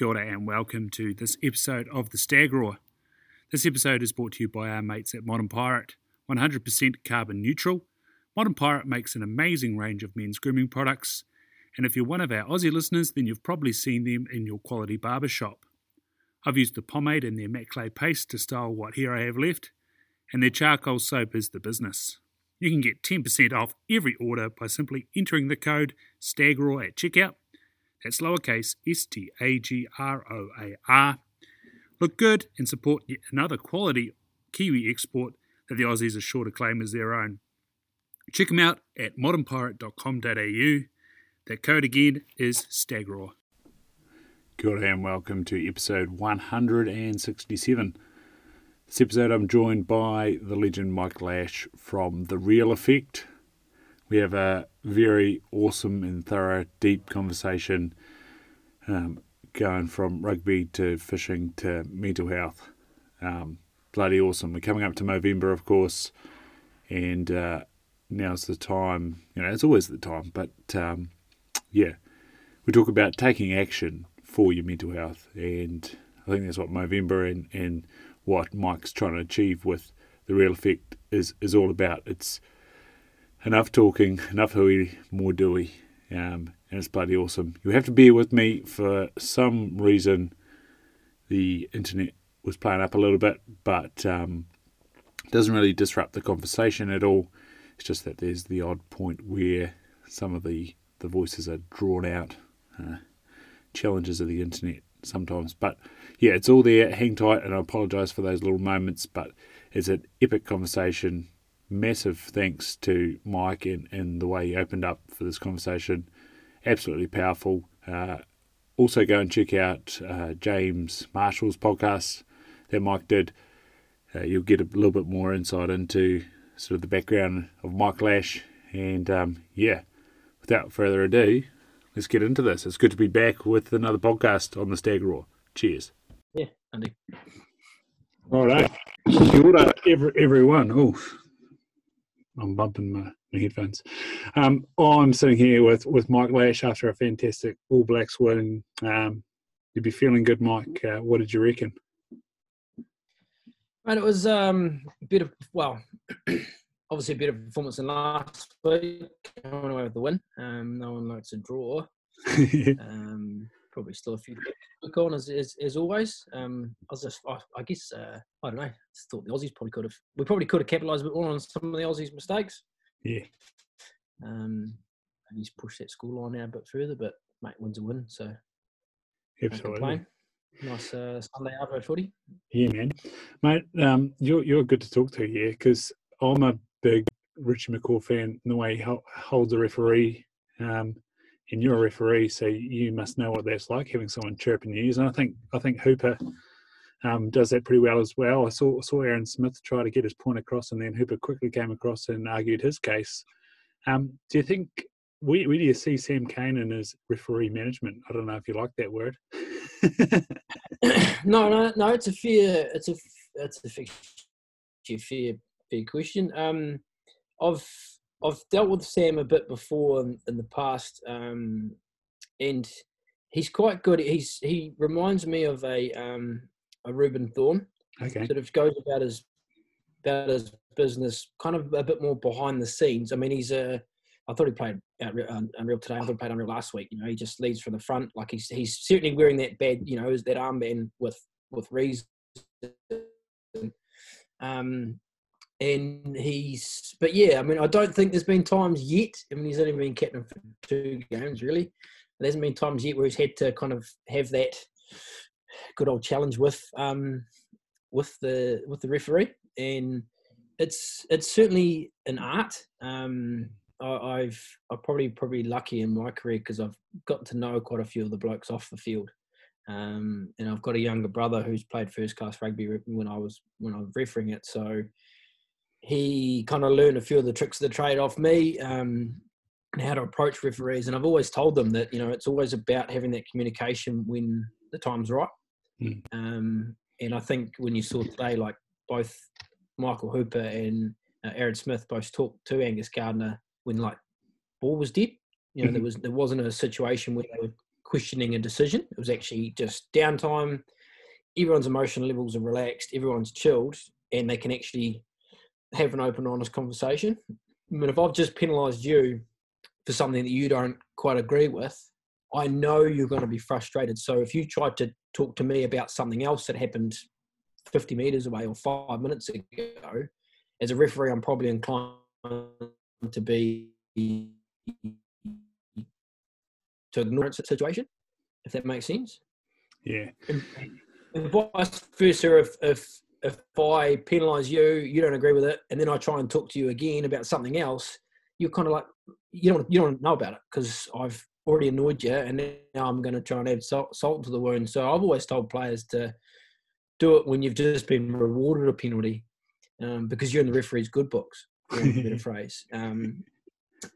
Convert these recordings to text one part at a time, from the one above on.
Kia ora and welcome to this episode of The Stag Roar. This episode is brought to you by our mates at Modern Pirate, 100% carbon neutral. Modern Pirate makes an amazing range of men's grooming products, and if you're one of our Aussie listeners, then you've probably seen them in your quality barber shop. I've used the pomade and their matte clay paste to style what hair I have left, and their charcoal soap is the business. You can get 10% off every order by simply entering the code STAGROAR at checkout that's lowercase s t a g r o a r. Look good and support yet another quality Kiwi export that the Aussies are sure to claim as their own. Check them out at modernpirate.com.au. That code again is STAGROAR. Good and welcome to episode 167. This episode I'm joined by the legend Mike Lash from The Reel Effect. We have a very awesome and thorough, deep conversation um, going from rugby to fishing to mental health. Um, bloody awesome. We're coming up to November, of course, and uh, now's the time. You know, it's always the time, but um, yeah, we talk about taking action for your mental health, and I think that's what November and, and what Mike's trying to achieve with the Reel Effect is is all about. It's enough talking, enough hui, more doughy, um, and it's bloody awesome. You have to bear with me for some reason. The internet was playing up a little bit, but um, doesn't really disrupt the conversation at all. It's just that there's the odd point where some of the, the voices are drawn out. Uh, challenges of the internet sometimes. But yeah, it's all there. Hang tight, and I apologise for those little moments, but it's an epic conversation massive thanks to Mike and, and the way he opened up for this conversation. Absolutely powerful. Uh, also, go and check out uh, James Marshall's podcast that Mike did. Uh, you'll get a little bit more insight into sort of the background of Mike Lash. And um, yeah, without further ado, let's get into this. It's good to be back with another podcast on the Stag Roar. Cheers. Yeah, Andy. All right. Kia ora, every, everyone. Oh, I'm bumping my, my headphones. Um, I'm sitting here with, with Mike Lash after a fantastic All Blacks win. Um, you'd be feeling good, Mike. Uh, what did you reckon? And it was um, a bit of, well, obviously a bit of performance in last week. Coming away with the win. Um, no one likes a draw. um, probably still a few to look on as, as, as always. Um, I was just, I, I guess, uh, I don't know. I just thought the Aussies probably could have, we probably could have capitalised a bit more on some of the Aussies' mistakes. Yeah. Um, maybe he's pushed that score line out a bit further, but mate wins a win, so absolutely. Nice uh, Sunday Arvo footy. Yeah, man, mate. Um, you're you're good to talk to, yeah, because I'm a big Richie McCaw fan. In the way he holds the referee, um, and you're a referee, so you must know what that's like having someone chirping ears. And I think I think Hooper um, does that pretty well as well. I saw saw Aaron Smith try to get his point across, and then Hooper quickly came across and argued his case. Um, do you think where, where do you see Sam Cane in his referee management? I don't know if you like that word. no, no, no. It's a fair. It's a it's a fair fair, fair question. Um, I've I've dealt with Sam a bit before in, in the past, um, and he's quite good. He's he reminds me of a um, a Reuben Thorne. Okay. Sort of goes about his about his business, kind of a bit more behind the scenes. I mean, he's a. I thought he played Unreal today. I thought he played Unreal last week. You know, he just leads from the front. Like he's he's certainly wearing that bad, you know, that armband with with reason. Um, and he's but yeah i mean i don't think there's been times yet i mean he's only been captain for two games really. There hasn't been times yet where he's had to kind of have that good old challenge with um with the with the referee. And it's it's certainly an art. Um I, have I'm probably probably lucky in my career because I've gotten to know quite a few of the blokes off the field, um, and I've got a younger brother who's played first class rugby when I was when I was refereeing it. So he kind of learned a few of the tricks of the trade off me um, and how to approach referees. And I've always told them that, you know, it's always about having that communication when the time's right. Mm. Um, and I think when you saw today, like both Michael Hooper and uh, Aaron Smith both talked to Angus Gardner when like ball was dead. You know, mm-hmm. there was there wasn't a situation where they were questioning a decision. It was actually just downtime. Everyone's emotional levels are relaxed. Everyone's chilled, and they can actually have an open, honest conversation. I mean, if I've just penalised you for something that you don't quite agree with, I know you're going to be frustrated. So if you tried to talk to me about something else that happened 50 metres away or five minutes ago, as a referee, I'm probably inclined to be to ignore a situation, if that makes sense. Yeah. And, and vice versa, if, if if I penalise you, you don't agree with it, and then I try and talk to you again about something else, you're kind of like you don't you don't know about it because I've already annoyed you, and now I'm going to try and add salt, salt to the wound. So I've always told players to do it when you've just been rewarded a penalty, um, because you're in the referee's good books. A better phrase. Um,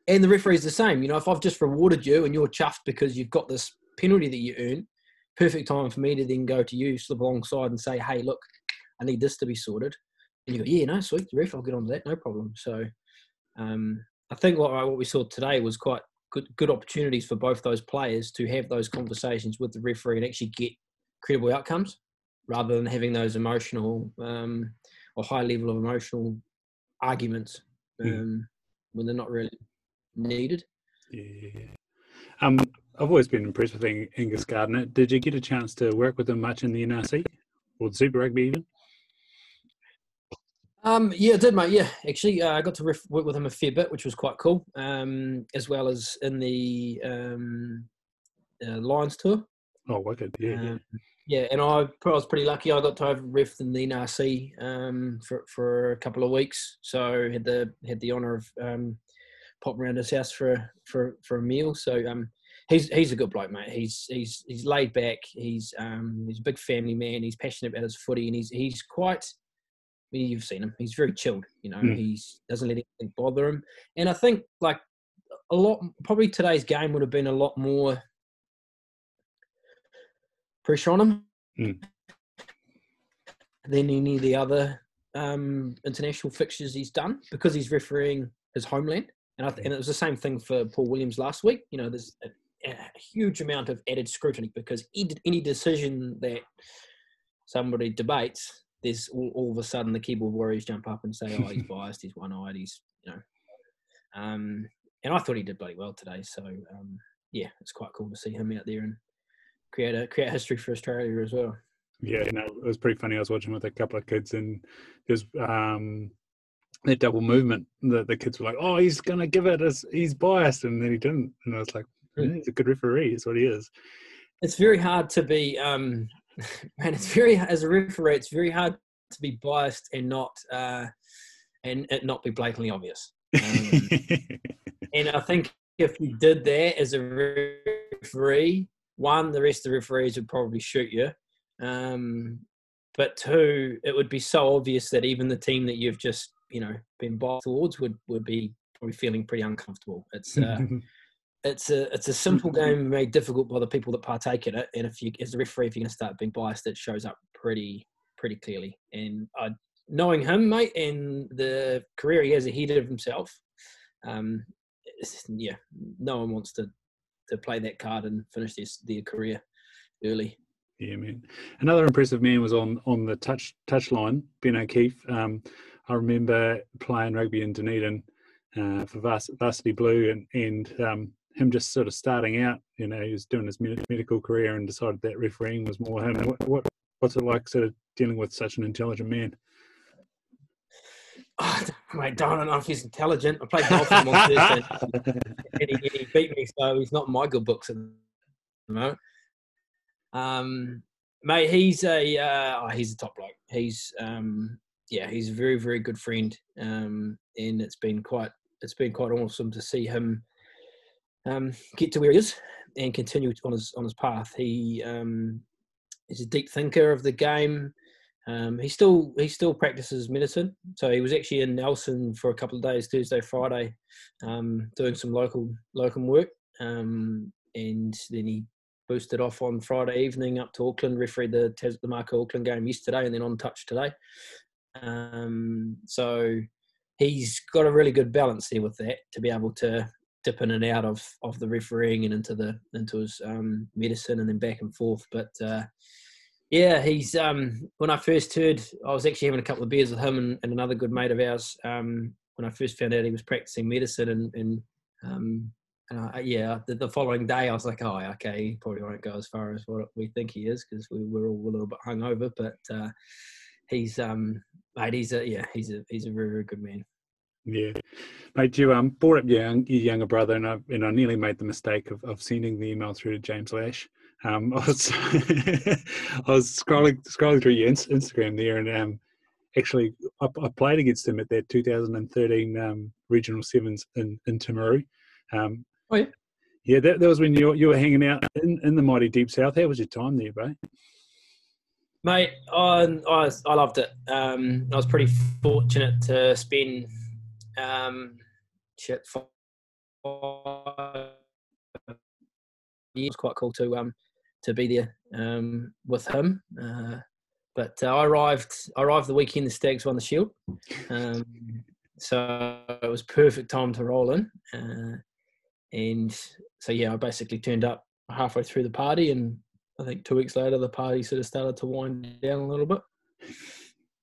and the referee's the same. You know, if I've just rewarded you and you're chuffed because you've got this penalty that you earn, perfect time for me to then go to you, slip alongside, and say, "Hey, look, I need this to be sorted. And you go, yeah, no, sweet, ref, I'll get on to that, no problem. So um, I think what, what we saw today was quite good, good opportunities for both those players to have those conversations with the referee and actually get credible outcomes rather than having those emotional um, or high level of emotional arguments hmm. um, mm. when they're not really needed. Yeah. Um, I've always been impressed with Angus Gardner. Did you get a chance to work with him much in the NRC or the Super Rugby even? Um, yeah, I did, mate. Yeah, actually, uh, I got to riff, work with him a fair bit, which was quite cool. Um, as well as in the um, uh, Lions tour. Oh, wicked! Yeah, yeah. Um, yeah, and I, I was pretty lucky. I got to over ref in the NRC um, for for a couple of weeks, so had the had the honour of um, popping around his house for for for a meal. So um, he's he's a good bloke, mate. He's he's he's laid back. He's um, he's a big family man. He's passionate about his footy, and he's he's quite you've seen him. He's very chilled. You know, mm. he doesn't let anything bother him. And I think like a lot, probably today's game would have been a lot more pressure on him mm. than any of the other um, international fixtures he's done because he's refereeing his homeland. And, th- and it was the same thing for Paul Williams last week. You know, there's a, a huge amount of added scrutiny because any decision that somebody debates there's all, all, of a sudden the keyboard warriors jump up and say, "Oh, he's biased. He's one-eyed. He's you know." Um, and I thought he did bloody well today. So um, yeah, it's quite cool to see him out there and create a create history for Australia as well. Yeah, no, it was pretty funny. I was watching with a couple of kids, and there's um, that double movement. The the kids were like, "Oh, he's gonna give it as he's biased," and then he didn't. And I was like, mm. "He's a good referee. That's what he is." It's very hard to be um, man, it's very as a referee, it's very hard to be biased and not uh, and it not be blatantly obvious. Um, and I think if you did that as a referee, one, the rest of the referees would probably shoot you. Um, but two, it would be so obvious that even the team that you've just you know been biased towards would would be probably feeling pretty uncomfortable. It's uh, it's a it's a simple game made difficult by the people that partake in it. And if you, as a referee, if you're going to start being biased, it shows up pretty pretty clearly. And uh, knowing him, mate, and the career he has ahead of himself, um, yeah, no one wants to to play that card and finish their their career early. Yeah, man. Another impressive man was on on the touch touch line, Ben O'Keeffe. Um, I remember playing rugby in Dunedin uh, for Varsity Blue, and and um, him just sort of starting out. You know, he was doing his medical career and decided that refereeing was more him. What, what what's it like, sort of dealing with such an intelligent man? Oh, mate, don't know if he's intelligent. I played golf with him on Thursday, and, he, he beat me, so he's not in my good books at the moment. Um, mate, he's a uh, oh, he's a top bloke. He's um, yeah, he's a very very good friend, um, and it's been quite it's been quite awesome to see him um, get to where he is and continue on his on his path. He um, is a deep thinker of the game. Um, he still he still practices medicine. So he was actually in Nelson for a couple of days, Thursday, Friday, um, doing some local locum work, um, and then he boosted off on Friday evening up to Auckland, refereed the the Mako Auckland game yesterday, and then on touch today. Um, so he's got a really good balance there with that to be able to dip in and out of of the refereeing and into the into his um, medicine and then back and forth. But uh, yeah, he's um, when I first heard, I was actually having a couple of beers with him and, and another good mate of ours. Um, when I first found out he was practicing medicine and, and um, and I, yeah, the, the, following day I was like, oh, okay, he probably won't go as far as what we think he is because we were all a little bit hungover. But uh, he's um, mate, he's a yeah, he's a he's a very very good man. Yeah, mate, you um brought up your, young, your younger brother, and I and I nearly made the mistake of, of sending the email through to James Lash. Um, I was I was scrolling scrolling through your Instagram there, and um, actually I, I, played against him at that 2013 um, regional sevens in in Timaru. Um, oh yeah, yeah, that, that was when you you were hanging out in, in the mighty deep south. How was your time there, bro? Mate, I, I, I loved it. Um, I was pretty fortunate to spend um, shit quite cool to um to be there um with him. Uh, but uh, I arrived. I arrived the weekend the Stags won the Shield, um, so it was perfect time to roll in. Uh, and so yeah, I basically turned up halfway through the party, and I think two weeks later the party sort of started to wind down a little bit.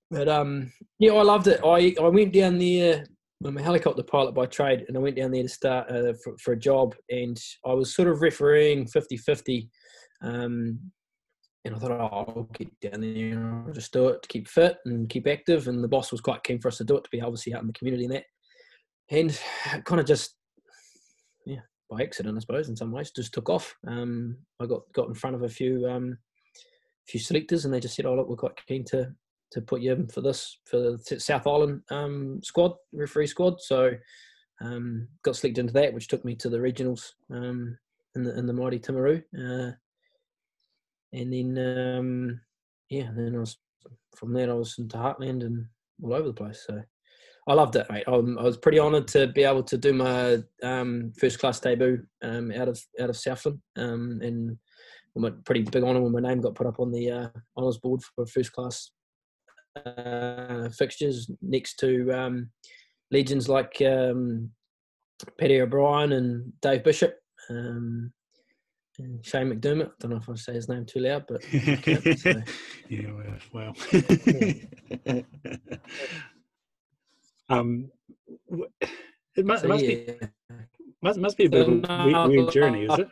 But um, yeah, I loved it. I I went down there. I'm a helicopter pilot by trade, and I went down there to start uh, for, for a job, and I was sort of refereeing 50-50. Um, and I thought, oh, I'll get down there and I'll just do it to keep fit and keep active. And the boss was quite keen for us to do it to be obviously out in the community and that. And kind of just, yeah, by accident, I suppose, in some ways, just took off. Um, I got got in front of a few um, few selectors, and they just said, "Oh, look, we're quite keen to to put you in for this for the South Island um, squad, referee squad." So um, got selected into that, which took me to the regionals um, in the in the mighty Timaru. Uh, and then um, yeah, then I was from there I was into Heartland and all over the place. So I loved it, mate. I, was pretty honoured to be able to do my um, first class debut um, out of out of Southland, and pretty big honour when my name got put up on the uh, honours board for first class uh, fixtures next to um, legends like um, Paddy O'Brien and Dave Bishop. Um, Shane McDermott. I don't know if I say his name too loud, but so. yeah, well, well. um, it must, so, must yeah. be must must be a bit so, of a weird, weird journey, is it?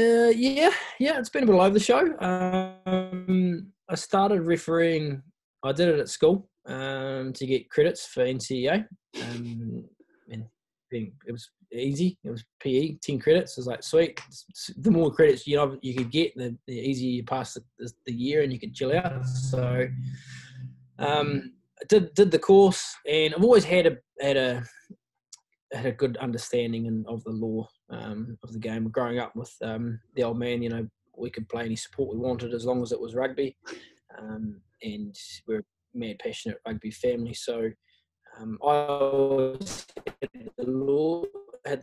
Uh, yeah, yeah, it's been a bit all over the show. Um, I started refereeing. I did it at school um, to get credits for NCEA, um, and it was easy. It was PE, ten credits. It was like sweet. The more credits you know you could get, the, the easier you pass the, the, year and you could chill out. So, um, I did did the course, and I've always had a had a had a good understanding of the law um, of the game. Growing up with um, the old man, you know, we could play any sport we wanted as long as it was rugby, um, and we're a mad passionate rugby family. So. Um, I always had the law had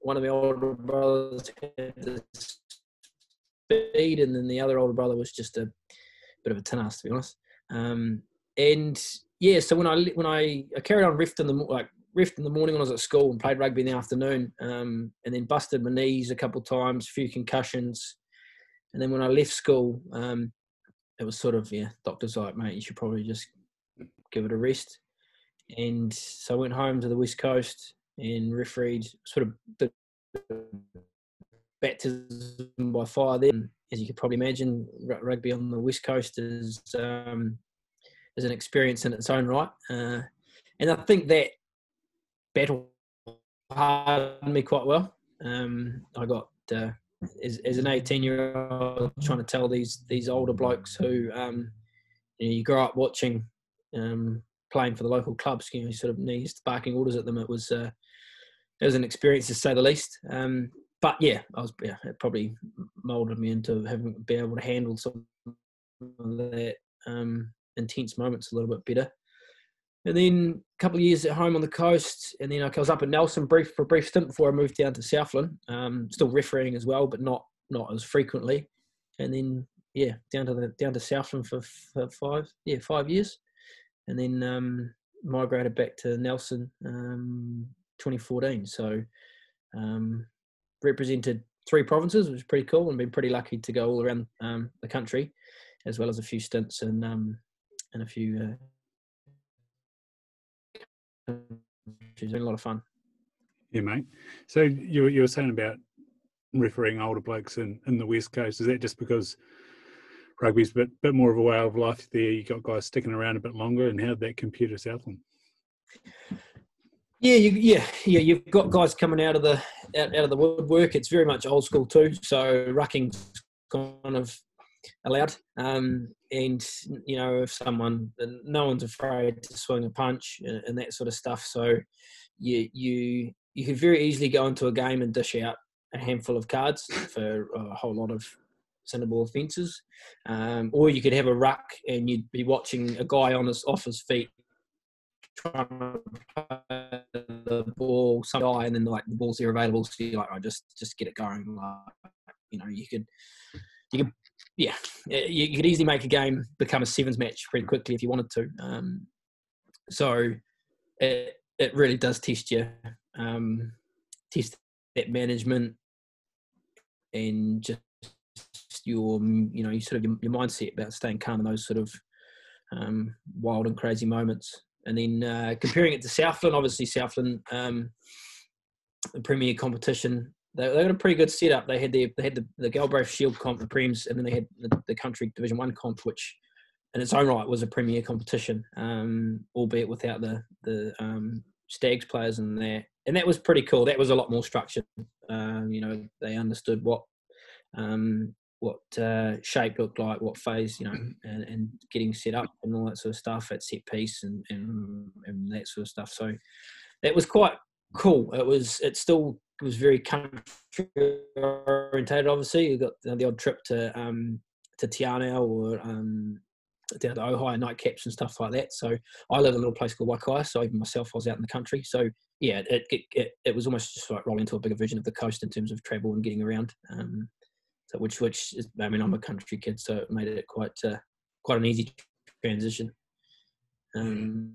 one of my older brothers had the speed, and then the other older brother was just a bit of a tin ass, to be honest. Um, and yeah, so when I when I, I carried on rift in the like rift in the morning when I was at school and played rugby in the afternoon, um, and then busted my knees a couple of times, a few concussions, and then when I left school, um, it was sort of yeah, doctors like, mate, you should probably just give it a rest. And so I went home to the west coast and refereed sort of the baptism by fire then. As you could probably imagine, rugby on the west coast is um, is an experience in its own right, uh, and I think that battle hardened me quite well. Um, I got uh, as, as, an 18 year old trying to tell these these older blokes who um, you, know, you grow up watching um, playing for the local clubs, you know, sort of knees barking orders at them. It was uh, it was an experience to say the least. Um, but yeah, I was yeah, it probably molded me into having been able to handle some of that um, intense moments a little bit better. And then a couple of years at home on the coast, and then I was up at Nelson brief for a brief stint before I moved down to Southland. Um, still refereeing as well, but not not as frequently. And then yeah, down to the down to Southland for, for five yeah five years, and then um, migrated back to Nelson um, 2014. So um, represented three provinces, which was pretty cool, and been pretty lucky to go all around um, the country, as well as a few stints and um, and a few. Uh, it's been a lot of fun. Yeah, mate. So you you were saying about refereeing older blokes in, in the west coast. Is that just because rugby's a bit bit more of a way of life there? You got guys sticking around a bit longer, and how did that compare to Southland? Yeah, you, yeah, yeah. You've got guys coming out of the out, out of the woodwork. It's very much old school too. So rucking's kind of allowed. Um, and you know, if someone, no one's afraid to swing a punch and, and, that sort of stuff. So you you you could very easily go into a game and dish out a handful of cards for a whole lot of sendable offences, um, or you could have a ruck and you'd be watching a guy on his off his feet trying to the ball some guy and then like the ball's here available so you're like I oh, just just get it going like you know you could you could yeah you, could easily make a game become a sevens match pretty quickly if you wanted to. Um, so it it really does test you um, test that management and just your you know sort of your, your mindset about staying calm in those sort of um, wild and crazy moments. And then uh, comparing it to Southland, obviously Southland, um, the Premier competition, they, they got a pretty good setup. They had the they had the, the Galbraith Shield comp, the Prems, and then they had the, the Country Division One comp, which in its own right was a Premier competition, um, albeit without the the um, Stags players in there. And that was pretty cool. That was a lot more structured. Um, you know, they understood what um, what uh, shape looked like, what phase, you know, and, and, getting set up and all that sort of stuff at set piece and, and, and that sort of stuff. So that was quite cool. It was it still was very country orientated. Obviously, you got the odd trip to um, to Te Anau or um, down to Ohai nightcaps and stuff like that. So I live in a little place called Waikaia. So even myself, I was out in the country. So yeah, it it, it, it was almost just like rolling into a bigger vision of the coast in terms of travel and getting around. Um, so which which is, I mean I'm a country kid, so it made it quite uh, quite an easy transition. Um,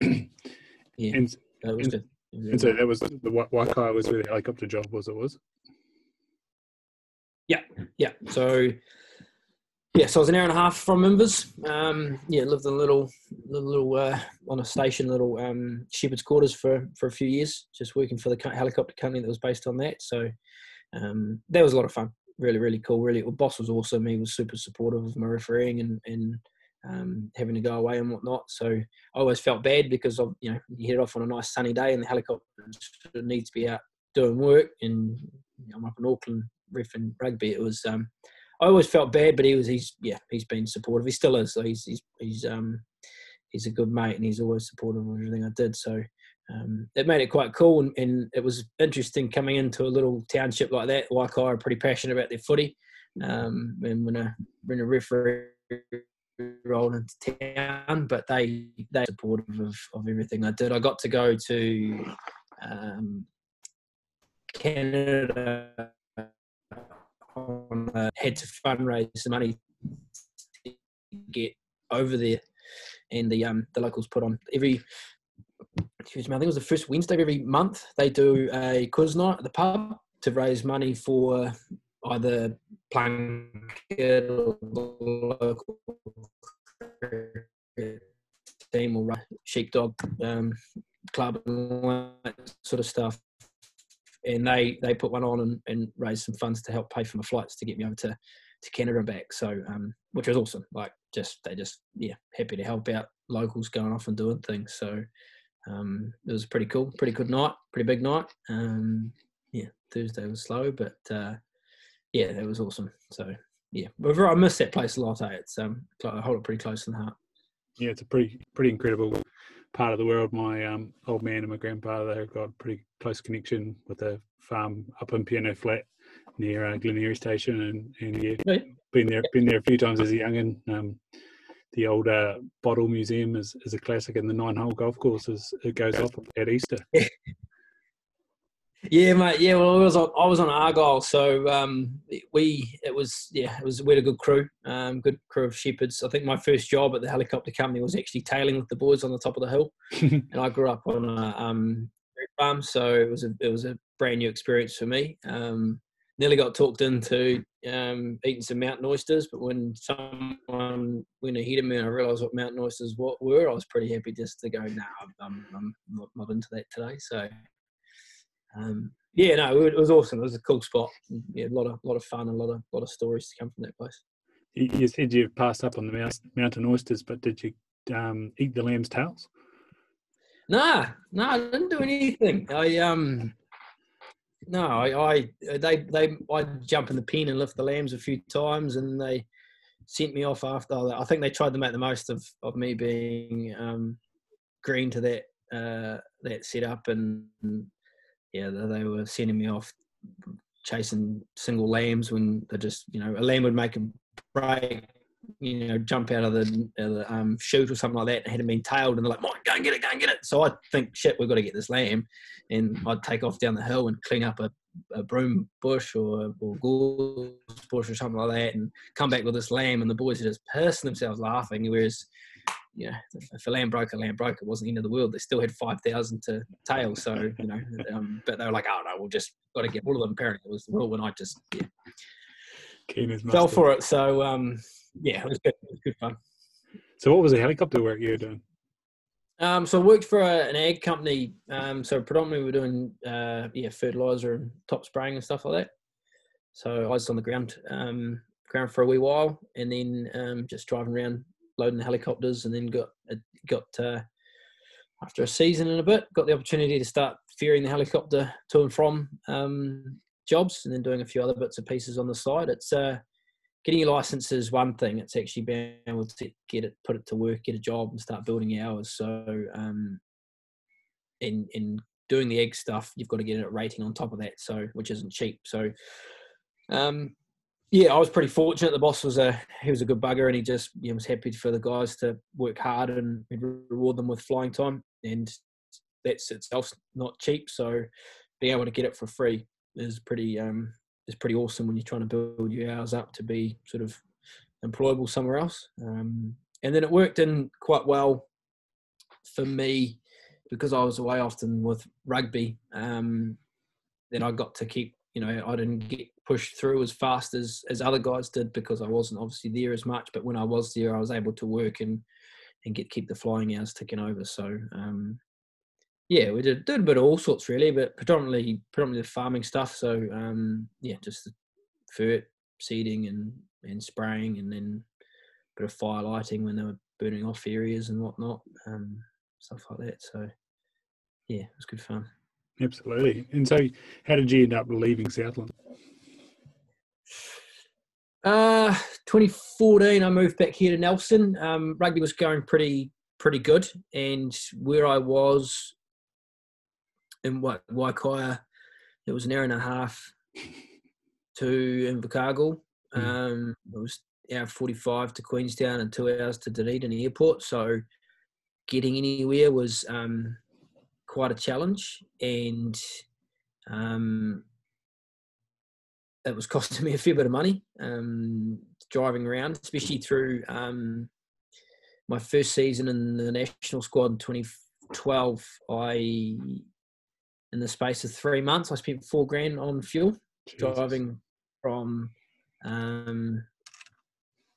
yeah, and, that was and, good. And so that was the Waikaia was where the helicopter job was. It was. Yeah, yeah. So yeah, so I was an hour and a half from Mimbers. Um, yeah, lived in a little, little, little uh, on a station, little um, shepherd's quarters for for a few years, just working for the helicopter company that was based on that. So um, that was a lot of fun. Really, really cool. Really, well, boss was awesome. He was super supportive of my refereeing and and um, having to go away and whatnot. So I always felt bad because of you know you head off on a nice sunny day and the helicopter needs to be out doing work. And you know, I'm up in Auckland riffing rugby. It was um, I always felt bad, but he was he's yeah he's been supportive. He still is. So he's he's he's um he's a good mate and he's always supportive of everything I did. So um, it made it quite cool and, and, it was interesting coming into a little township like that. Waikaia are pretty passionate about their footy. Um, and when a when a referee rolled into town, but they they supportive of, of everything I did. I got to go to um, Canada on a, had to fundraise some money to get over there, and the um the locals put on every excuse me, I think it was the first Wednesday of every month, they do a quiz night at the pub to raise money for either Plunket or local team or sheepdog um, club and all that sort of stuff. And they, they put one on and, and raised some funds to help pay for my flights to get me over to, to Canada and back. So, um, which was awesome. Like, just they just yeah, happy to help out locals going off and doing things. So, um, it was pretty cool, pretty good night, pretty big night. Um, yeah, Thursday was slow, but uh, yeah, it was awesome. So yeah, I miss that place a lot. Eh? It's um, I hold it pretty close to the heart. Yeah, it's a pretty pretty incredible part of the world. My um, old man and my grandfather have got a pretty close connection with a farm up in Piano Flat near uh, Glenaray Station, and and yeah, been there been there a few times as a youngin. Um, the old uh, bottle museum is, is a classic, and the nine hole golf course is, it goes off at Easter. Yeah, mate. Yeah, well, I was on, I was on Argyle, so um, we it was yeah, it was we had a good crew, um, good crew of shepherds. I think my first job at the helicopter company was actually tailing with the boys on the top of the hill, and I grew up on a um, farm, so it was a it was a brand new experience for me. Um, nearly got talked into um, eating some mountain oysters, but when someone went ahead of me and I realised what mountain oysters what were, I was pretty happy just to go, "No, nah, I'm, I'm, not, not into that today." So um, yeah, no, it was awesome. It was a cool spot. Yeah, a lot of lot of fun, a lot of lot of stories to come from that place. You said you passed up on the mountain oysters, but did you um, eat the lamb's tails? Nah, no, nah, I didn't do anything. I um, no, I, I they they I jump in the pen and lift the lambs a few times, and they sent me off after that. I think they tried to make the most of of me being um, green to that uh, that setup, and yeah, they were sending me off chasing single lambs when they just, you know, a lamb would make a break, you know, jump out of the, uh, the um, chute or something like that and hadn't been tailed, and they're like, go and get it, go and get it. So I think, shit, we've got to get this lamb. And I'd take off down the hill and clean up a, a broom bush or, or gorse bush or something like that and come back with this lamb, and the boys are just pissing themselves laughing. Whereas you know, if a lamb broke, a lamb broke. It wasn't the end of the world. They still had five thousand to tail. So you know, um, but they were like, oh no, we'll just got to get all of them. Apparently, it was the rule when I just yeah, fell for it. So um, yeah, it was good. It was good fun. So what was the helicopter work you were doing? Um, so I worked for a, an ag company. Um, so predominantly we are doing uh, yeah fertilizer and top spraying and stuff like that. So I was on the ground um, ground for a wee while, and then um, just driving around loading helicopters, and then got got uh, after a season and a bit, got the opportunity to start ferrying the helicopter to and from um, jobs, and then doing a few other bits and pieces on the side. It's uh, getting your license is one thing. It's actually being able to get it, put it to work, get a job, and start building hours. So, um, in in doing the ag stuff, you've got to get a rating on top of that. So, which isn't cheap. So, um, yeah, I was pretty fortunate. The boss was a he was a good bugger, and he just you know, was happy for the guys to work hard and reward them with flying time. And that's itself not cheap, so being able to get it for free is pretty um is pretty awesome when you're trying to build your hours up to be sort of employable somewhere else. Um, and then it worked in quite well for me because I was away often with rugby. Um, then I got to keep you know I didn't get pushed through as fast as as other guys did because I wasn't obviously there as much. But when I was there, I was able to work and and get keep the flying hours ticking over. So um, yeah, we did, did a bit of all sorts really, but predominantly predominantly the farming stuff. So um, yeah, just the fert seeding and and spraying, and then a bit of fire lighting when they were burning off areas and whatnot, um, stuff like that. So yeah, it was good fun. Absolutely. And so, how did you end up leaving Southland? Uh, 2014, I moved back here to Nelson. Um, rugby was going pretty pretty good, and where I was in what Waikaia, it was an hour and a half to Invercargill. Mm. Um, it was hour 45 to Queenstown and two hours to Dunedin Airport. So getting anywhere was um, quite a challenge, and um, it was costing me a fair bit of money um, driving around, especially through um, my first season in the national squad in 2012. I, in the space of three months, I spent four grand on fuel Jesus. driving from um,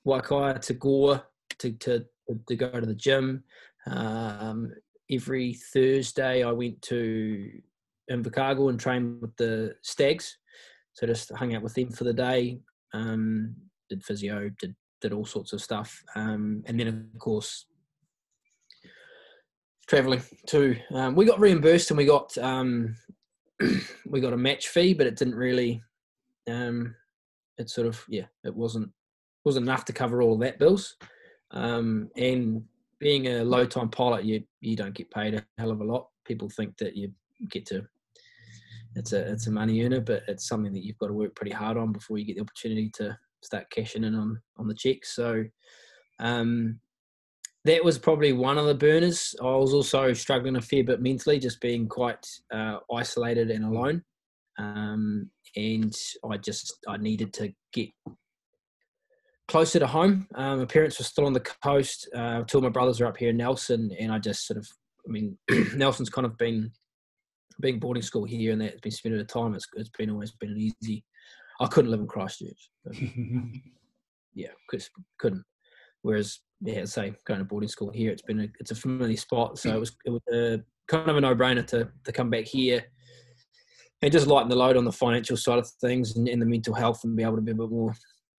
to Gore to, to to go to the gym. Um, every Thursday, I went to Invercargill and trained with the Stags so just hung out with them for the day, um, did physio, did did all sorts of stuff, um, and then of course traveling too. Um, we got reimbursed and we got um, we got a match fee, but it didn't really. Um, it sort of yeah, it wasn't wasn't enough to cover all of that bills. Um, and being a low time pilot, you you don't get paid a hell of a lot. People think that you get to it's a it's a money earner, but it's something that you've got to work pretty hard on before you get the opportunity to start cashing in on on the checks. So um, that was probably one of the burners. I was also struggling a fair bit mentally, just being quite uh, isolated and alone. um, and I just I needed to get closer to home. Um, my parents were still on the coast. Uh, two of my brothers are up here in Nelson, and I just sort of, I mean, Nelson's kind of been being boarding school here, and that's been spending the time. It's it's been always been an easy. I couldn't live in Christchurch. Yeah, couldn't. Whereas, yeah, say going to boarding school here, it's been a it's a familiar spot, so it was it was a, kind of a no brainer to to come back here and just lighten the load on the financial side of things and, and the mental health and be able to be a bit more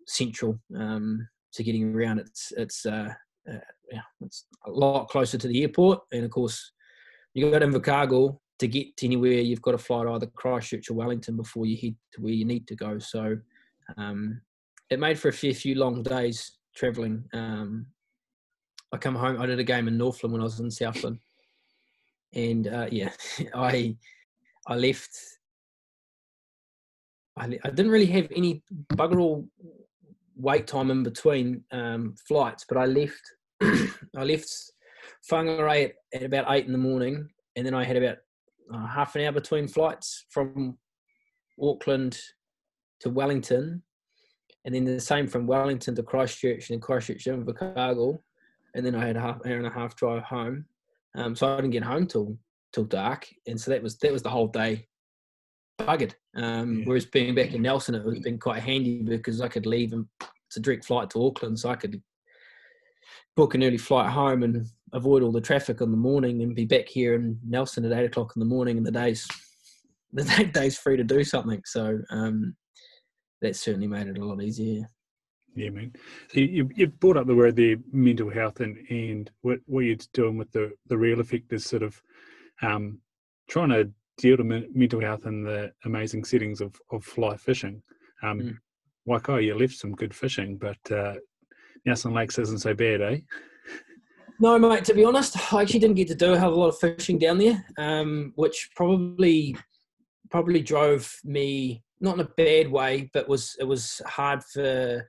central um, to getting around. It's it's uh, uh, yeah, it's a lot closer to the airport, and of course, you got Invercargill to get to anywhere. You've got to fly to either Christchurch or Wellington before you head to where you need to go. So um, it made for a fair few long days travelling. Um, I come home. I did a game in Northland when I was in Southland, and uh, yeah, I I left. I, I didn't really have any bugger all wait time in between um, flights, but I left. I left Whangarei at, at, about eight in the morning, and then I had about uh, half an hour between flights from Auckland to Wellington, and then the same from Wellington to Christchurch, and then Christchurch to Invercargill, and then I had a half hour and a half drive home. Um, so I didn't get home till till dark, and so that was that was the whole day buggered. Um, yeah. Whereas being back in Nelson, it was been quite handy because I could leave and it's a direct flight to Auckland, so I could book an early flight home and avoid all the traffic in the morning and be back here in Nelson at eight o'clock in the morning, and the day's the day's free to do something. So um, that certainly made it a lot easier. Yeah, man. So you you brought up the word there, mental health and and what what you're doing with the the Reel Effect is sort of um, trying to deal to mental health in the amazing settings of, of fly fishing. Um, mm. You left some good fishing, but uh, Nelson Lakes isn't so bad, eh? No, mate. To be honest, I actually didn't get to do a hell of a lot of fishing down there, um, which probably probably drove me not in a bad way, but was it was hard for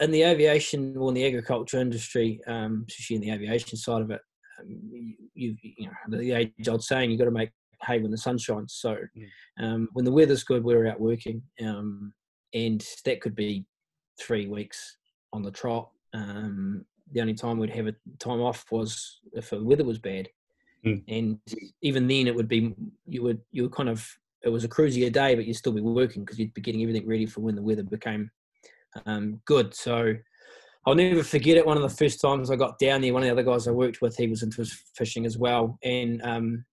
in the aviation or in the agriculture industry, um, especially in the aviation side of it um, you, you know, the age old saying, you've got to make hay when the sun shines. So mm. um, when the weather's good, we're out working. Um, and that could be three weeks on the trot. Um, the only time we'd have a time off was if the weather was bad. Mm. And even then it would be, you would, you would kind of, it was a cruisier day, but you'd still be working because you'd be getting everything ready for when the weather became um, good. So I'll never forget it. One of the first times I got down there, one of the other guys I worked with, he was into his fishing as well, and um,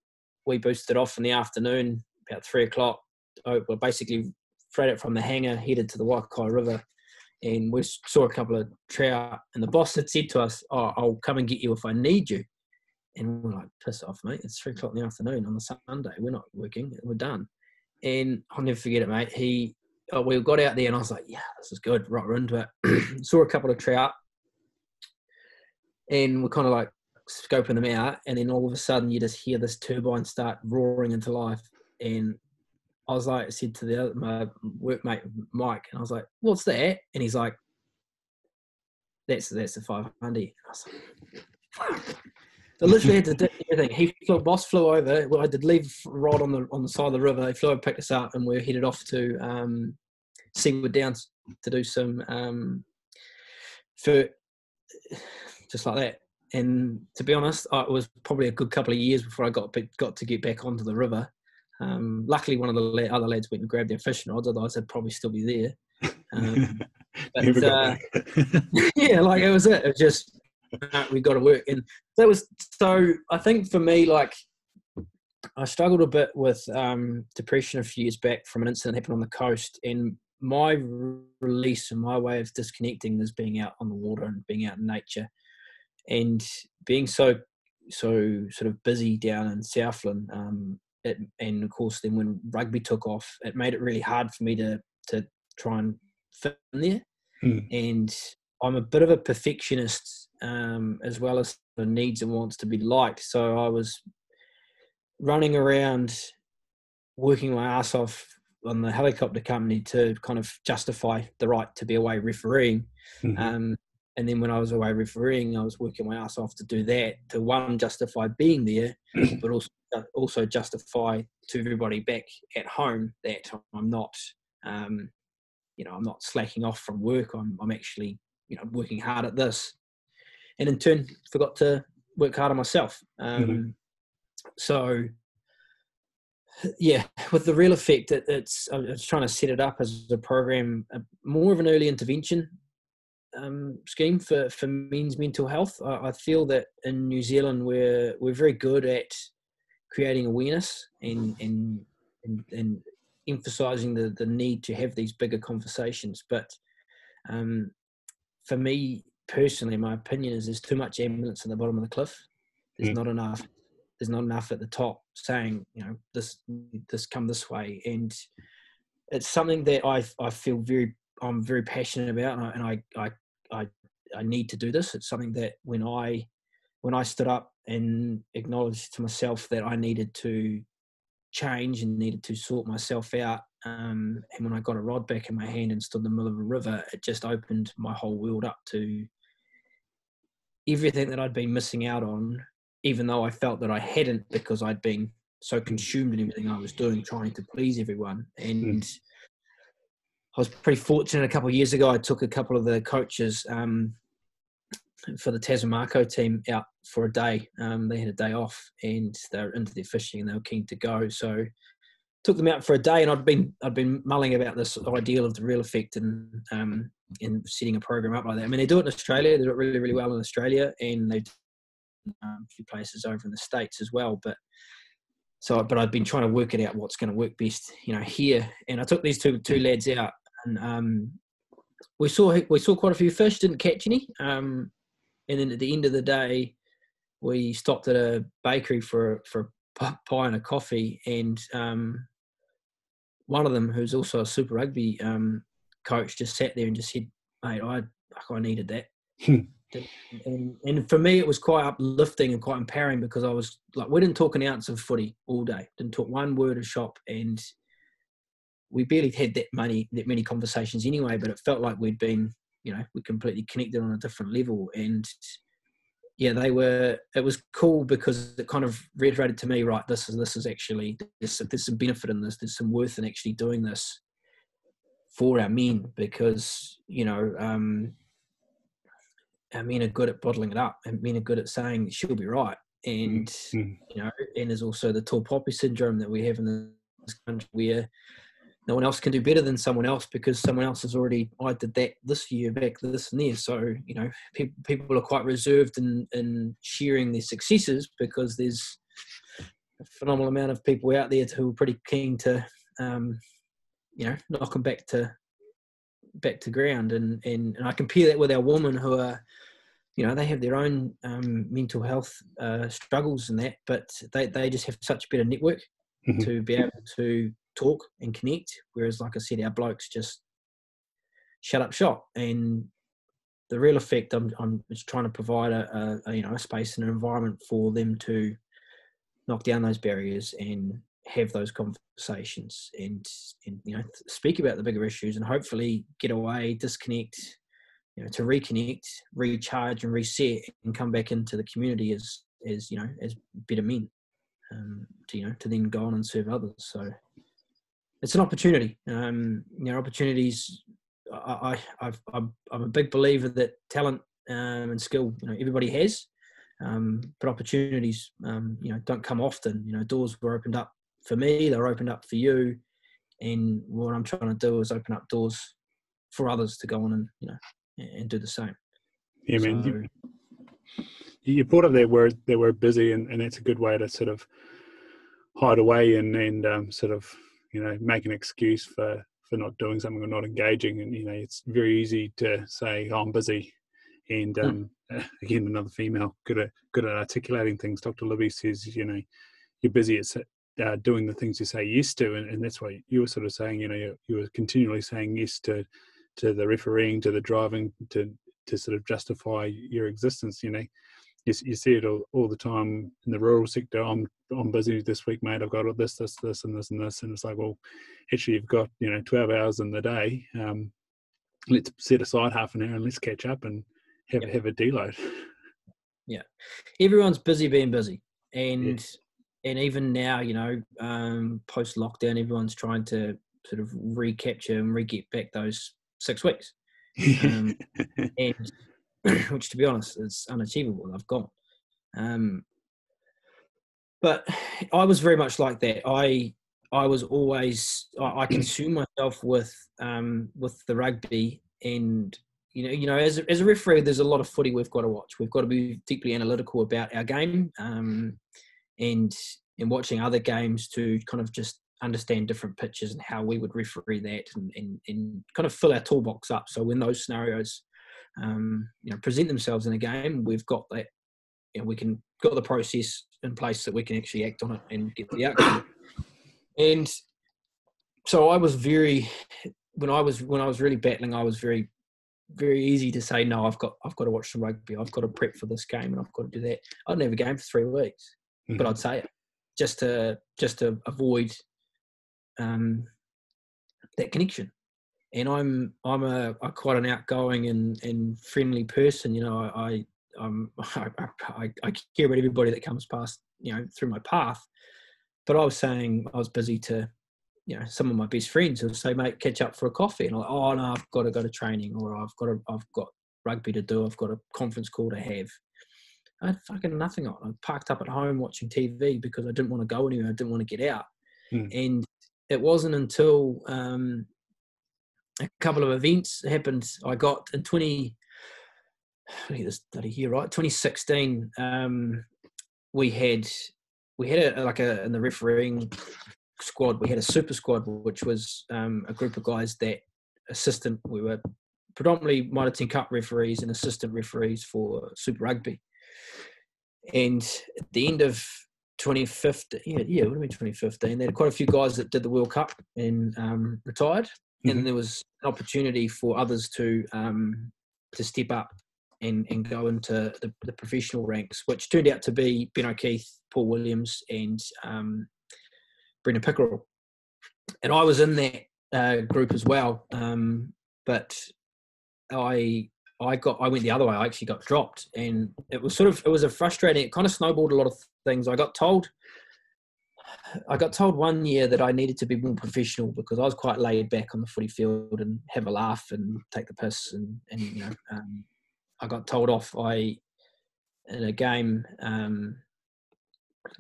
we boosted off in the afternoon about three o'clock. Oh, well, basically freight it from the hangar, headed to the Waikaia River, and we saw a couple of trout. And the boss had said to us, "Oh, I'll come and get you if I need you." And we're like, "Piss off, mate! It's three o'clock in the afternoon on the Sunday. We're not working. We're done." And I'll never forget it, mate. He oh, we got out there and I was like, yeah, this is good. Right, we're into it. Saw a couple of trout and we're kind of like scoping them out. And then all of a sudden you just hear this turbine start roaring into life. And I was like, I said to the other, my workmate Mike, and I was like, what's that? And he's like, that's that's the 500. I was like, I literally had to do everything. He flew, boss flew over. Well, I did leave rod on the on the side of the river. He flew over, picked us up, and we are headed off to um, Seaward Downs to do some um, for just like that. And to be honest, it was probably a good couple of years before I got got to get back onto the river. Um, luckily, one of the other lads went and grabbed their fishing rods, otherwise I'd probably still be there. Um, but, uh, yeah, like it was it. It was just we got to work. And that was so. I think for me, like I struggled a bit with um, depression a few years back from an incident that happened on the coast, and my release and my way of disconnecting is being out on the water and being out in nature, and being so so sort of busy down in Southland. Um, it, and of course, then when rugby took off, it made it really hard for me to to try and fit in there. Mm. And I'm a bit of a perfectionist um, as well as the needs and wants to be liked. So I was running around working my ass off on the helicopter company to kind of justify the right to be away refereeing. Mm-hmm. Um, and then when I was away refereeing, I was working my ass off to do that to one justify being there, but also also justify to everybody back at home that I'm not, um, you know, I'm not slacking off from work. I'm, I'm actually, you know, working hard at this, and in turn forgot to work hard on myself. Um, mm-hmm. So, yeah, with the Reel Effect, it, it's I was trying to set it up as a program, a, more of an early intervention um, scheme for, for men's mental health. I, I, feel that in New Zealand we're we're very good at creating awareness and and and, and emphasizing the, the need to have these bigger conversations. But um, for me personally, my opinion is there's too much ambulance at the bottom of the cliff. There's mm. not enough. There's not enough at the top saying, you know, this this come this way, and it's something that I I feel very I'm very passionate about, and I, and I, I I I need to do this. It's something that when I when I stood up and acknowledged to myself that I needed to change and needed to sort myself out. Um, and when I got a rod back in my hand and stood in the middle of a river, it just opened my whole world up to everything that I'd been missing out on, even though I felt that I hadn't because I'd been so consumed in everything I was doing, trying to please everyone. And mm. I was pretty fortunate a couple of years ago. I took a couple of the coaches um, for the Tasman Mako team out for a day. Um, they had a day off and they were into their fishing and they were keen to go. So took them out for a day and I'd been I'd been mulling about this ideal of the Reel Effect and um, and setting a program up like that. I mean they do it in Australia, they do it really, really well in Australia and they do um, a few places over in the States as well. But so but I've been trying to work it out what's going to work best, you know, here. And I took these two two lads out and um, we saw we saw quite a few fish. Didn't catch any. Um, and then at the end of the day, we stopped at a bakery for for a pie and a coffee. And um, one of them, who's also a Super Rugby um, coach, just sat there and just said, "Mate, I I needed that." Hmm. and, and for me, it was quite uplifting and quite empowering because I was like, we didn't talk an ounce of footy all day. Didn't talk one word of shop, and we barely had that many that many conversations anyway, but it felt like we'd been, you know, we completely connected on a different level. And yeah, they were. It was cool because it kind of reiterated to me, right? This is this is actually there's there's some benefit in this. There's some worth in actually doing this for our men because you know um, our men are good at bottling it up, and men are good at saying she'll be right. And mm-hmm. you know, and there's also the tall poppy syndrome that we have in this country where no one else can do better than someone else because someone else has already I did that this year back this and there. So you know people people are quite reserved in in sharing their successes because there's a phenomenal amount of people out there who are pretty keen to um, you know knock them back to back to ground and, and and I compare that with our women who are you know they have their own um, mental health uh, struggles and that but they, they just have such a better network mm-hmm. to be able to talk and connect. Whereas, like I said, our blokes just shut up shop. And the Reel Effect, I'm, I'm trying to provide a, a, you know a space and an environment for them to knock down those barriers and have those conversations and and you know speak about the bigger issues and hopefully get away, disconnect, you know, to reconnect, recharge, and reset, and come back into the community as as you know as better men. Um, to you know to then go on and serve others. So it's an opportunity. Um, you know, opportunities. I, I, I'm, I'm a big believer that talent um, and skill, you know, everybody has, um, but opportunities, um, you know, don't come often. You know, doors were opened up for me. They're opened up for you, and what I'm trying to do is open up doors for others to go on and you know and do the same. Yeah, so, man. You, you brought up that word that we're busy, and, and that's a good way to sort of hide away and and um, sort of you know make an excuse for for not doing something or not engaging and you know it's very easy to say oh, i'm busy and hmm. um, mm. again another female good at good at articulating things dr libby says you know you're busy at uh, doing the things you say yes to and, and that's what you were sort of saying you know you, you were continually saying yes to to the refereeing to the driving to to sort of justify your existence you know you, you see it all, all the time in the rural sector. I'm I'm busy this week, mate. I've got this, this, this, and this, and this, and it's like, well, actually, you've got you know 12 hours in the day. Um, let's set aside half an hour and let's catch up and have yep. have a deload. Yeah, everyone's busy being busy, and and even now, you know, um, post lockdown, everyone's trying to sort of recapture and re get back those six weeks, um, and which, to be honest, is unachievable. I've gone. Um, but I was very much like that. I I was always I, I consume myself with um, with the rugby, and you know you know as a, as a referee, there's a lot of footy we've got to watch. We've got to be deeply analytical about our game, um, and and watching other games to kind of just understand different pitches and how we would referee that, and and, and kind of fill our toolbox up. So when those scenarios um, you know present themselves in a game, we've got that. Know, we can got the process in place that we can actually act on it and get the outcome. And so I was very when I was when I was really battling, I was very very easy to say no. I've got I've got to watch some rugby. I've got to prep for this game, and I've got to do that. I'd never game for three weeks, mm-hmm. but I'd say it just to just to avoid um, that connection. And I'm I'm a, a, quite an outgoing and, and friendly person. You know, I, I'm I, I, I care about everybody that comes past you know through my path. But I was saying I was busy to, you know, some of my best friends would say, "Mate, catch up for a coffee," and I'm like, "Oh no, I've got to go to training, or I've got to, I've got rugby to do, I've got a conference call to have." I had fucking nothing on. I parked up at home watching TV because I didn't want to go anywhere. I didn't want to get out, hmm. and it wasn't until um, a couple of events happened. I got in twenty. This bloody year, right? 2016. Um, we had we had a like a in the refereeing squad we had a super squad which was um, a group of guys that assistant we were predominantly Mitre 10 Cup referees and assistant referees for Super Rugby. And at the end of 2015, yeah, yeah, it would have been 2015. There had quite a few guys that did the World Cup and um, retired, mm-hmm. and there was an opportunity for others to um, to step up and, and go into the, the, professional ranks, which turned out to be Ben O'Keeffe, Paul Williams, and um, Brendon Pickerill. And I was in that uh, group as well, um, but I I got I went the other way. I actually got dropped, and it was sort of it was a frustrating. It kind of snowballed a lot of things. I got told. I got told one year that I needed to be more professional because I was quite laid back on the footy field and have a laugh and take the piss and, and you know um, I got told off. I in a game, um,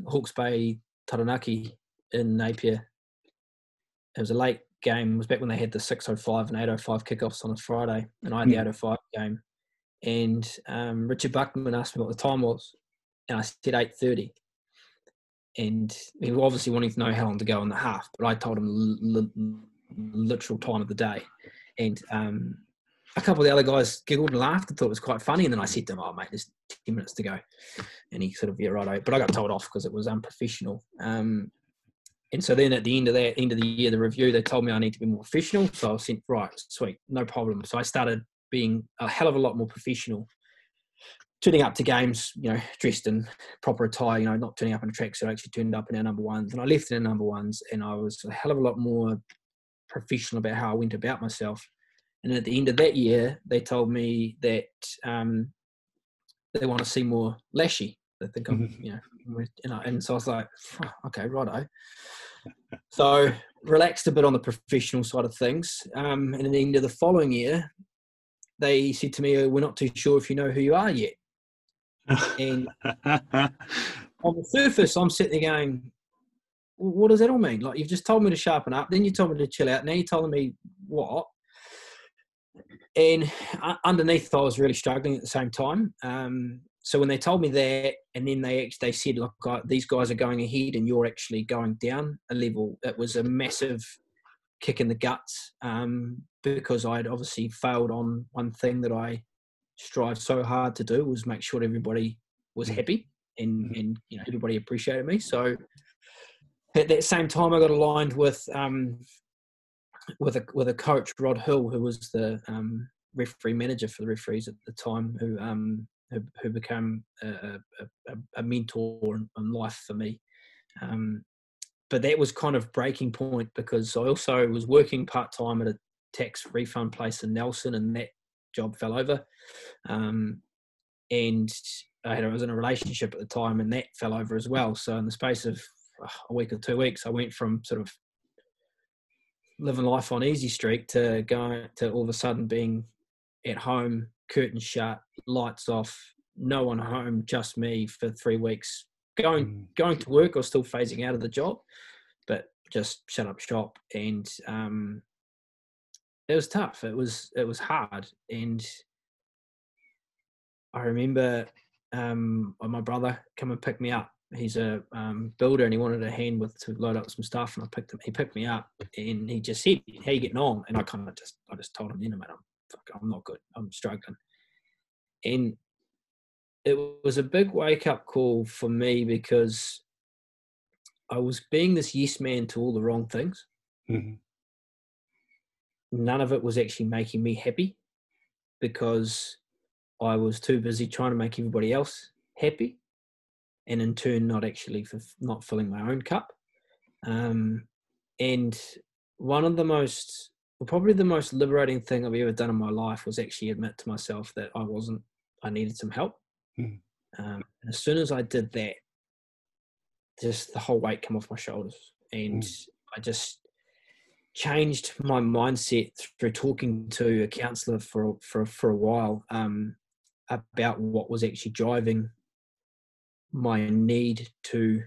Hawke's Bay Taranaki in Napier. It was a late game. It was back when they had the 6:05 and 8:05 kickoffs on a Friday, and I had the 8:05 game. And um, Richard Buckman asked me what the time was, and I said 8:30. And he was obviously wanting to know how long to go in the half, but I told him the literal time of the day. And um, a couple of the other guys giggled and laughed and thought it was quite funny. And then I said to him, "Oh, mate, there's ten minutes to go," and he sort of yeah, right. But I got told off because it was unprofessional. Um, and so then at the end of that end of the year, the review they told me I need to be more professional. So I was sent right, sweet, no problem. So I started being a hell of a lot more professional. Turning up to games, you know, dressed in proper attire, you know, not turning up in a tracksuit. I actually turned up in our number ones, and I left in our number ones, and I was a hell of a lot more professional about how I went about myself. And at the end of that year, they told me that um, they want to see more Lashy. They think I'm, mm-hmm. you know, and, I, and so I was like, oh, okay, righto. so relaxed a bit on the professional side of things. Um, and at the end of the following year, they said to me, oh, "We're not too sure if you know who you are yet." and on the surface, I'm sitting there going, "What does that all mean? Like you've just told me to sharpen up, then you told me to chill out, now you're telling me what?" And underneath, I was really struggling at the same time. Um, so when they told me that, and then they they said, "Look, these guys are going ahead, and you're actually going down a level," it was a massive kick in the guts um, because I'd obviously failed on one thing that I strive so hard to do was make sure everybody was mm. happy and mm-hmm. and you know everybody appreciated me. So at that same time, I got aligned with um, with a with a coach, Rod Hill, who was the um, referee manager for the referees at the time, who um, who, who became a, a, a mentor in life for me. Um, but that was kind of breaking point because I also was working part time at a tax refund place in Nelson, and that job fell over. Um, and I, had, I was in a relationship at the time, and that fell over as well. So in the space of uh, a week or two weeks, I went from sort of living life on easy streak to going to all of a sudden being at home, curtain shut, lights off, no one home, just me for three weeks. Going mm. going to work or still phasing out of the job, but just shut up shop and um, it was tough. It was it was hard, and I remember um, my brother come and pick me up. He's a um, builder, and he wanted a hand with to load up some stuff. And I picked him. He picked me up, and he just said, "How you getting on?" And I kind of just I just told him, "You know, man, I'm fuck, I'm not good. I'm struggling." And it was a big wake up call for me because I was being this yes man to all the wrong things. Mm-hmm none of it was actually making me happy because I was too busy trying to make everybody else happy, and in turn, not actually for not filling my own cup. Um, and one of the most, well, probably the most liberating thing I've ever done in my life was actually admit to myself that I wasn't, I needed some help. Mm. Um, and as soon as I did that, just the whole weight came off my shoulders, and mm. I just changed my mindset through talking to a counselor for for for a while um, about what was actually driving my need to.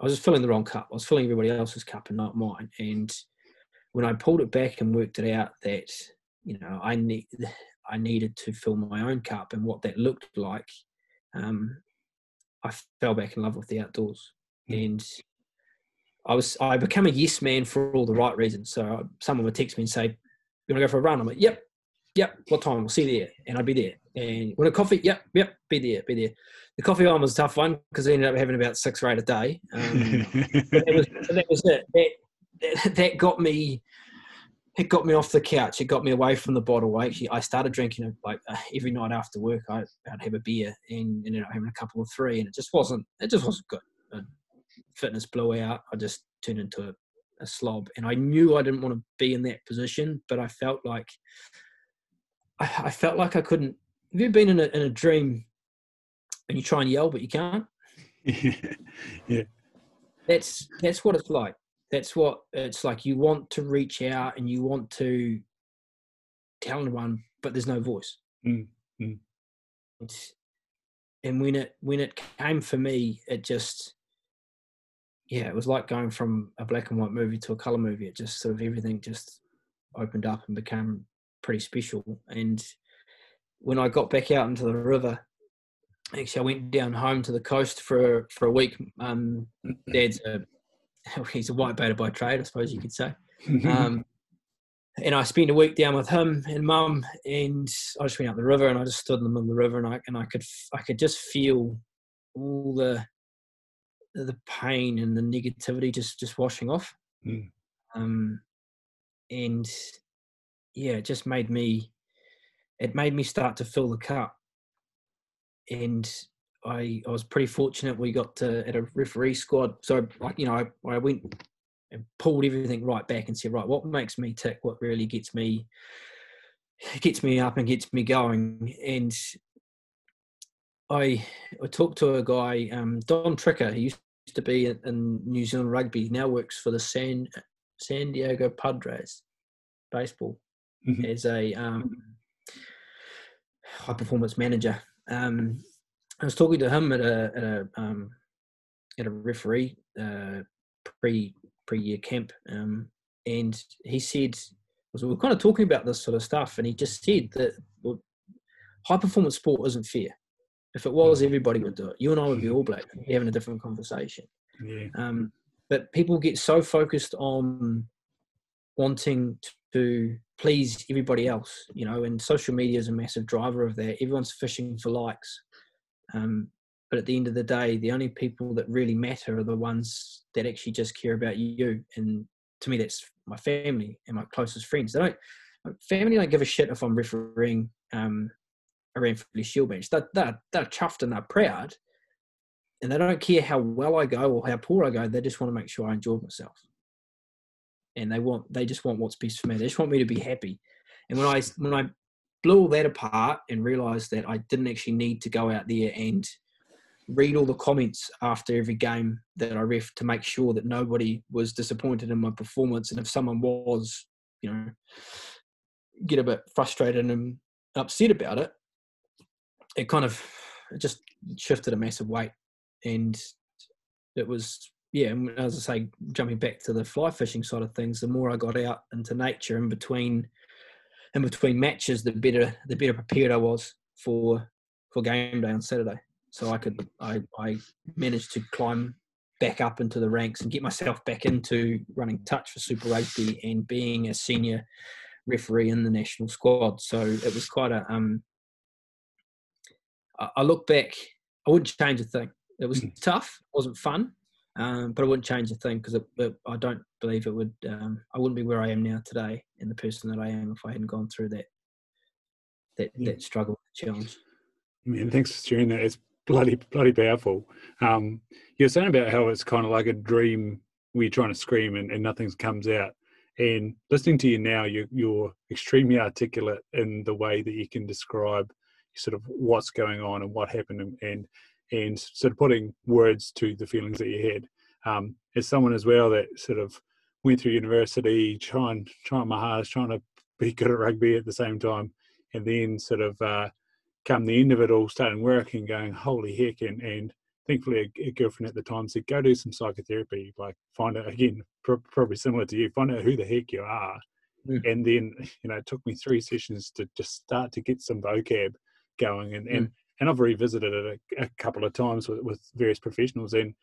I was just filling the wrong cup. I was filling everybody else's cup and not mine. And when I pulled it back and worked it out that you know I need I needed to fill my own cup and what that looked like, um, I fell back in love with the outdoors. Mm. And I was I became a yes man for all the right reasons. So someone would text me and say, "You want to go for a run?" I'm like, "Yep, yep. What time? We'll see you there." And I'd be there. And want a coffee? Yep, yep. Be there, be there. The coffee one was a tough one because I ended up having about six or eight a day. Um, that, was, that was it. That, that, that got me. It got me off the couch. It got me away from the bottle. I actually I started drinking like uh, every night after work. I, I'd have a beer and ended up having a couple of three, and it just wasn't. It just wasn't good fitness blew out. I just turned into a, a slob, and I knew I didn't want to be in that position, but I felt like I, I felt like I couldn't. Have you been in a, in a dream and you try and yell but you can't? yeah. That's that's what it's like. That's what it's like. You want to reach out and you want to tell anyone, but there's no voice. Mm, mm. and when it when it came for me, it just yeah, it was like going from a black and white movie to a color movie. It just sort of everything just opened up and became pretty special. And when I got back out into the river, actually I went down home to the coast for for a week. Um, Dad's a he's a white baiter by trade, I suppose you could say. Um, and I spent a week down with him and mum, and I just went up the river and I just stood in the middle of the river and I and I could I could just feel all the the pain and the negativity just just washing off. Mm. Um, and yeah, it just made me. It made me start to fill the cup, and I I was pretty fortunate. We got to at a referee squad, so like you know I, I went and pulled everything right back and said, right, what makes me tick? What really gets me gets me up and gets me going? And I I talked to a guy, um, Don Tricker. He used to be in, New Zealand rugby. Now works for the San San Diego Padres baseball mm-hmm. as a um, high performance manager. Um, I was talking to him at a at a um, at a referee uh, pre pre year camp, um, and he said we were kind of talking about this sort of stuff, and he just said that well, high performance sport isn't fair. If it was, everybody would do it. You and I would be all black, having a different conversation. Yeah. Um, but people get so focused on wanting to please everybody else, you know, and social media is a massive driver of that. Everyone's fishing for likes. Um, but at the end of the day, the only people that really matter are the ones that actually just care about you. And to me, that's my family and my closest friends. They don't, family don't give a shit if I'm refereeing um, for the shield bench. They're, they're, they're chuffed and they're proud. And they don't care how well I go or how poor I go. They just want to make sure I enjoy myself. And they want, they just want what's best for me. They just want me to be happy. And when I, when I blew all that apart and realised that I didn't actually need to go out there and read all the comments after every game that I ref to make sure that nobody was disappointed in my performance. And if someone was, you know, get a bit frustrated and upset about it, it kind of it just shifted a massive weight. And it was, yeah, and as I say, jumping back to the fly fishing side of things, the more I got out into nature in between in between matches, the better the better prepared I was for for game day on Saturday. So I could I I managed to climb back up into the ranks and get myself back into running touch for Super Rugby and being a senior referee in the national squad. So it was quite a um. I look back, I wouldn't change a thing. It was mm. tough, it wasn't fun, um, but I wouldn't change a thing because I don't believe it would. Um, I wouldn't be where I am now today and the person that I am if I hadn't gone through that that yeah. that struggle, challenge. Man, thanks for sharing that. It's bloody bloody powerful. Um, you're saying about how it's kind of like a dream where you're trying to scream and, and nothing comes out. And listening to you now, you're, you're extremely articulate in the way that you can describe sort of what's going on and what happened and, and and sort of putting words to the feelings that you had. Um, as someone as well that sort of went through university, trying trying my hardest, trying to be good at rugby at the same time, and then sort of uh, come the end of it all, starting work and going, holy heck, and, and thankfully a, a, girlfriend at the time said, go do some psychotherapy, like find out, again, probably similar to you, find out who the heck you are. Mm. And then, you know, it took me three sessions to just start to get some vocab going. And, mm. and, and I've revisited it a, a couple of times with, with, various professionals and,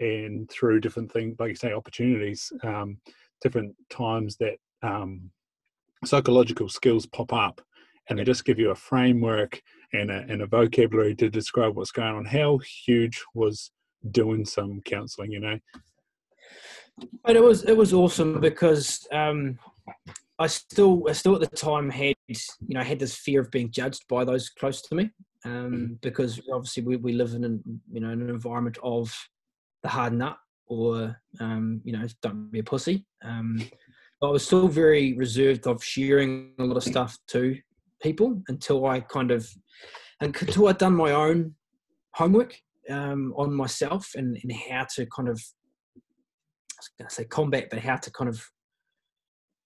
and through different things, like you say, opportunities, um, different times that um, psychological skills pop up and they just give you a framework and a, and a vocabulary to describe what's going on. How huge was doing some counselling? You know, but it was it was awesome because um, I still I still at the time had you know had this fear of being judged by those close to me um, mm-hmm. because obviously we, we live in an, you know an environment of the hard nut or um, you know don't be a pussy. Um, I was still very reserved of sharing a lot of stuff to people until I kind of until I'd done my own homework um, on myself and, and how to kind of I was going to say combat, but how to kind of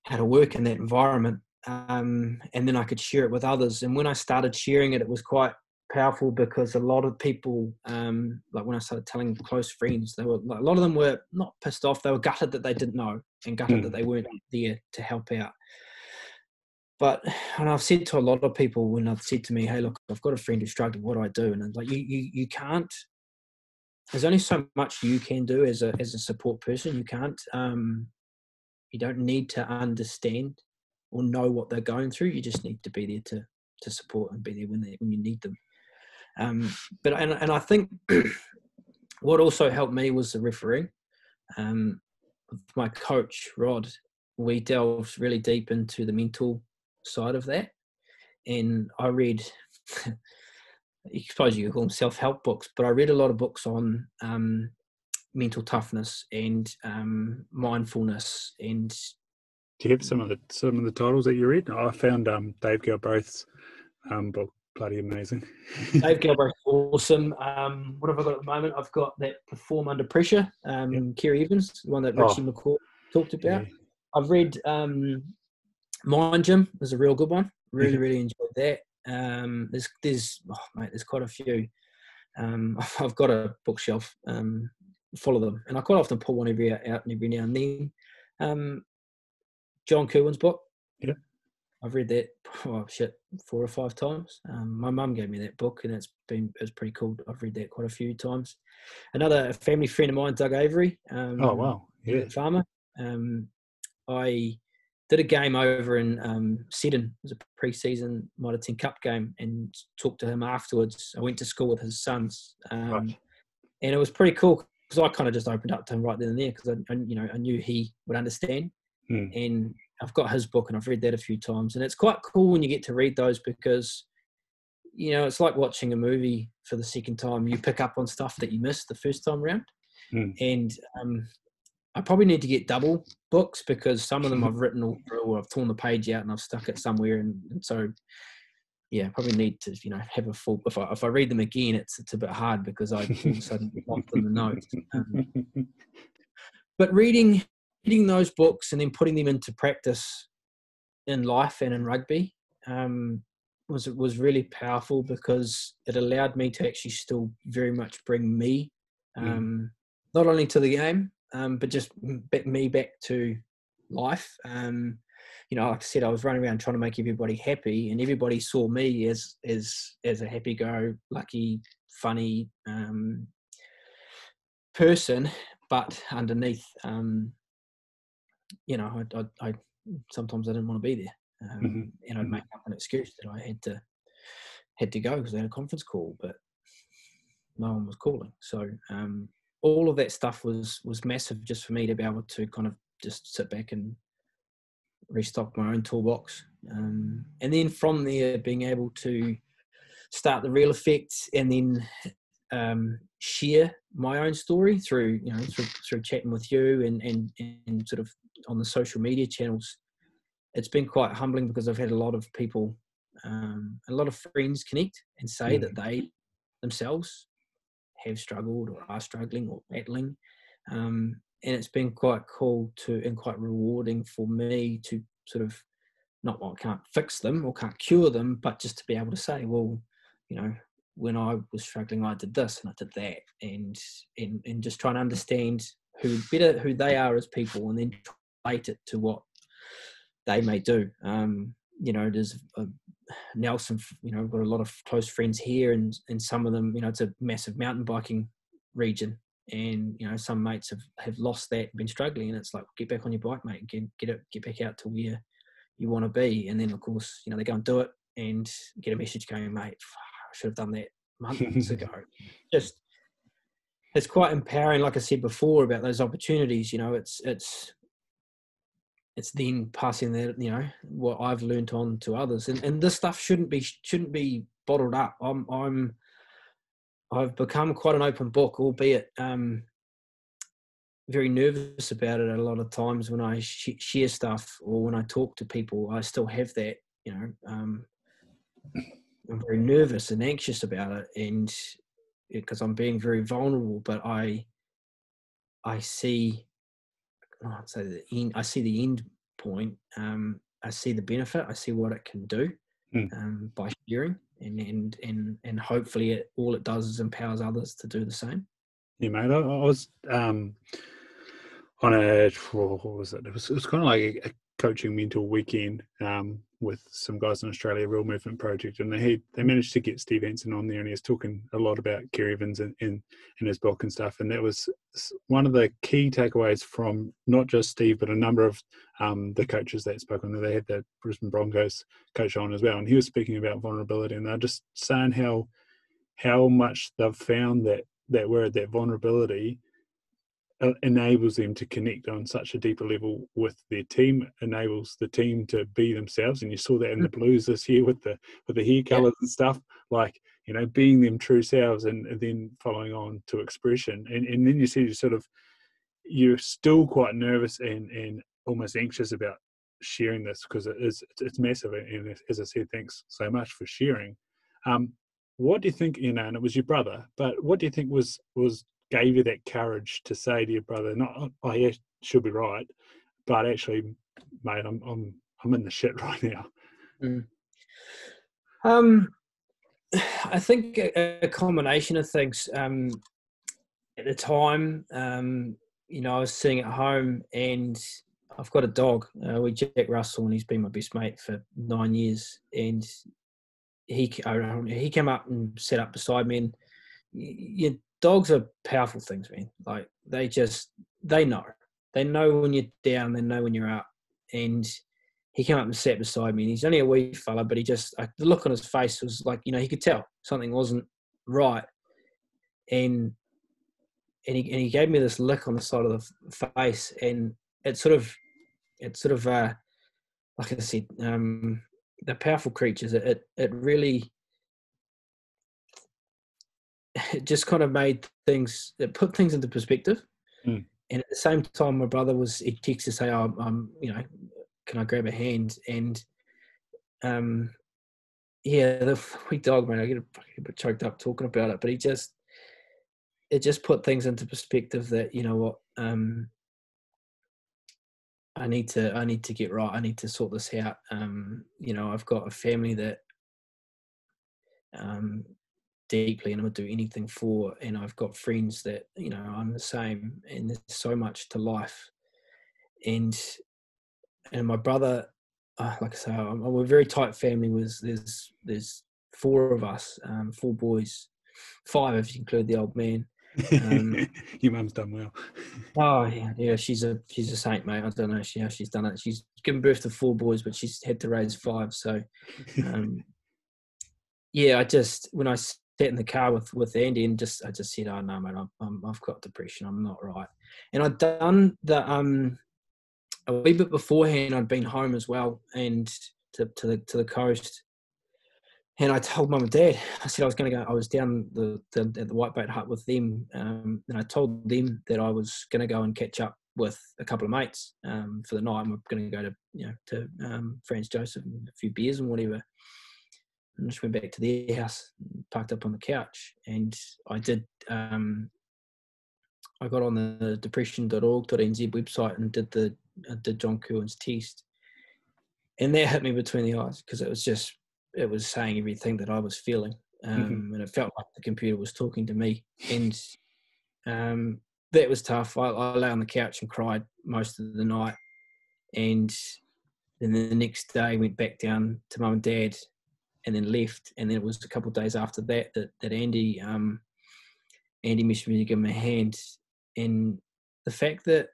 how to work in that environment. Um, and then I could share it with others. And when I started sharing it, it was quite powerful because a lot of people, um, like when I started telling close friends, they were a lot of them were not pissed off. They were gutted that they didn't know and gutted mm. that they weren't there to help out. But and I've said to a lot of people when I've said to me, "Hey, look, I've got a friend who's struggling. What do I do?" And I'm like, "You, you, you can't. There's only so much you can do as a as a support person. You can't. Um, you don't need to understand or know what they're going through. You just need to be there to to support and be there when they when you need them. Um, but and and I think what also helped me was the refereeing. Um, my coach Rod, we delved really deep into the mental side of that. And I read, I suppose you call them self help books, but I read a lot of books on um, mental toughness and um, mindfulness. And do you have some of the some of the titles that you read? I found um, Dave Galbraith's um, book bloody amazing. Dave Galbraith, awesome. Um, what have I got at the moment? I've got that Perform Under Pressure, um, yep. Ceri Evans, the one that Richie oh. McCaw talked about. Yeah. I've read um, Mind Gym is a real good one. Really, mm-hmm. really enjoyed that. Um, there's, there's, oh, mate, there's quite a few. Um, I've got a bookshelf um, full of them, and I quite often pull one every out every now and then. Um, John Kirwan's book. Yeah. I've read that oh shit four or five times. Um, my mum gave me that book, and it's been it's pretty cool. I've read that quite a few times. Another family friend of mine, Doug Avery. Um, oh wow, yeah, farmer. Um, I did a game over in um, Seddon. It was a pre-season Mitre 10 Cup game, and talked to him afterwards. I went to school with his sons, um, right. and it was pretty cool because I kind of just opened up to him right then and there because I, I, you know, I knew he would understand. Hmm. And I've got his book, and I've read that a few times, and it's quite cool when you get to read those because, you know, it's like watching a movie for the second time. You pick up on stuff that you missed the first time around, hmm. and um, I probably need to get double books because some of them I've written all through or I've torn the page out and I've stuck it somewhere. And, and so yeah, I probably need to you know have a full. If I if I read them again, it's it's a bit hard because I all of a sudden lost in the notes. Um, but reading reading those books and then putting them into practice in life and in rugby um, was was really powerful because it allowed me to actually still very much bring me mm. um, mm. not only to the game um, but just me back to life. Um, you know, like I said, I was running around trying to make everybody happy, and everybody saw me as as as a happy go lucky, funny um, person. But underneath, um, you know, I, I, I, sometimes I didn't want to be there, um, mm-hmm. and I'd mm-hmm. make up an excuse that I had to had to go because I had a conference call, but no one was calling. So um, all of that stuff was was massive just for me to be able to kind of just sit back and restock my own toolbox. Um, and then from there, being able to start the Reel Effects and then um, share my own story through, you know, through, through chatting with you and, and, and sort of on the social media channels. It's been quite humbling because I've had a lot of people, um, a lot of friends connect and say mm. that they themselves have struggled or are struggling or battling. Um, and it's been quite cool to and quite rewarding for me to sort of not well, I can't fix them or can't cure them, but just to be able to say, well, you know, when I was struggling, I did this and I did that, and and and just trying to understand who better who they are as people, and then relate it to what they may do. Um, you know, there's a, Nelson. You know, I've got a lot of close friends here, and and some of them, you know, it's a massive mountain biking region, and you know some mates have, have lost that been struggling and it's like get back on your bike mate get get it get back out to where you want to be and then of course you know they go and do it and get a message going mate I should have done that months ago just it's quite empowering like I said before about those opportunities you know it's it's it's then passing that you know what I've learned on to others and and this stuff shouldn't be shouldn't be bottled up I'm I'm I've become quite an open book, albeit um, very nervous about it a lot of times when I sh- share stuff or when I talk to people. I still have that, you know. Um, I'm very nervous and anxious about it, and because I'm being very vulnerable. But I, I see, I'd say the end. I see the end point. Um, I see the benefit. I see what it can do mm. um, by sharing and and and and hopefully it all it does is empowers others to do the same. Yeah, mate. I, I was um, on a what was it? It was, it was kind of like a, a coaching mental weekend um, with some guys in Australia, Real Movement Project, and they they managed to get Steve Hansen on there, and he was talking a lot about Ceri Evans in, in, in his book and stuff. And that was one of the key takeaways from not just Steve, but a number of um, the coaches that spoke on there. They had the Brisbane Broncos coach on as well, and he was speaking about vulnerability, and they're just saying how how much they've found that that word, that vulnerability enables them to connect on such a deeper level with their team enables the team to be themselves and you saw that in the mm. blues this year with the with the hair colors yeah. and stuff like you know being them true selves and, and, then following on to expression and, and then you see you sort of you're still quite nervous and and almost anxious about sharing this because it is it's massive and as i said thanks so much for sharing um what do you think you know and it was your brother but what do you think was was gave you that courage to say to your brother, "Not, oh yeah, she'll be right," but actually, mate, I'm I'm I'm in the shit right now. Mm. Um, I think a, a, combination of things. Um, at the time, um, you know, I was sitting at home and I've got a dog. Uh, we Jack Russell, and he's been my best mate for nine years. And he he came up and sat up beside me, and you dogs are powerful things, man. Like they just they know. They know when you're down, they know when you're up. And he came up and sat beside me and he's only a wee fella, but he just the look on his face was like, you know, he could tell something wasn't right. And and he and he gave me this lick on the side of the face and it sort of it sort of uh like I said, um the powerful creatures, it it, it really it just kind of made things it put things into perspective. Mm. And at the same time, my brother was he texted to say, "Oh, I'm, you know, can I grab a hand?" And um, yeah, the weak dog man, I get a, a bit choked up talking about it, but he just it just put things into perspective that you know what um I need to I need to get right. I need to sort this out. Um, you know, I've got a family that um deeply and I would do anything for and I've got friends that, you know, I'm the same and there's so much to life. And and my brother uh, like I say, I'm, I'm, a very tight family. Was there's there's four of us, um, four boys, five if you include the old man. Um, Your mum's done well. oh yeah, yeah. She's a she's a saint, mate. I don't know she, how she's done it. She's given birth to four boys, but she's had to raise five. So, um, yeah, I just when I sat in the car with with Andy and just I just said, "Oh no, mate, I'm, i have got depression. I'm not right." And I'd done the um a wee bit beforehand. I'd been home as well and to to the to the coast and I told mum and dad, I said I was going to go. I was down the, the at the Whitebait Hut with them, um, and I told them that I was going to go and catch up with a couple of mates um, for the night. I'm going to go to you know to um, Franz Josef and a few beers and whatever. And just went back to their house, parked up on the couch, and I did. Um, I got on the depression.org.nz website and did the uh, did John Kirwan's test, and that hit me between the eyes because it was just it was saying everything that I was feeling, um, mm-hmm. and it felt like the computer was talking to me. And um, that was tough. I, I, lay on the couch and cried most of the night, and then the next day went back down to mum and dad, and then left. And then it was a couple of days after that that, that Andy um, Andy messaged me to give him a hand, and the fact that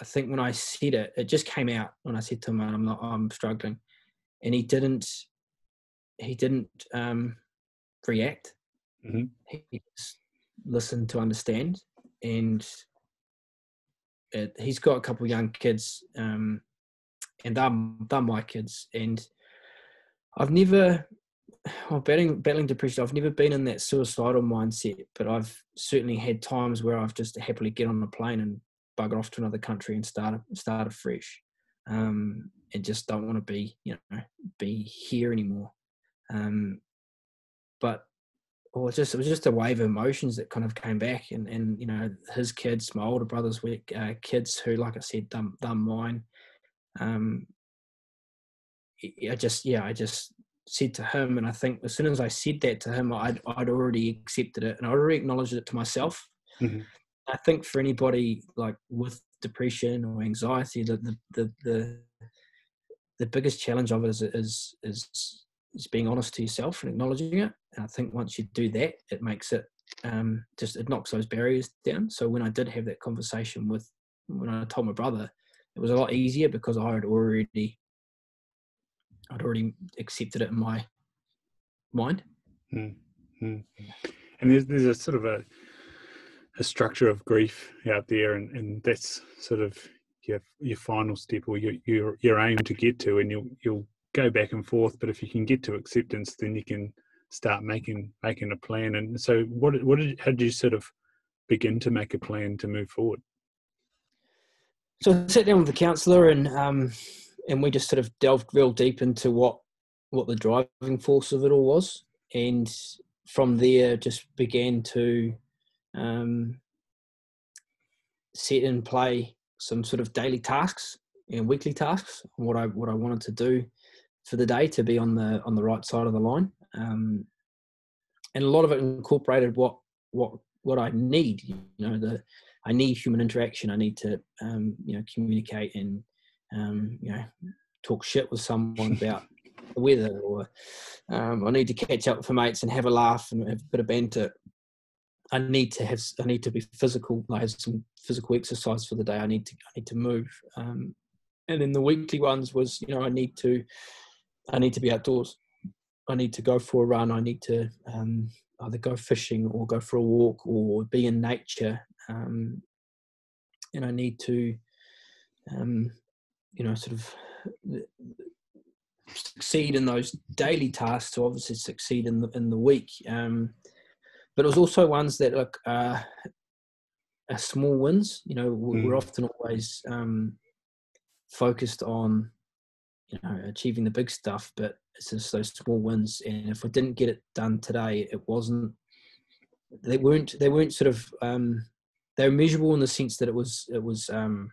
I think when I said it, it just came out when I said to him, "I'm not, I'm struggling," and he didn't he didn't um, react. Mm-hmm. He listened to understand, and it, he's got a couple of young kids, um, and they're, they're my kids. And I've never, well, battling, battling depression, I've never been in that suicidal mindset, but I've certainly had times where I've just happily get on a plane and bugger off to another country and start start afresh, um, and just don't want to be, you know, be here anymore. Um, but it was just it was just a wave of emotions that kind of came back, and and you know his kids, my older brother's uh, kids, who like I said, done done mine. Um, I just yeah, I just said to him, and I think as soon as I said that to him, I'd I'd already accepted it, and I already acknowledged it to myself. Mm-hmm. I think for anybody like with depression or anxiety, the the the the, the biggest challenge of it is is is is being honest to yourself and acknowledging it. And I think once you do that, it makes it um, just it knocks those barriers down. So when I did have that conversation with when I told my brother, it was a lot easier because I had already I'd already accepted it in my mind. Mm-hmm. And there's there's a sort of a a structure of grief out there, and, and that's sort of your your final step or your your your aim to get to, and you'll you'll go back and forth, but if you can get to acceptance, then you can start making making a plan. And so, what what did how did you sort of begin to make a plan to move forward? So I sat down with the counsellor and um, and we just sort of delved real deep into what what the driving force of it all was, and from there just began to um, set in play some sort of daily tasks and weekly tasks what I what I wanted to do for the day to be on the on the right side of the line, um, and a lot of it incorporated what what what I need. You know, the I need human interaction. I need to um, you know communicate and um, you know talk shit with someone about the weather, or um, I need to catch up with my mates and have a laugh and have a bit of banter. I need to have I need to be physical. I have some physical exercise for the day. I need to I need to move. Um, and then the weekly ones was you know I need to I need to be outdoors. I need to go for a run. I need to um, either go fishing or go for a walk or be in nature. Um, and I need to, um, you know, sort of succeed in those daily tasks to obviously succeed in the in the week. Um, but it was also ones that look uh, are small wins. You know, we're, mm. often always um, focused on you know achieving the big stuff, but it's just those small wins. And if we didn't get it done today, it wasn't. They weren't. They weren't sort of. Um, they were measurable in the sense that it was. It was. Um,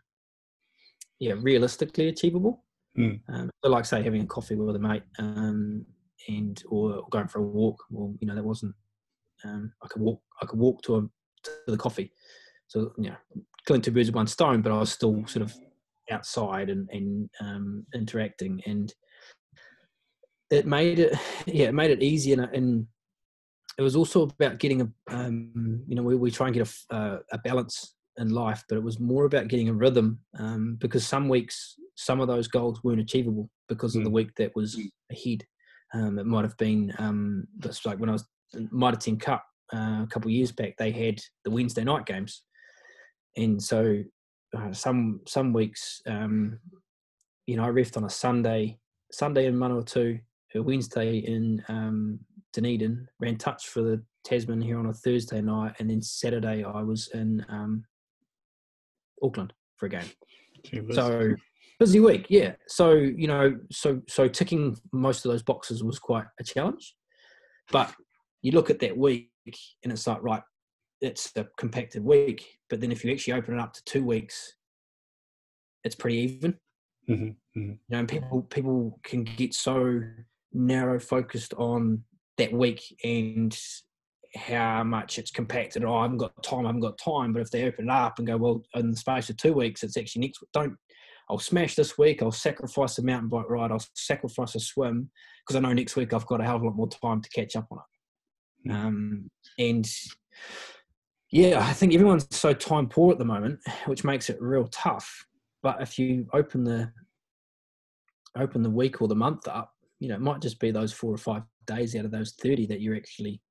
yeah, realistically achievable. Mm. Um, so like say having a coffee with a mate, um, and or, or going for a walk. Well, you know that wasn't. Um, I could walk. I could walk to a to the coffee. So you know, killing two birds with one stone, but I was still sort of outside and, and um, interacting, and it made it yeah, it made it easy, and, and it was also about getting a um, you know we, we try and get a, uh, a balance in life, but it was more about getting a rhythm um, because some weeks some of those goals weren't achievable because of the week that was ahead. Um, it might have been um, that's like when I was Mitre 10 Cup uh, a couple of years back. They had the Wednesday night games, and so uh, some some weeks, um, you know, I refed on a Sunday, Sunday in Manawatu, a Wednesday in um, Dunedin, ran touch for the Tasman here on a Thursday night, and then Saturday I was in um, Auckland for a game. So busy week, yeah. So you know, so so ticking most of those boxes was quite a challenge, but you look at that week and it's like right, it's a compacted week. But then if you actually open it up to two weeks, it's pretty even. Mm-hmm. Mm-hmm. You know, and people people can get so narrow focused on that week and how much it's compacted. Oh, I haven't got time. I haven't got time. But if they open it up and go, well, in the space of two weeks, it's actually next. Don't. I'll smash this week. I'll sacrifice a mountain bike ride. I'll sacrifice a swim because I know next week I've got a hell of a lot more time to catch up on it. Um, and yeah, I think everyone's so time poor at the moment, which makes it real tough. But if you open the open the week or the month up, you know, it might just be those four or five days out of those thirty that you're actually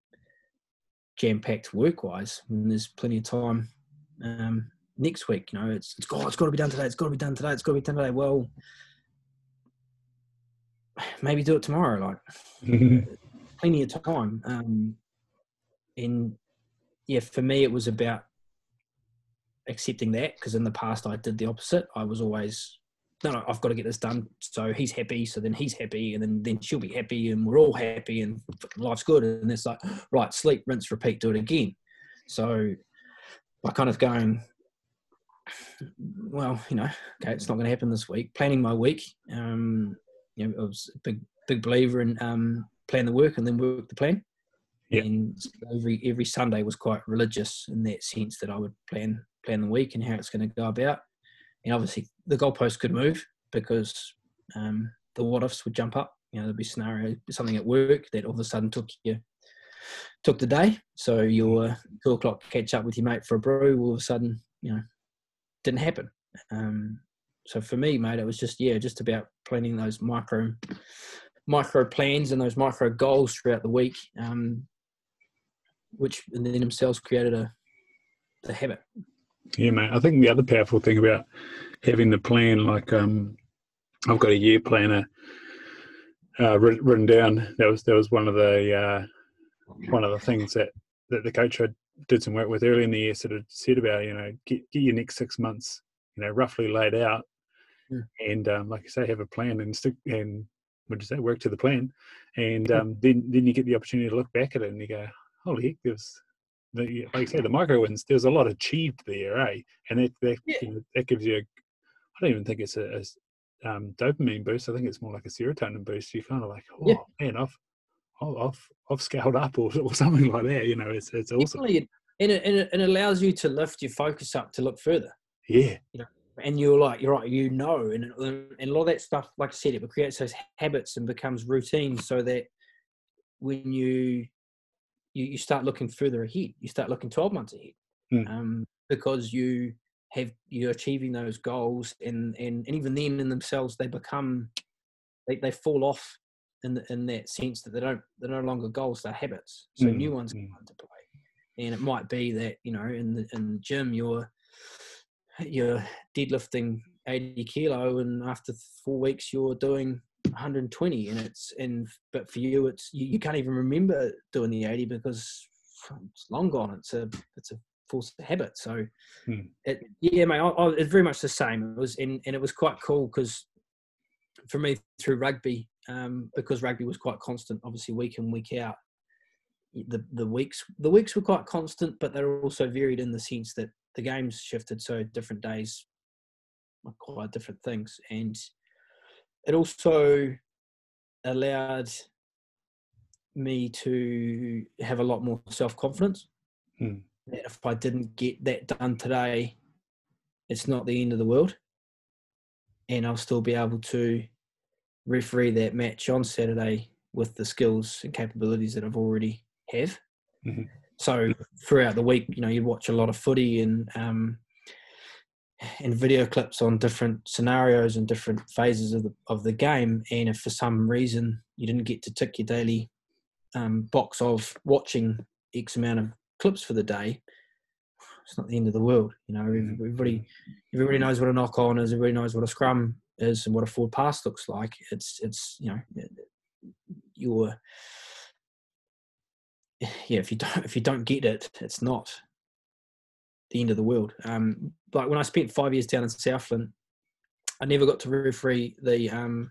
jam packed work wise, and there's plenty of time um, next week. You know, it's it's got it's got to be done today. It's got to be done today. It's got to be done today. Well, maybe do it tomorrow. Like plenty of time. Um, and yeah, for me, it was about accepting that because in the past I did the opposite. I was always no, no, I've got to get this done. So he's happy. So then he's happy, and then then she'll be happy, and we're all happy, and life's good. And it's like, right, sleep, rinse, repeat, do it again. So by kind of going, well, you know, okay, it's not going to happen this week. Planning my week, um, you know, I was a big big believer in um, plan the work and then work the plan. Yeah. And every every Sunday was quite religious in that sense that I would plan plan the week and how it's going to go about and obviously the goalpost could move because um, the what ifs would jump up. You know, there'd be scenario something at work that all of a sudden took you took the day. So your two o'clock catch up with your mate for a brew, all of a sudden, you know, didn't happen. Um, so for me, mate, it was just yeah, just about planning those micro micro plans and those micro goals throughout the week, um, which in themselves created a the habit. Yeah, mate. I think the other powerful thing about having the plan, like um, I've got a year planner uh, written down. That was that was one of the uh, one of the things that that the coach I did some work with early in the year sort of said about. You know, get get your next six months, you know, roughly laid out, Yeah. and um, like I say, have a plan and stick and would you say work to the plan, and um, then then you get the opportunity to look back at it and you go, holy heck, there's the, like I say, the micro wins. There's a lot achieved there, eh? And that that, Yeah. you know, that gives you. A, I don't even think it's a um, dopamine boost. I think it's more like a serotonin boost. You're kind of like, oh Yeah. man, I've I've I've, I've scaled up or, or something like that. You know, it's it's awesome. Definitely, and it, and it, and it allows you to lift your focus up to look further. Yeah, You know, And you're like, you're right, you know, and and a lot of that stuff, like I said, it creates those habits and becomes routine, so that when you you, you start looking further ahead, you start looking 12 months ahead, Mm. um, because you have you're achieving those goals, and and, and even then in themselves they become they, they fall off in the, in that sense that they don't they're no longer goals, they're habits. So Mm, new ones mm. come into play, and it might be that you know in the in the gym you're you're deadlifting 80 kilo and after four weeks you're doing 120 and it's and but for you it's you, you can't even remember doing the 80 because it's long gone it's a it's a forced habit so Hmm. it yeah mate I, I, it's very much the same it was and, and it was quite cool because for me through rugby um, because rugby was quite constant, obviously week in week out. The the weeks the weeks were quite constant, but they were also varied in the sense that the games shifted, so different days were quite different things, and it also allowed me to have a lot more self confidence. Hmm. If I didn't get that done today, it's not the end of the world, and I'll still be able to referee that match on Saturday with the skills and capabilities that I've already have. Mhm. So throughout the week, you know, you'd watch a lot of footy and um, and video clips on different scenarios and different phases of the of the game. And if for some reason you didn't get to tick your daily um, box of watching X amount of clips for the day, it's not the end of the world. You know, everybody everybody knows what a knock on is. Everybody knows what a scrum is and what a forward pass looks like. It's it's you know you're yeah if you don't if you don't get it, it's not the end of the world. Um, like when I spent five years down in Southland, I never got to referee the um,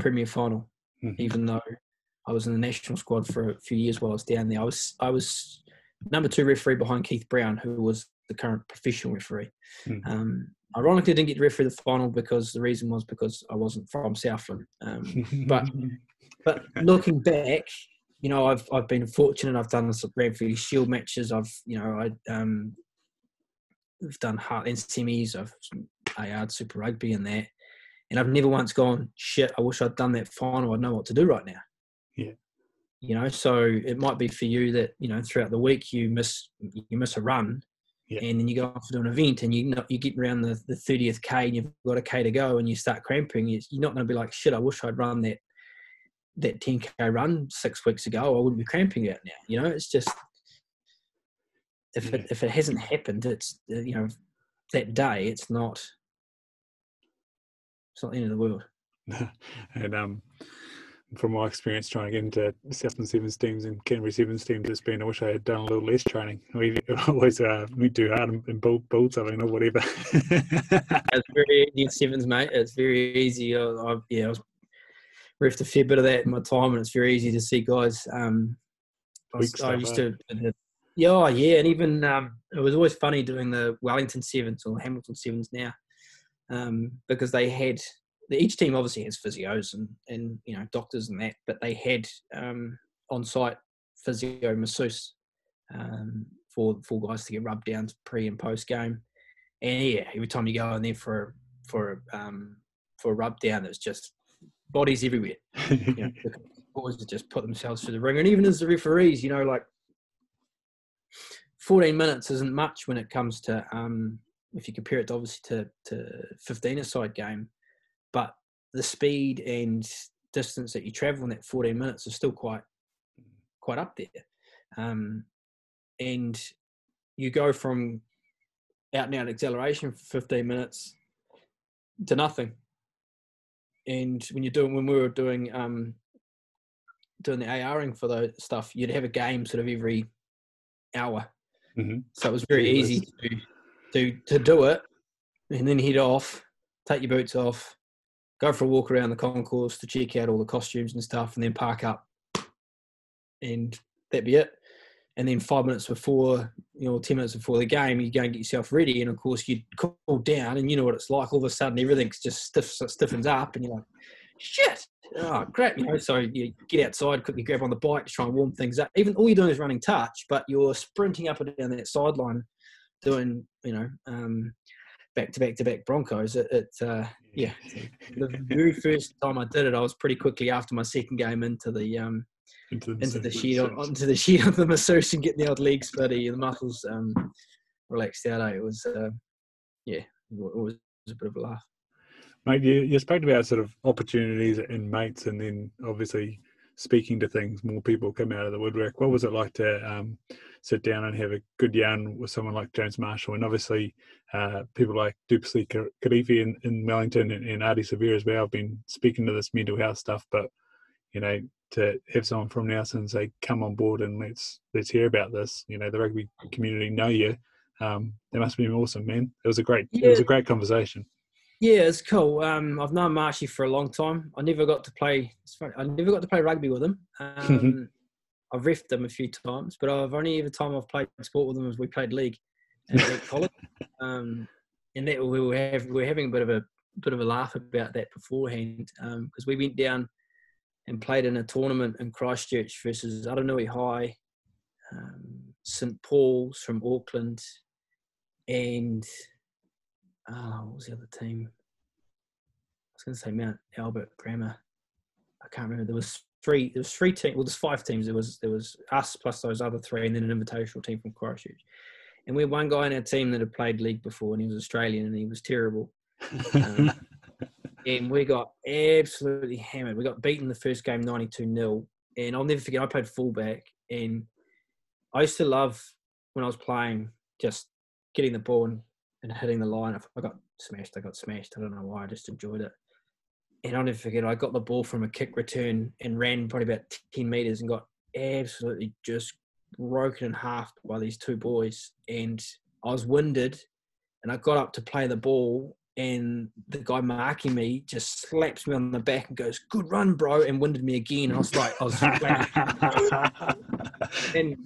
Premier final, Mhm. even though I was in the national squad for a few years while I was down there. I was I was number two referee behind Keith Brown, who was the current professional referee. Mhm. Um, ironically, I didn't get to referee the final because the reason was because I wasn't from Southland. Um, but- but looking back, you know, I've I've been fortunate. I've done some referee shield matches. I've you know I um, I've done Heartland semis. I've AR Super Rugby and that, and I've never once gone shit. I wish I'd done that final. I'd know what to do right now. Yeah. You know, so it might be for you that you know throughout the week you miss you miss a run, Yeah. and then you go off to an event and you know, you get around the the thirtieth k and you've got a k to go and you start cramping. You're not going to be like shit. I wish I'd run that that 10k run six weeks ago. I wouldn't be cramping out now. You know, it's just if it if it hasn't happened, it's uh, you know that day. It's not. It's not the end of the world. and um, from my experience trying to get into Southland Sevens teams and Canterbury Sevens teams, it's been I wish I had done a little less training. We always uh, went too hard and, build, build something or whatever. It's very easy sevens, mate. It's very easy. I, I, yeah, I was riffed a fair bit of that in my time, and it's very easy to see guys. Um, I, I used eh? to, yeah, yeah, and even um, it was always funny doing the Wellington sevens or Hamilton sevens now, um, because they had each team obviously has physios and and you know doctors and that, but they had um, on site physio masseuse um, for for guys to get rubbed down pre and post game. And yeah, every time you go in there for for um, for a rub down, there's just bodies everywhere. You know, just put themselves through the ring, and even as the referees, you know, like 14 minutes isn't much when it comes to um, if you compare it to obviously to to 15 a side game, but the speed and distance that you travel in that 14 minutes is still quite quite up there. Um, and you go from out and out acceleration for 15 minutes to nothing. And when you're doing, when we were doing, um, doing the ARing for the stuff, you'd have a game sort of every hour. Mhm. So it was very easy to, to, to do it and then head off, take your boots off, go for a walk around the concourse to check out all the costumes and stuff, and then park up. And that'd be it. And then five minutes before, you know, 10 minutes before the game, you go and get yourself ready. And of course, you cool down, and you know what it's like. All of a sudden, everything's just stiff, stiffens up, and you're like, shit. Oh, crap. You know, so you get outside, quickly grab on the bike to try and warm things up. Even all you're doing is running touch, but you're sprinting up and down that sideline doing, you know, um, back to back to back Broncos. It, it uh, yeah. The very first time I did it, I was pretty quickly after my second game into the um, into into the sheet on, onto the sheet of the masseuse and getting the old legs sweaty the muscles um, relaxed out. eh? It was uh, yeah, it was a bit of a laugh. Mate, you, you spoke about sort of opportunities and mates, and then obviously speaking to things, more people come out of the woodwork. What was it like to um, sit down and have a good yarn with someone like James Marshall, and obviously uh, people like Du'Plessis Kirifi in, in Wellington and, and Ardie Savea as well? I've been speaking to this mental health stuff, but you know, to have someone from Nelson say, "Come on board and let's let's hear about this," you know, the rugby community know you. Um, that must have been awesome, man. It was a great, it was a great conversation. Yeah, it's cool. Um, I've known Marshy for a long time. I never got to play. It's funny, I never got to play rugby with him. Um, I've riffed him a few times, but I've only ever time I've played sport with him was we played league at college. Um, and that we were, have, we were having a bit of a bit of a laugh about that beforehand because um, we went down and played in a tournament in Christchurch versus Aranui High, um, St Paul's from Auckland, and oh, what was the other team? I was going to say Mount Albert Grammar. I can't remember. There was three. There was three teams. Well, there's five teams. There was there was us plus those other three, and then an invitational team from Christchurch. And we had one guy in our team that had played league before, and he was Australian, and he was terrible. Um, and we got absolutely hammered. We got beaten the first game 92 0. And I'll never forget, I played fullback. And I used to love when I was playing just getting the ball and, and hitting the line. If I got smashed, I got smashed. I don't know why. I just enjoyed it. And I'll never forget, I got the ball from a kick return and ran probably about 10 meters and got absolutely just broken in half by these two boys. And I was winded and I got up to play the ball and the guy marking me just slaps me on the back and goes, "Good run, bro," and winded me again. I was like, I was, and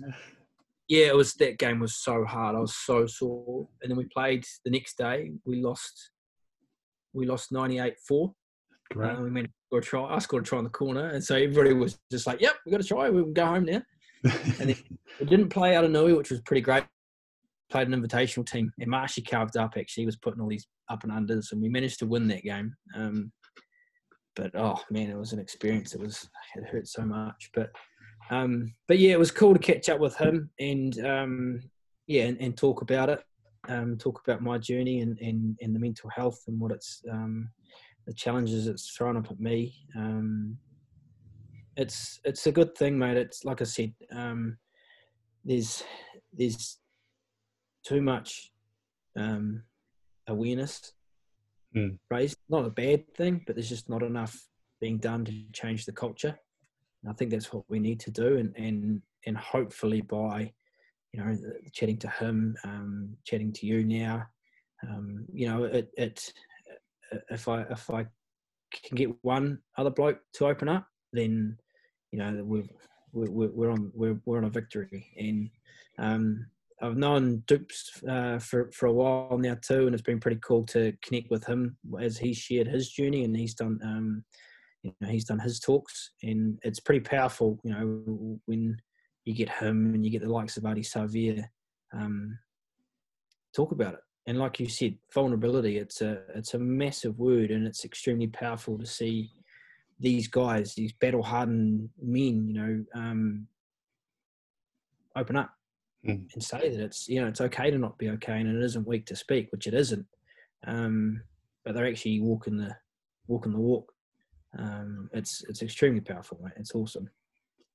yeah, it was that game was so hard. I was so sore. And then we played the next day. We lost. We lost 98-4. Right. Uh, we made a try. I scored a try in the corner, and so everybody was just like, "Yep, we got to try. We can go home now." and then we didn't play Aranui, which was pretty great. Played an invitational team, and Marshy carved up. Actually, he was putting all these up and unders, and we managed to win that game. Um, but oh man, it was an experience. It was it hurt so much, but um, but yeah, it was cool to catch up with him and um, yeah, and, and, talk about it, um, talk about my journey and, and, and the mental health and what it's um, the challenges it's thrown up at me. Um, it's it's a good thing, mate. It's like I said, um, there's there's too much um, awareness mm. raised. Not a bad thing, but there's just not enough being done to change the culture. And I think that's what we need to do, and and and hopefully by you know chatting to him, um, chatting to you now, um, you know it it if I if I can get one other bloke to open up, then you know we've we're, we're on we're, we're on a victory. And um, I've known Dupes uh, for for a while now too, and it's been pretty cool to connect with him as he shared his journey and he's done um, you know he's done his talks, and it's pretty powerful. You know when you get him and you get the likes of Ardie Savea um, talk about it. And like you said, vulnerability it's a it's a massive word, and it's extremely powerful to see these guys, these battle hardened men, you know, um, open up mm. and say that it's you know it's okay to not be okay and it isn't weak to speak, which it isn't. Um, but they're actually walking the walking the walk. Um, it's it's extremely powerful. Mate. It's awesome.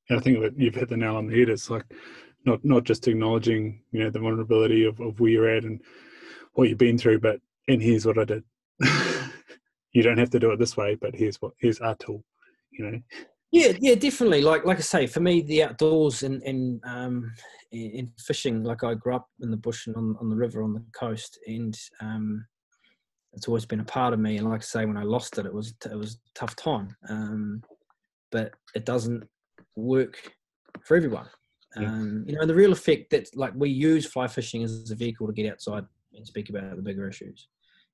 And I think that you've hit the nail on the head. It's like not not just acknowledging you know the vulnerability of, of where you're at and what you've been through, but and here's what I did. you don't have to do it this way, but here's what here's our tool. You know. Yeah, yeah, definitely. Like like I say, for me, the outdoors and and um, in fishing, like I grew up in the bush and on on the river on the coast, and um, it's always been a part of me. And like I say, when I lost it, it was it was a tough time. Um, but it doesn't work for everyone. Um, you know, the Reel Effect that like we use fly fishing as a vehicle to get outside and speak about the bigger issues.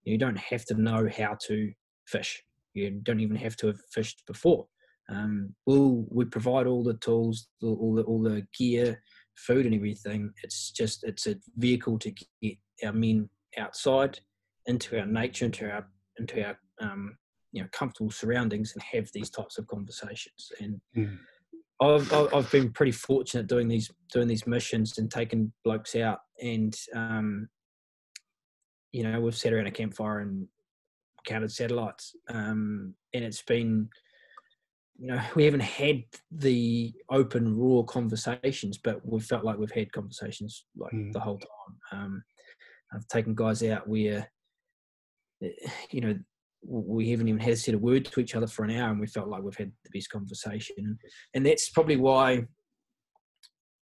You don't have to know how to fish. You don't even have to have fished before. Um, we'll we provide all the tools, all the all the gear, food, and everything. It's just it's a vehicle to get our men outside into our nature, into our into our um, you know comfortable surroundings, and have these types of conversations. And mm. I've I've been pretty fortunate doing these doing these missions and taking blokes out, and um, you know we've sat around a campfire and counted satellites, um, and it's been you know we haven't had the open raw conversations but we've felt like we've had conversations like mm. the whole time um, i've taken guys out where you know we haven't even had said a word to each other for an hour and we felt like we've had the best conversation and that's probably why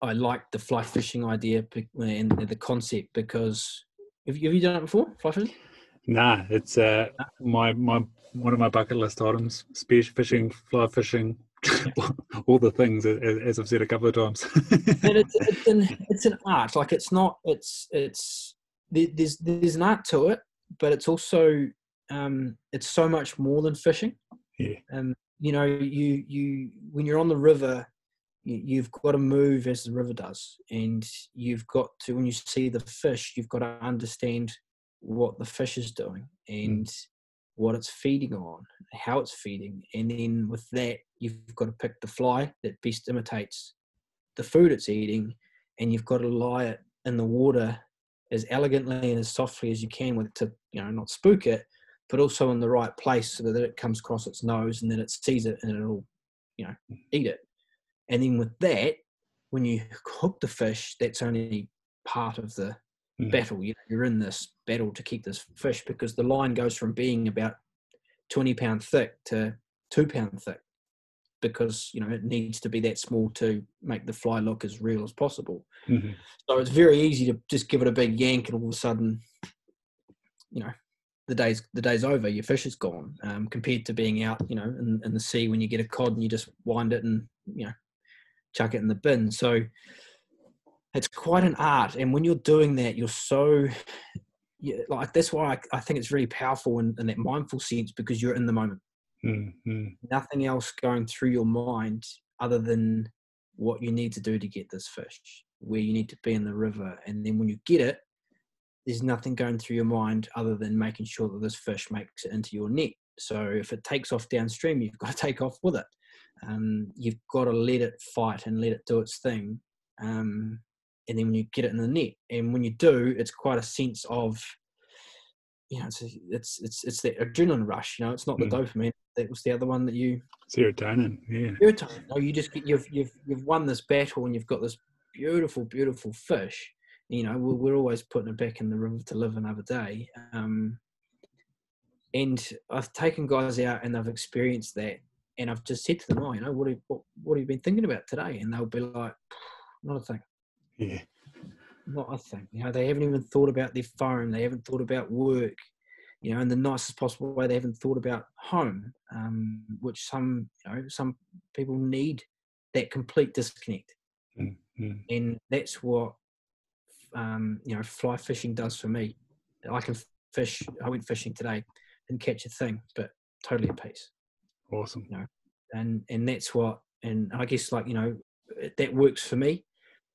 i like the fly fishing idea and the concept because have you, have you done it before fly fishing Nah, it's uh, my my one of my bucket list items: spear fishing, fly fishing, all the things as I've said a couple of times. and it's it's an, it's an art. Like it's not. It's it's there's there's an art to it, but it's also um, it's so much more than fishing. Yeah. Um, you know, you you when you're on the river, you, have got to move as the river does, and you've got to when you see the fish, you've got to understand what the fish is doing and mm. what it's feeding on, how it's feeding, and then with that, you've got to pick the fly that best imitates the food it's eating, and you've got to lie it in the water as elegantly and as softly as you can with it to you know not spook it but also in the right place so that it comes across its nose and then it sees it and it'll you know eat it. And then with that when you hook the fish that's only part of the mm. battle. You know, you're in this battle to keep this fish because the line goes from being about 20 pound thick to two pound thick because you know it needs to be that small to make the fly look as real as possible. Mm-hmm. So it's very easy to just give it a big yank, and all of a sudden, you know, the day's the day's over. Your fish is gone. Um, compared to being out, you know, in, in the sea when you get a cod and you just wind it and you know, chuck it in the bin. So it's quite an art, and when you're doing that, you're so yeah, like that's why I, I think it's really powerful in, in that mindful sense because you're in the moment. Mm-hmm. Nothing else going through your mind other than what you need to do to get this fish, where you need to be in the river. And then when you get it, there's nothing going through your mind other than making sure that this fish makes it into your net. So if it takes off downstream, you've got to take off with it. Um, you've got to let it fight and let it do its thing. Um, and then when you get it in the net, and when you do, it's quite a sense of you know, it's it's it's it's the adrenaline rush. You know, it's not the mm. dopamine. That was the other one that you serotonin. Yeah, serotonin. No, you just get you've you've you've won this battle and you've got this beautiful, beautiful fish. You know, we're, we're always putting it back in the river to live another day. Um, and I've taken guys out and they've experienced that, and I've just said to them, "Oh, you know, what have, what, what have you been thinking about today?" And they'll be like, "Not a thing." Yeah not I think. You know, they haven't even thought about their phone. They haven't thought about work. You know, in the nicest possible way, they haven't thought about home, um, which some you know some people need that complete disconnect, mm-hmm. and that's what um, you know fly fishing does for me. I can fish. I went fishing today, and catch a thing, but totally at peace. Awesome. You know, and and that's what, and I guess like you know that works for me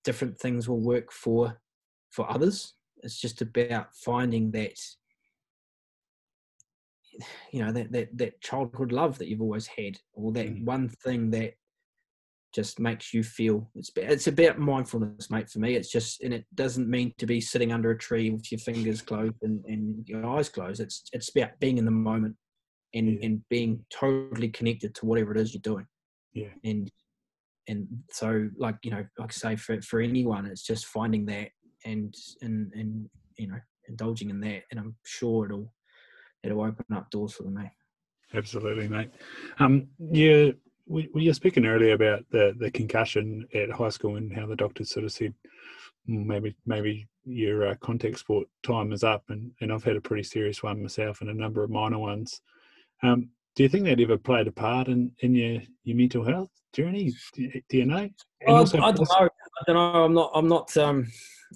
different things will work for for others. It's just about finding that you know that that, that childhood love that you've always had or that mm. one thing that just makes you feel it's it's about mindfulness mate for me. It's just and it doesn't mean to be sitting under a tree with your fingers closed and, and your eyes closed. It's it's about being in the moment and yeah. and being totally connected to whatever it is you're doing. Yeah. And and so like you know like I say for for anyone it's just finding that and and and you know indulging in that and i'm sure it'll it'll open up doors for them mate absolutely mate um yeah we, we were speaking earlier about the the concussion at high school and how the doctors sort of said hmm, maybe maybe your uh, contact sport time is up and, and I've had a pretty serious one myself and a number of minor ones. Um, do you think that ever played a part in, in your, your mental health journey? Do, do you know? Also, I, don't know. I don't know. I'm not. I'm not. Um,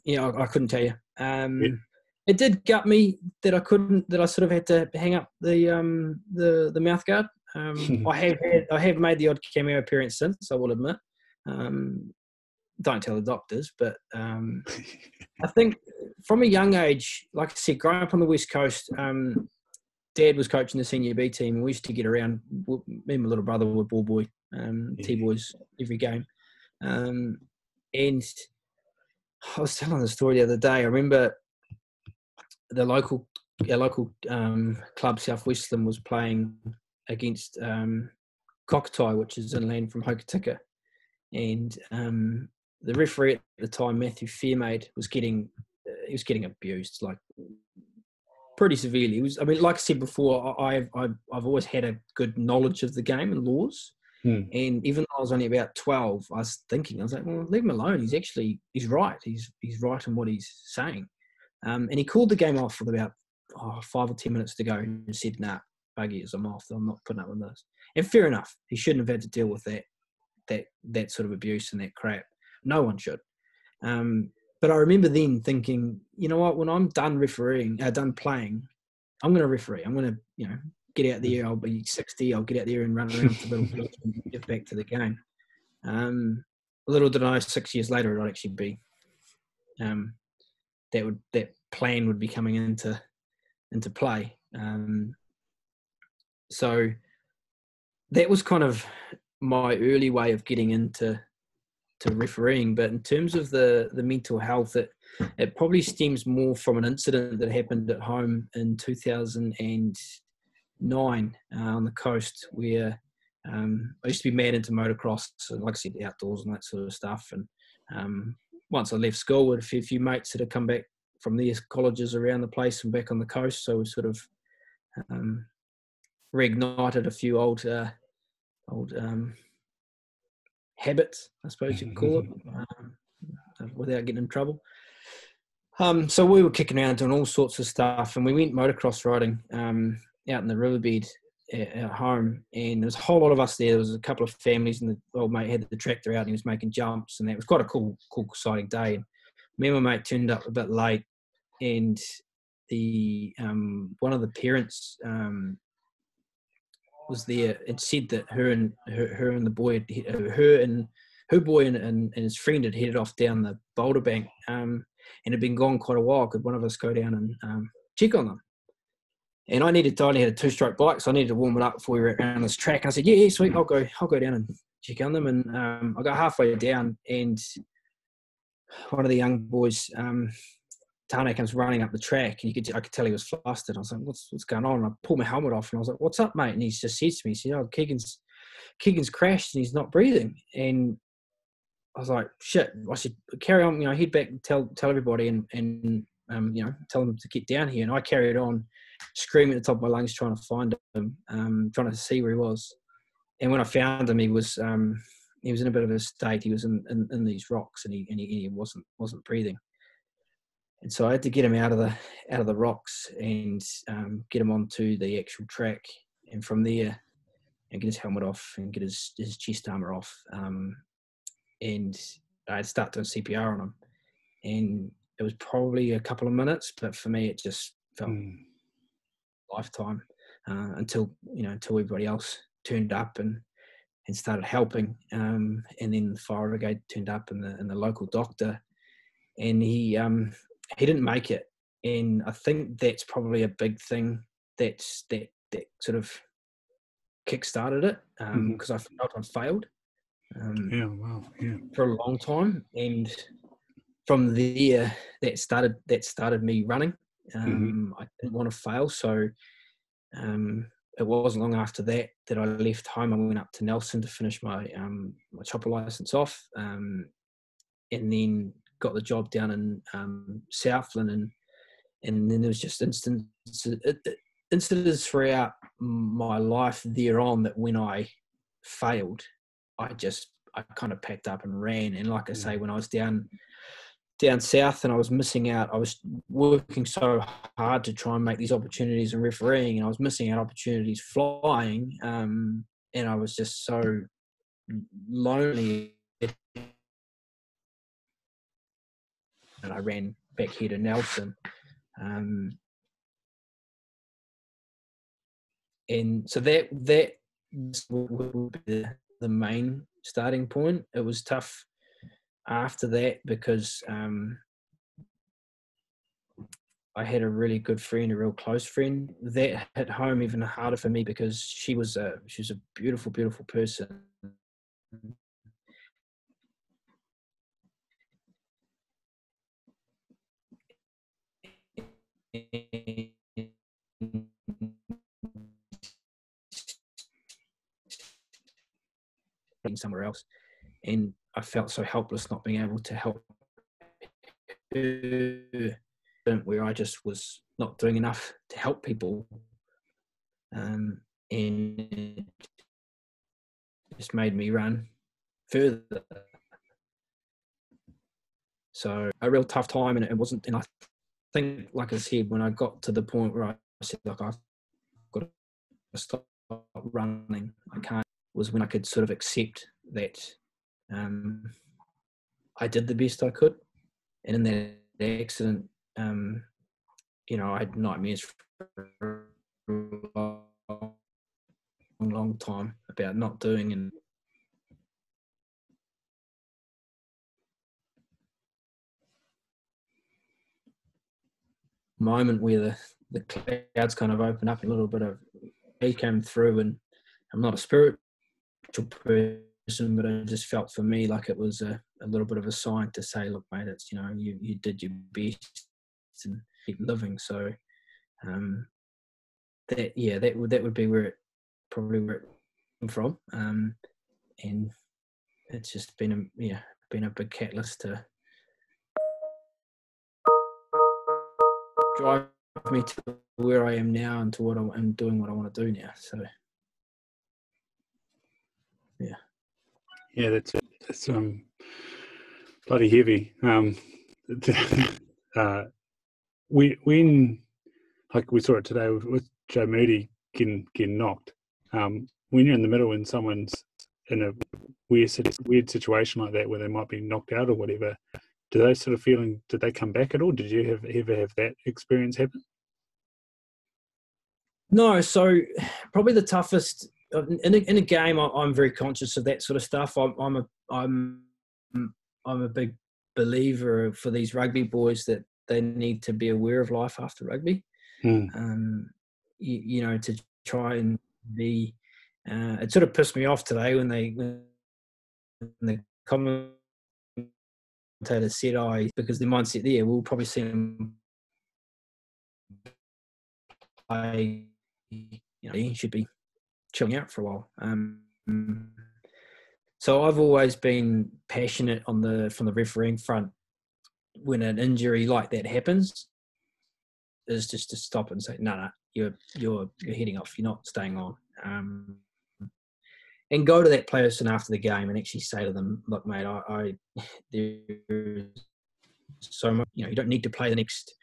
you know, I, I couldn't tell you. Um, yeah. It did gut me that I couldn't. That I sort of had to hang up the um, the the mouth guard. Um, I have had, I have made the odd cameo appearance since. I will admit. Um, don't tell the doctors, but um, I think from a young age, like I said, growing up on the west coast, um, dad was coaching the senior B team, and we used to get around. Me and my little brother were ball boy, um, T boys every game. Um, and I was telling the story the other day. I remember the local, our local um, club, South Westland, was playing against um, Kokatahi, which is inland from Hokitika, and um, the referee at the time, Matthew Fairmaid, was getting uh, he was getting abused, like pretty severely. It was, I mean, like I said before, I've, I've, I've always had a good knowledge of the game and laws. Hmm. And even though I was only about 12, I was thinking, I was like, well, leave him alone. He's actually, he's right. He's, he's right in what he's saying. Um, and he called the game off with about oh, five or ten minutes to go and said, "Nah, buggy is I'm off. I'm not putting up with this." And fair enough, he shouldn't have had to deal with that that that sort of abuse and that crap. No one should. Um, but I remember then thinking, you know what? When I'm done refereeing, uh, done playing, I'm going to referee. I'm going to, you know, get out there. I'll be 60. I'll get out there and run around the little pitch and get back to the game. Um, little did I know, six years later, it would actually be um, that would that plan would be coming into into play. Um, so that was kind of my early way of getting into to refereeing. But in terms of the the mental health, it it probably stems more from an incident that happened at home in 2009 uh, on the coast, where um, I used to be mad into motocross, so like I said, outdoors and that sort of stuff. And um, once I left school, with a few, few mates that had come back from their colleges around the place and back on the coast, so we sort of um, reignited a few old uh, old um, habits, I suppose you could call it, um, without getting in trouble. Um, so we were kicking around doing all sorts of stuff, and we went motocross riding um, out in the riverbed at, at, home. And there was a whole lot of us there. There was a couple of families, and the old mate had the tractor out, and he was making jumps, and that was quite a cool, cool, exciting day. And me and my mate turned up a bit late, and the um, one of the parents um, was there and said that her and her, her and the boy, her and her boy and, and, and, his friend had headed off down the boulder bank um, and had been gone quite a while. Could one of us go down and um, check on them? And I needed I only had a two-stroke bike, so I needed to warm it up before we were around this track. And I said, "Yeah, yeah, sweet, I'll go, I'll go down and check on them." And um, I got halfway down, and one of the young boys um, Tane comes running up the track, and you could I could tell he was flustered. I was like, "What's what's going on?" And I pulled my helmet off, and I was like, "What's up, mate?" And he just says to me, "He said, oh, Keegan's Keegan's crashed, and he's not breathing." And I was like, "Shit!" I should carry on. You know, head back and tell tell everybody, and and um, you know, tell them to get down here. And I carried on, screaming at the top of my lungs, trying to find him, um, trying to see where he was. And when I found him, he was um, he was in a bit of a state. He was in, in, in these rocks, and he and he, he wasn't wasn't breathing and so I had to get him out of the out of the rocks and um, get him onto the actual track, and from there, and get his helmet off and get his his chest armor off, um, and I'd start doing CPR on him, and it was probably a couple of minutes, but for me it just felt mm. lifetime uh, until you know until everybody else turned up and and started helping, um, and then the fire brigade turned up and the and the local doctor, and he um, he didn't make it, and I think that's probably a big thing that's that that sort of kick-started it because um, mm-hmm. I felt I'd failed. Um, yeah, wow, yeah, for a long time, and from there that started that started me running. Mm-hmm. Um, mm-hmm. I didn't want to fail, so um, it wasn't long after that that I left home. I went up to Nelson to finish my um, my chopper license off, um, and then got the job down in um, Southland, and and then there was just instances instances throughout my life there on that when I failed, I just I kind of packed up and ran. And like I say, when I was down down south and I was missing out, I was working so hard to try and make these opportunities and refereeing, and I was missing out opportunities flying. Um, and I was just so lonely and I ran back here to Nelson. Um, and so that that would be the, main starting point. It was tough after that because um, I had a really good friend, a real close friend. That hit home even harder for me because she was a she was a beautiful, beautiful person. Somewhere else. And i felt so helpless not being able to help her where i just was not doing enough to help people. Um, and just made me run further. So a real tough time and it wasn't and i think, like I said, when I got to the point where I said, like, I've got to stop running, I can't, was when I could sort of accept that um, I did the best I could. And in that accident, um, you know, I had nightmares for a long, long time about not doing and moment where the, the clouds kind of open up a little bit of he came through and I'm not a spiritual person, but I just felt for me like it was a, a little bit of a sign to say, look, mate, it's, you know, you, you did your best and keep living. So, um, that, yeah, that would, that would be where it probably where it came from. Um, and it's just been a, yeah, been a big catalyst to, drive me to where I am now and to what I'm doing what I want to do now. So, yeah, yeah, that's that's um bloody heavy. Um, uh, we when like we saw it today with, with Joe Moody getting getting knocked. Um, when you're in the middle when someone's in a weird weird situation like that where they might be knocked out or whatever, do those sort of feeling did they come back at all? Did you have ever have that experience happen? No, so probably the toughest in a, in a game. I'm very conscious of that sort of stuff. I'm, I'm a I'm I'm a big believer for these rugby boys that they need to be aware of life after rugby. Hmm. Um, you, you, know, to try and be. Uh, it sort of pissed me off today when they when the comment Taylor said, "I because the mindset there, we'll probably see him play. You know, he should be chilling out for a while." Um, so I've always been passionate on the from the refereeing front. When an injury like that happens, is just to stop and say, "No, no, you're you're you're heading off. You're not staying on." Um, and go to that person after the game and actually say to them, "Look, mate, I, I there's so much. You know, you don't need to play the next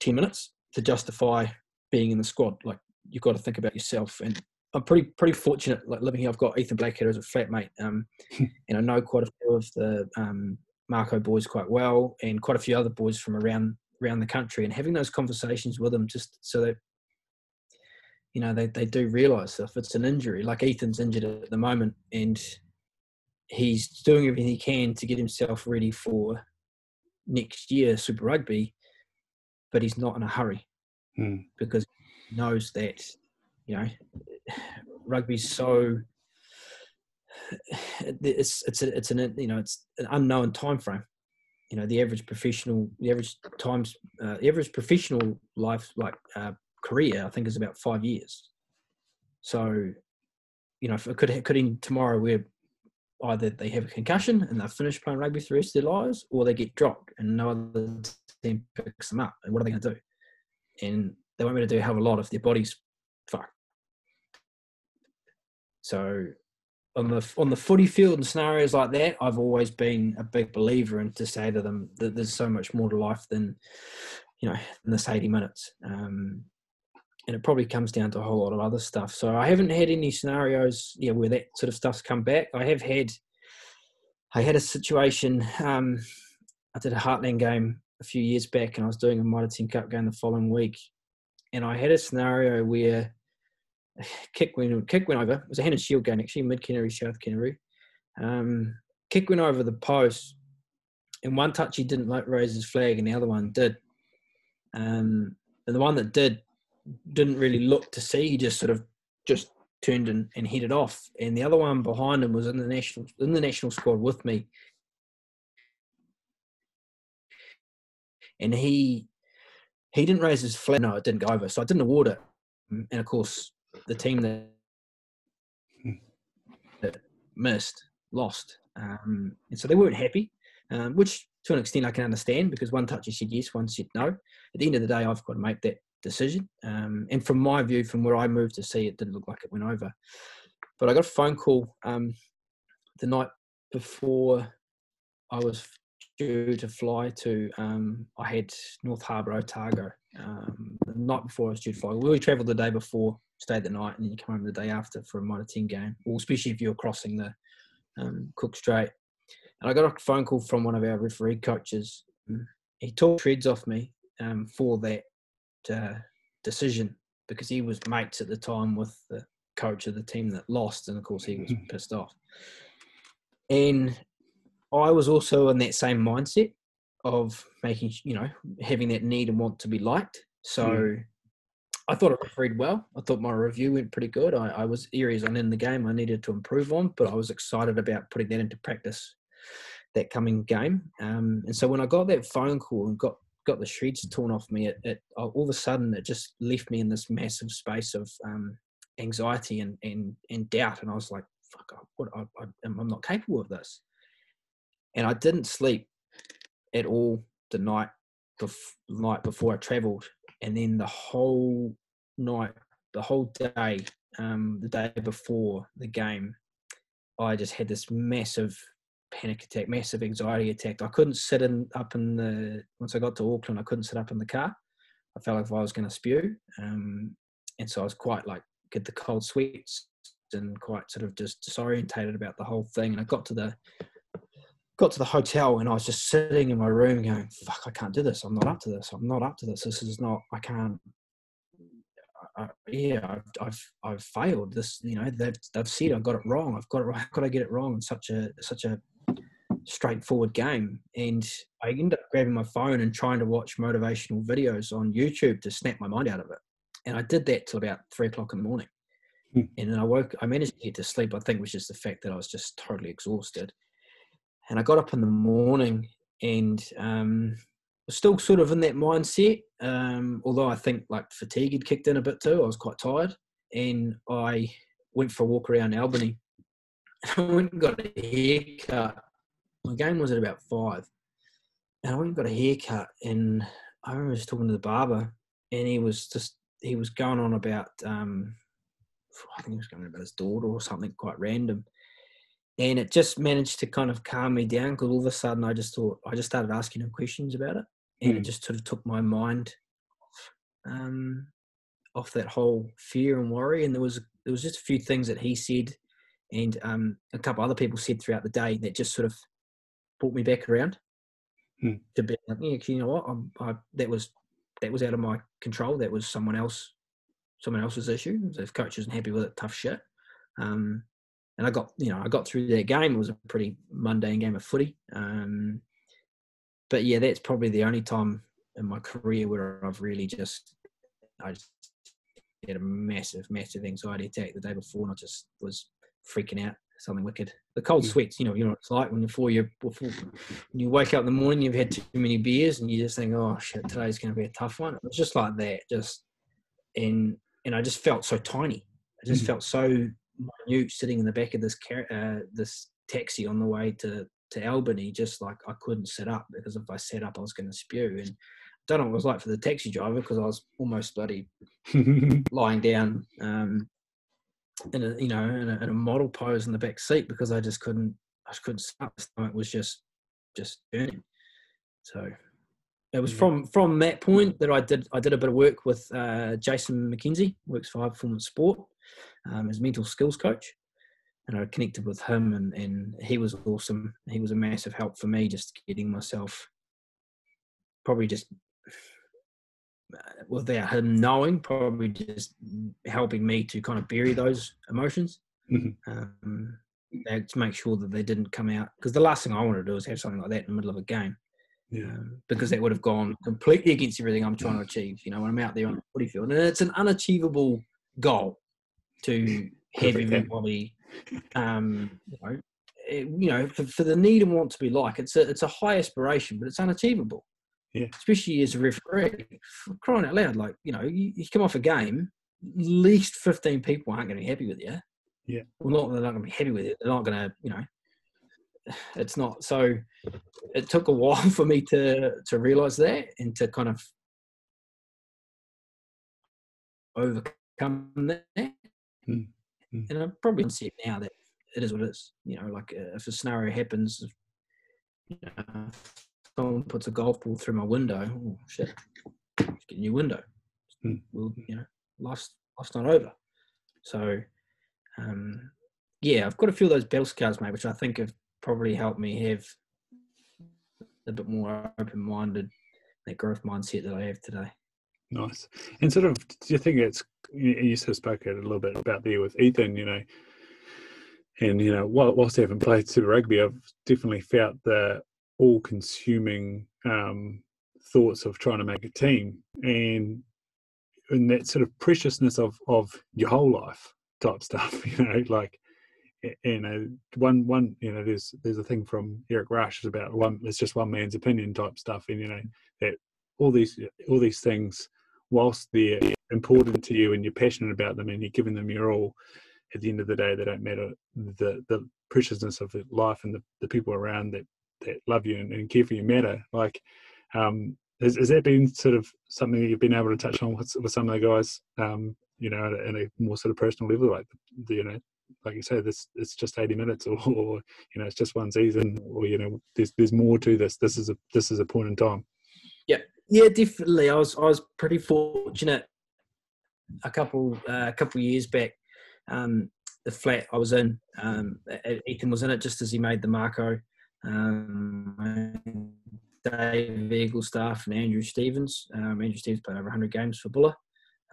ten minutes to justify being in the squad. Like you've got to think about yourself." And I'm pretty pretty fortunate, like living here. I've got Ethan Blackadder as a flatmate, um, and I know quite a few of the um, Mako boys quite well, and quite a few other boys from around around the country. And having those conversations with them, just so that you know they, they do realize if it's an injury. Like ethan's injured at the moment and he's doing everything he can to get himself ready for next year super rugby but he's not in a hurry hmm. because he knows that you know rugby's so it's it's a, it's an you know it's an unknown time frame you know the average professional the average times uh, the average professional life like uh, career, I think, is about five years. So, you know, it could could in tomorrow where either they have a concussion and they're finished playing rugby for the rest of their lives, or they get dropped and no other team picks them up. And what are they going to do? And they won't be able to do a of a lot if their body's fucked. So, on the on the footy field and scenarios like that, I've always been a big believer in to say to them that there's so much more to life than you know this 80 minutes. Um, and it probably comes down to a whole lot of other stuff. So I haven't had any scenarios, yeah, where that sort of stuff's come back. I have had, I had a situation. Um, I did a Heartland game a few years back, and I was doing a Mitre 10 Cup game the following week, and I had a scenario where kick went kick went over. It was a Hanan Shield game actually, mid Canterbury, South Canterbury. Um, kick went over the post, and one touch he didn't like raise his flag, and the other one did. Um, and the one that did didn't really look to see. He just sort of just turned and, and headed off. And the other one behind him was in the national in the national squad with me. And he he didn't raise his flag. No, it didn't go over. So I didn't award it. And of course, the team that, missed lost. Um, and so they weren't happy, um, which to an extent I can understand because one touch said yes, one said no. At the end of the day, I've got to make that decision. Um, and from my view, from where I moved to see, it didn't look like it went over. But I got a phone call um, the night before I was due to fly to. Um, I had North Harbour, Otago. Um, the night before I was due to fly. We travelled the day before, stayed the night, and then you come home the day after for a Mitre 10 game, or especially if you're crossing the um, Cook Strait. And I got a phone call from one of our referee coaches. He took treads off me um, for that uh, decision because he was mates at the time with the coach of the team that lost, and of course he was pissed off. And I was also in that same mindset of making, you know, having that need and want to be liked. So Mm. I thought I refereed well. I thought my review went pretty good. I, I was areas on in the game I needed to improve on, but I was excited about putting that into practice that coming game. Um, and so when I got that phone call and got got the shreds torn off me, it, it all of a sudden it just left me in this massive space of um, anxiety and, and and doubt. And I was like, "Fuck, I- what? I, I, I'm not capable of this." And I didn't sleep at all the night bef- night before I travelled, and then the whole night, the whole day, um, the day before the game, I just had this massive panic attack, massive anxiety attack. I couldn't sit in up in the once I got to Auckland, I couldn't sit up in the car. I felt like I was going to spew, um, and so I was quite like get the cold sweats and quite sort of just disorientated about the whole thing. And I got to the got to the hotel and I was just sitting in my room going, "Fuck, I can't do this. I'm not up to this. I'm not up to this. This is not. I can't." Yeah, I've, I've I've failed. This, you know, they've they've said I got it wrong. I've got it. wrong. How could I get it wrong in such a such a straightforward game? And I ended up grabbing my phone and trying to watch motivational videos on YouTube to snap my mind out of it. And I did that till about three o'clock in the morning. Hmm. And then I woke. I managed to get to sleep. I think was just the fact that I was just totally exhausted. And I got up in the morning and um, was still sort of in that mindset. Um, although I think like fatigue had kicked in a bit too. I was quite tired, and I went for a walk around Albany. I went and got a haircut. My game was at about five, and I went and got a haircut. And I remember just talking to the barber, and he was just he was going on about um, I think he was going about his daughter or something quite random. And it just managed to kind of calm me down because all of a sudden I just thought I just started asking him questions about it, and it Mm. just sort of took my mind um, off that whole fear and worry. And there was there was just a few things that he said, and um, a couple other people said throughout the day that just sort of brought me back around Hmm. to be like, yeah, you know what, I'm, I, that was that was out of my control. That was someone else, someone else's issue. If coach isn't happy with it, tough shit. Um, and I got you know I got through that game. It was a pretty mundane game of footy. Um, but yeah, that's probably the only time in my career where I've really just I just had a massive, massive anxiety attack the day before, and I just was freaking out. Something wicked. The cold Mm. sweats, you know, you know what it's like when before you before when you wake up in the morning, you've had too many beers, and you just think, oh shit, today's going to be a tough one. It was just like that, just and and I just felt so tiny. I just Mhm. felt so minute sitting in the back of this car, uh, this taxi on the way to to Albany, just like I couldn't sit up because if I sat up, I was going to spew. And I don't know what it was like for the taxi driver because I was almost bloody lying down um, in a you know in a, in a model pose in the back seat because I just couldn't I just couldn't stop. My stomach was just just burning. So it was Yeah. from from that point that I did I did a bit of work with uh, Jason McKenzie, works for High Performance Sport, um, as mental skills coach, and I connected with him, and and he was awesome. He was a massive help for me, just getting myself probably just without him knowing, probably just helping me to kind of bury those emotions. Mhm. Um, to make sure that they didn't come out because the last thing I wanted to do is have something like that in the middle of a game yeah. um, because that would have gone completely against everything I'm trying to achieve. You know, when I'm out there on the footy field, and it's an unachievable goal to have everybody, um, you know, eh, you know, for, for the need and want to be like. It's a it's a high aspiration, but it's unachievable. Yeah. Especially as a referee, for crying out loud, like you know, you, you come off a game, at least fifteen people aren't going to be happy with you. Yeah. Well, not they're not going to be happy with it. They're not going to, you know, it's not. So it took a while for me to to realize that and to kind of overcome that. Mm, mm. And I'm probably see it now that it is what it is. You know, like uh, if a scenario happens, you know, someone puts a golf ball through my window, oh shit, get a new window. Hmm. Well, you know, life's life's not over. So, um, yeah, I've got a few of those battle scars, mate, which I think have probably helped me have a bit more open-minded, that growth mindset that I have today. Nice. And sort of, do you think it's you, you sort of spoke a little bit about there with Ethan, you know, and you know, whilst I haven't played Super Rugby, I've definitely felt the all-consuming um, thoughts of trying to make a team, and and that sort of preciousness of of your whole life type stuff. You know, like you know, one one you know, there's there's a thing from Eric Rush about one. It's just one man's opinion type stuff, and you know that all these all these things, whilst they're important to you and you're passionate about them and you're giving them your all, at the end of the day, they don't matter. The the preciousness of life and the, the people around that that love you and, and care for you matter. Like, um, has, has, that been sort of something that you've been able to touch on with, with some of the guys? Um, you know, at a, at a more sort of personal level, like you know, like you say, this it's just eighty minutes, or, or, you know, it's just one season, or you know, there's there's more to this. This is a this is a point in time. Yeah, yeah, definitely. I was I was pretty fortunate a couple uh, a couple years back. Um, the flat I was in, um, Ethan was in it just as he made the Mako. Um, Dave Eaglestaff and Andrew Stevens. Um, Andrew Stevens played over 100 games for Buller.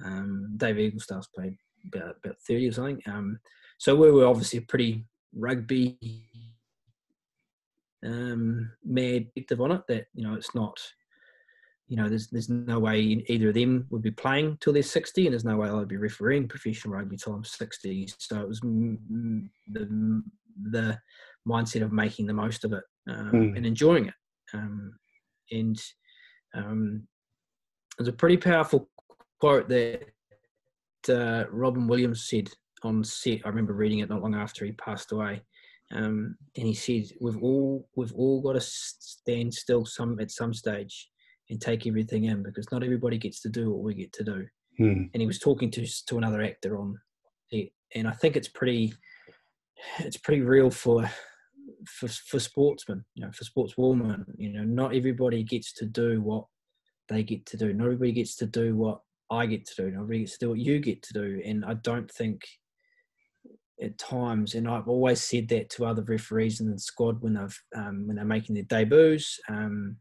Um, Dave Eaglestaff's played about, about 30 or something. Um, so we were obviously a pretty rugby um, mad active on it. That you know, it's not. You know, there's there's no way either of them would be playing till they're 60, and there's no way I'd be refereeing professional rugby till I'm 60. So it was the the mindset of making the most of it um, mm. and enjoying it. Um, and um, there's a pretty powerful quote that uh, Robin Williams said on set. I remember reading it not long after he passed away, um, and he said, "We've all we've all got to stand still some at some stage and take everything in because not everybody gets to do what we get to do." Hmm. And he was talking to to another actor on it, and I think it's pretty it's pretty real for for for sportsmen, you know, for sportswomen. You know, not everybody gets to do what they get to do. Not everybody gets to do what I get to do. Not everybody gets to do what you get to do. And I don't think at times, and I've always said that to other referees in the squad when they've um, when they're making their debuts. Um,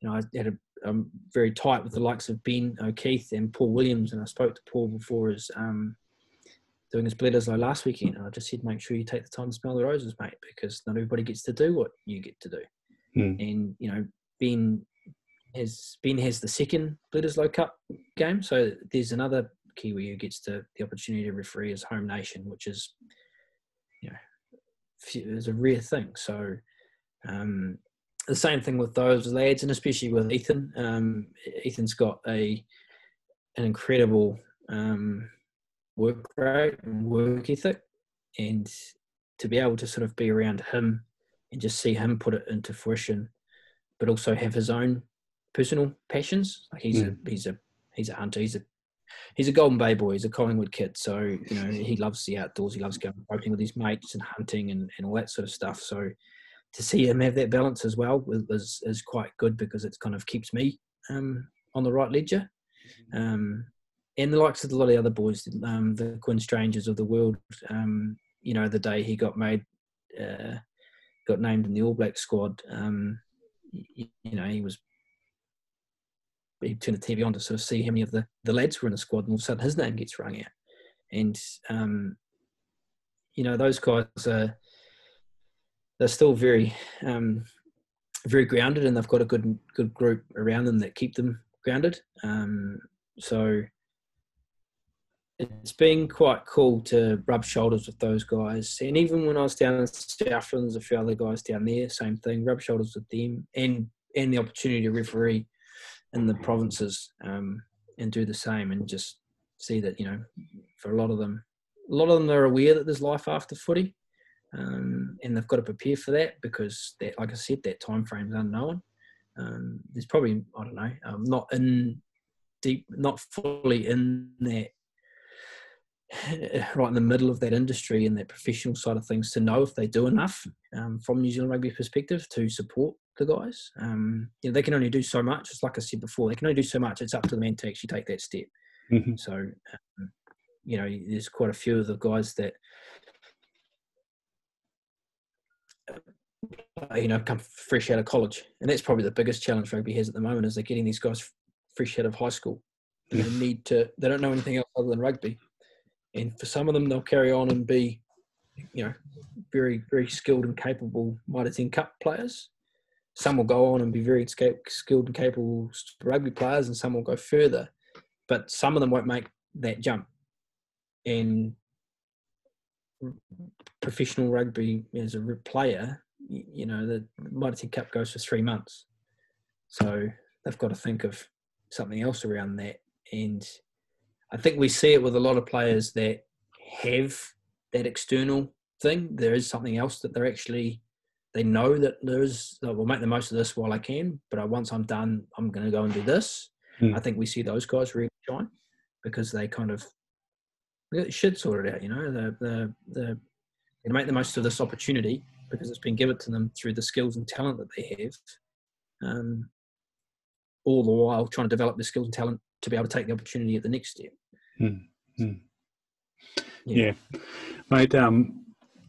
you know, I had a I'm very tight with the likes of Ben O'Keeffe and Paul Williams, and I spoke to Paul before his um, doing his Bledisloe last weekend, and I just said, make sure you take the time to smell the roses, mate, because not everybody gets to do what you get to do. Mm. And you know, Ben has Ben has the second Bledisloe Cup game, so there's another Kiwi who gets to the opportunity to referee his home nation, which is you know is a rare thing. So um, the same thing with those lads, and especially with Ethan. Um, Ethan's got a an incredible um, work rate and work ethic, and to be able to sort of be around him and just see him put it into fruition, but also have his own personal passions. Like he's mm. a he's a he's a hunter. He's a he's a Golden Bay boy. He's a Collingwood kid. So you know he loves the outdoors. He loves going boating with his mates and hunting and, and all that sort of stuff. So to see him have that balance as well is is quite good because it kind of keeps me um, on the right ledger. Mm-hmm. Um, and the likes of a lot of the other boys, um, the Quinn Strangers of the world. Um, you know, the day he got made, uh, got named in the All Black squad. Um, you, you, know, he was he turned the TV on to sort of see how many of the, the lads were in the squad, and all of a sudden his name gets rung out. And um, you know, those guys are they're still very um, very grounded, and they've got a good good group around them that keep them grounded. Um, so it's been quite cool to rub shoulders with those guys. And even when I was down in Southland, there's a few other guys down there, same thing, rub shoulders with them and and the opportunity to referee in the provinces um, and do the same and just see that, you know, for a lot of them, a lot of them are aware that there's life after footy. Um, and they've got to prepare for that because that, like I said, that time frame is unknown. Um, there's probably, I don't know, um, not in deep, not fully in that right in the middle of that industry and that professional side of things to know if they do enough um, from New Zealand rugby perspective to support the guys. Um, you know, they can only do so much. It's like I said before, they can only do so much. It's up to the men to actually take that step. Mhm. So, um, you know, there's quite a few of the guys that, uh, you know, come fresh out of college, and that's probably the biggest challenge rugby has at the moment is they're getting these guys fresh out of high school, they need to. They don't know anything else other than rugby, and for some of them, they'll carry on and be, you know, very very skilled and capable Mitre 10 Cup players. Some will go on and be very skilled and capable rugby players, and some will go further. But some of them won't make that jump. And professional rugby as a player, you know, the Mitre 10 Cup goes for three months. So they've got to think of something else around that. And I think we see it with a lot of players that have that external thing. There is something else that they're actually, they know that there is, "Oh, we'll make the most of this while I can, but I, once I'm done, I'm going to go and do this. Hmm. I think we see those guys really shine because they kind of they got shit sorted out, you know. The the the they make the most of this opportunity because it's been given to them through the skills and talent that they have. Um, all the while trying to develop the skills and talent to be able to take the opportunity at the next step. Hmm. Hmm. Yeah. Yeah, mate. Um,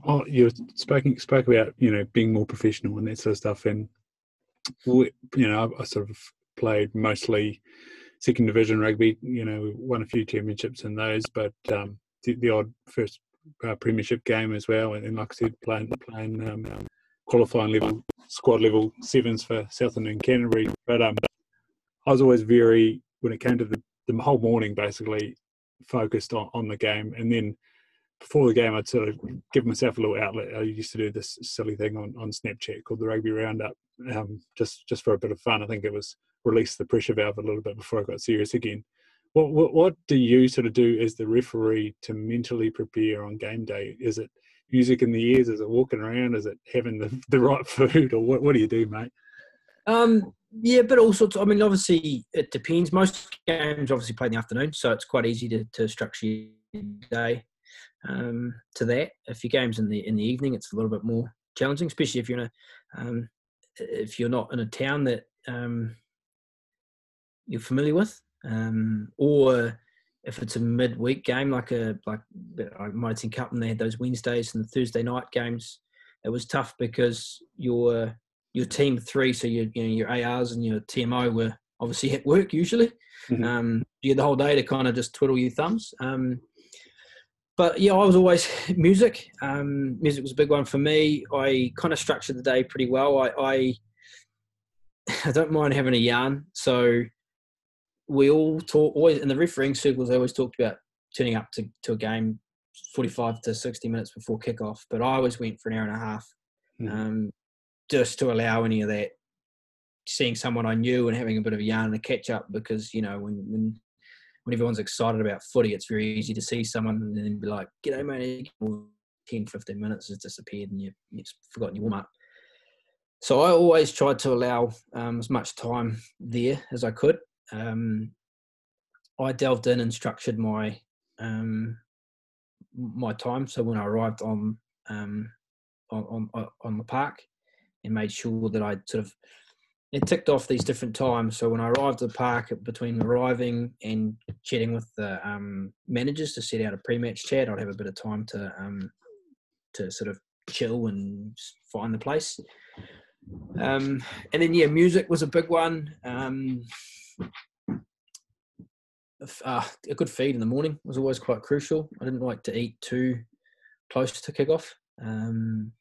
oh, you spoke spoke about you know being more professional and that sort of stuff, and we, you know I, I sort of played mostly second division rugby. You know, we won a few championships in those, but um, the, the odd first uh, premiership game as well, and, and like I said, playing playing um, qualifying level squad level sevens for Southern and Canterbury. But um, I was always very when it came to the the whole morning basically focused on, on the game and then before the game I'd sort of give myself a little outlet. I used to do this silly thing on, on Snapchat called the rugby roundup, um, just just for a bit of fun. I think it was release the pressure valve a little bit before I got serious again. What, what what do you sort of do as the referee to mentally prepare on game day? Is it music in the ears? Is it walking around? Is it having the, the right food? Or what, what do you do, mate? Um, yeah, but all sorts. I mean, obviously, it depends. Most games obviously play in the afternoon, so it's quite easy to, to structure your day um, to that. If your game's in the in the evening, it's a little bit more challenging, especially if you're in a um, if you're not in a town that um, you're familiar with, um, or if it's a midweek game like a like Mitre 10 Cup and they had those Wednesdays and the Thursday night games. It was tough because your your team three, so your you know your ARs and your TMO were obviously at work usually. Mhm. Um, you had the whole day to kind of just twiddle your thumbs. Um, but yeah, I was always music. Um, music was a big one for me. I kind of structured the day pretty well. I, I I don't mind having a yarn. So we all talk always in the refereeing circles. They always talked about turning up to, to a game 45 to 60 minutes before kickoff, but I always went for an hour and a half, Mm. um, just to allow any of that seeing someone I knew and having a bit of a yarn and a catch up because you know when when when everyone's excited about footy, it's very easy to see someone and then be like, "G'day, mate." 10, 15 minutes has disappeared and you, you've forgotten your warm up. So I always tried to allow um, as much time there as I could. Um, I delved in and structured my um, my time. So when I arrived on um, on, on on the park, and made sure that I sort of it ticked off these different times. So when I arrived at the park, between arriving and chatting with the um, managers to set out a pre-match chat, I'd have a bit of time to um, to sort of chill and find the place. Um, and then yeah, music was a big one. Um, uh, a good feed in the morning was always quite crucial. I didn't like to eat too close to kickoff um,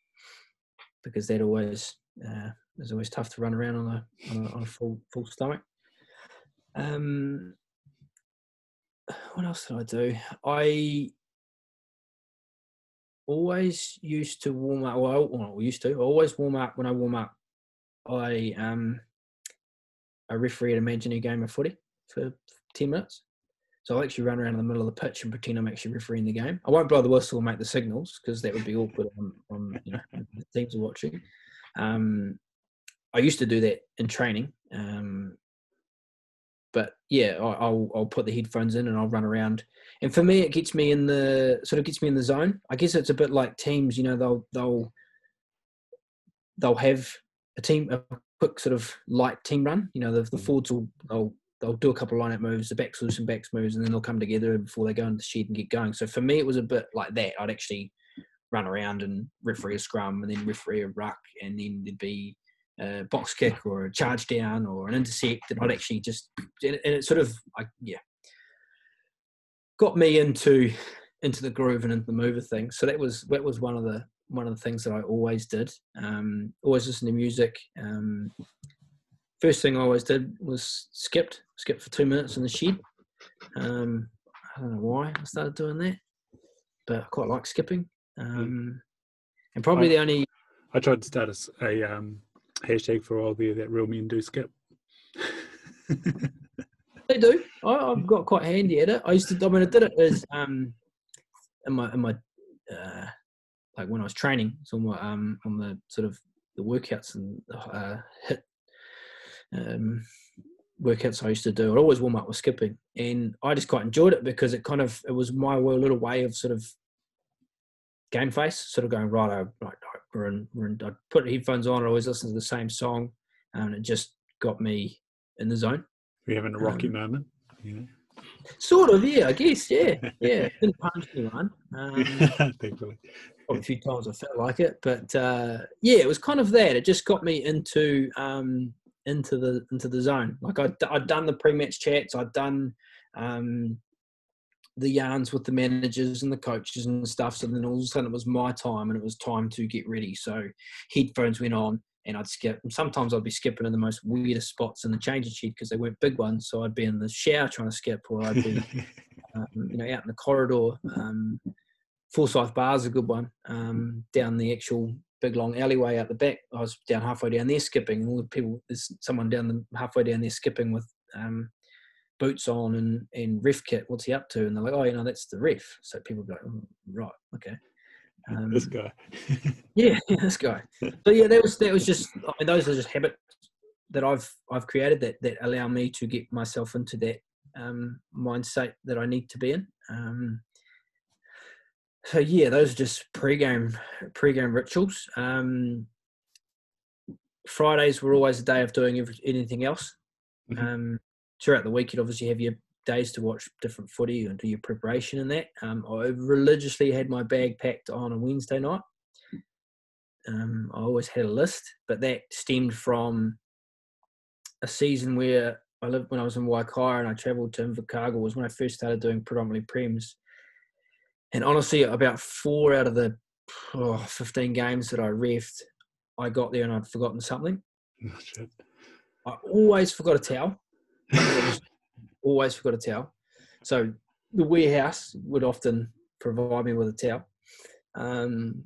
because that always uh, it's always tough to run around on a on a, on a full full stomach. Um, what else did I do? I always used to warm up. Well, well, I used to. I always warm up when I warm up. I um, I referee an imaginary game of footy for ten minutes. So I'll actually run around in the middle of the pitch and pretend I'm actually refereeing the game. I won't blow the whistle and make the signals because that would be awkward on, on you know the teams are watching. Um, I used to do that in training, um, but yeah, I, I'll I'll put the headphones in and I'll run around. And for me, it gets me in the sort of gets me in the zone. I guess it's a bit like teams. You know, they'll they'll they'll have a team a quick sort of light team run. You know, the, the Mm. forwards will they'll they'll do a couple of line-out moves, the backs will some backs moves, and then they'll come together before they go into the shed and get going. So for me, it was a bit like that. I'd actually run around and referee a scrum, and then referee a ruck, and then there'd be a box kick or a charge down or an intercept, and I'd actually just and it, and it sort of I, yeah got me into into the groove and into the mover thing. So that was that was one of the one of the things that I always did. Um, always listen to music. Um, first thing I always did was skipped, skipped for two minutes in the shed. Um, I don't know why I started doing that, but I quite like skipping. Um, and probably the only I tried to start a um, hashtag for all there that real men do skip. they do. I, I've got quite handy at it. I used to. I mean, I did it as um, in my in my uh, like when I was training. So on my, um on the sort of the workouts and uh, hit um, workouts I used to do. I'd always warm up with skipping, and I just quite enjoyed it because it kind of it was my little way of sort of game face, sort of going right. I right, right, we're in, we're in, I'd put headphones on. I always listen to the same song, and it just got me in the zone. We're having a rocky Um, moment. Know? Sort of, yeah, I guess, yeah, yeah. Didn't punch anyone. Um, Thankfully. a few times I felt like it, but uh, yeah, it was kind of that. It just got me into um, into the into the zone. Like I'd, I'd done the pre-match chats, I'd done um, the yarns with the managers and the coaches and stuff. So then all of a sudden it was my time, and it was time to get ready. So headphones went on, and I'd skip. And sometimes I'd be skipping in the most weirdest spots in the changing shed because they weren't big ones. So I'd be in the shower trying to skip, or I'd be um, you know, out in the corridor. Um, Forsyth Bar's a good one. Um, down the actual big long alleyway out the back, I was down halfway down there skipping, and all the people, there's someone down the halfway down there skipping with um, boots on and, and ref kit. What's he up to? And they're like, oh, you know, that's the ref. So people go, like, oh, right, okay. Um, this guy. yeah, this guy. So yeah, that was that was just. I mean, those are just habits that I've I've created that that allow me to get myself into that um, mindset that I need to be in. Um, so yeah, those are just pre-game pre-game rituals. Um, Fridays were always a day of doing every, anything else. Mhm. Um, throughout the week, you'd obviously have your days to watch different footy and do your preparation and that. Um, I religiously had my bag packed on a Wednesday night. Um, I always had a list, but that stemmed from a season where I lived when I was in Waikato and I travelled to Invercargill was when I first started doing predominantly prems. And honestly, about four out of the oh, 15 games that I refed, I got there and I'd forgotten something. Oh. I always forgot a towel. always forgot a towel. So the warehouse would often provide me with a towel. Um,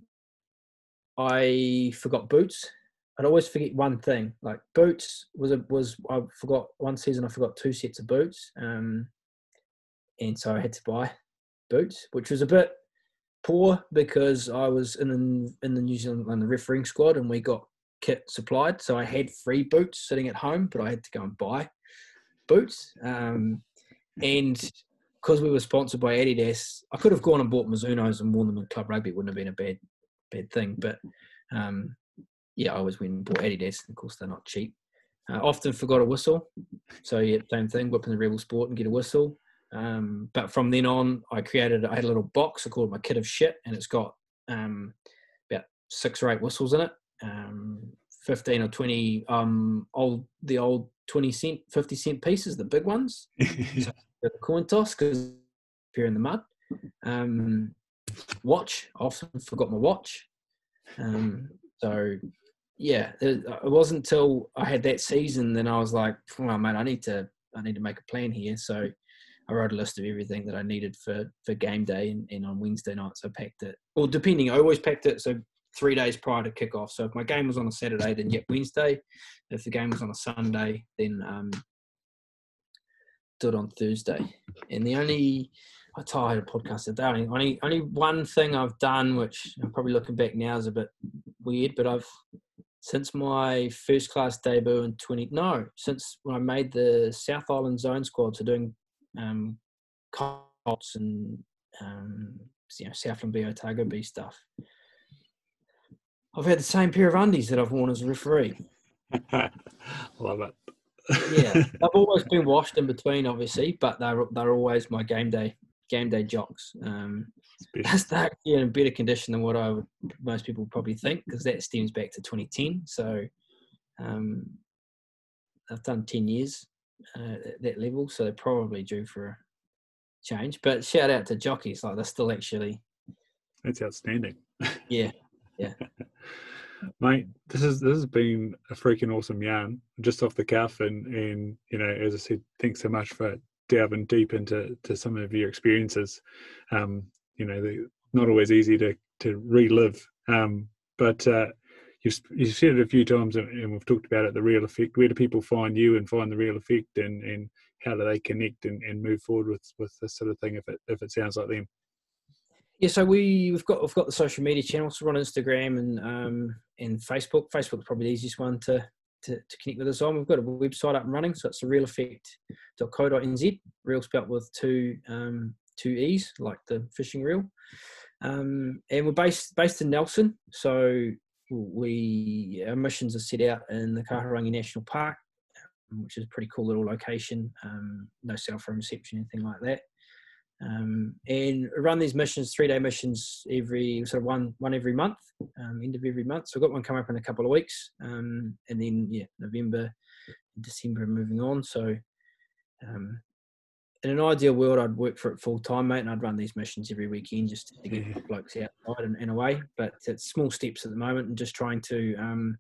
I forgot boots. I'd always forget one thing. Like boots was a, was I forgot one season. I forgot two sets of boots, um, and so I had to buy boots, which was a bit poor because I was in the, in the New Zealand in the refereeing squad, and we got kit supplied. So I had free boots sitting at home, but I had to go and buy boots. Um, and because we were sponsored by Adidas, I could have gone and bought Mizuno's and worn them in club rugby. Wouldn't have been a bad bad thing. But um, yeah, I always went and bought Adidas. Of course, they're not cheap. Uh, often forgot a whistle. So yeah, same thing. Whip in the Rebel Sport and get a whistle. Um, but from then on, I created. I had a little box. I called it my kit of shit, and it's got um, about six or eight whistles in it. Um, Fifteen or twenty um, old the old twenty cent, fifty cent pieces, the big ones. the coin toss because you're in the mud. Um, watch. I often forgot my watch. Um, so yeah, it, it wasn't until I had that season then I was like, well, mate, I need to I need to make a plan here. So I wrote a list of everything that I needed for for game day, and, and on Wednesday nights I packed it. Well, depending, I always packed it so three days prior to kickoff. So if my game was on a Saturday, then yep, Wednesday. If the game was on a Sunday, then um, do it on Thursday. And the only I told I had a podcast today. Only only one thing I've done, which I'm probably looking back now is a bit weird, but I've since my first class debut in 20 no since when I made the South Island Zone squad, so doing um, Colts and um, you know Southland B Otago B stuff. I've had the same pair of undies that I've worn as a referee. Love it. yeah, I've always been washed in between, obviously, but they're they're always my game day game day jocks. Um, that's that yeah, in better condition than what I would most people probably think because that stems back to 2010. So um, I've done 10 years uh, that level, so they're probably due for a change. But shout out to jockeys, like they're still actually. That's outstanding. Yeah, yeah. Mate, this is this has been a freaking awesome yarn, just off the cuff, and and you know, as I said, thanks so much for delving deep into to some of your experiences. Um, you know, they're not always easy to to relive, um, but uh, you've you've said it a few times, and we've talked about it. The Reel Effect. Where do people find you and find the Reel Effect, and and how do they connect and, and move forward with with this sort of thing if it if it sounds like them? Yeah, so we, we've got we've got the social media channels. We're on Instagram and um, and Facebook. Facebook's probably the easiest one to, to, to connect with us on. We've got a website up and running, so it's the reeleffect.co.nz. Real spelt with two um, two e's, like the fishing reel. Um, and we're based based in Nelson, so we our missions are set out in the Kahurangi National Park, which is a pretty cool little location. Um, no cell phone reception, anything like that. Um, and run these missions, three day missions every sort of one one every month, um, end of every month. So I've got one coming up in a couple of weeks, um, and then yeah, November, December, moving on. So um, in an ideal world, I'd work for it full time, mate, and I'd run these missions every weekend just to get yeah. blokes outside and, and away. But it's small steps at the moment, and just trying to um,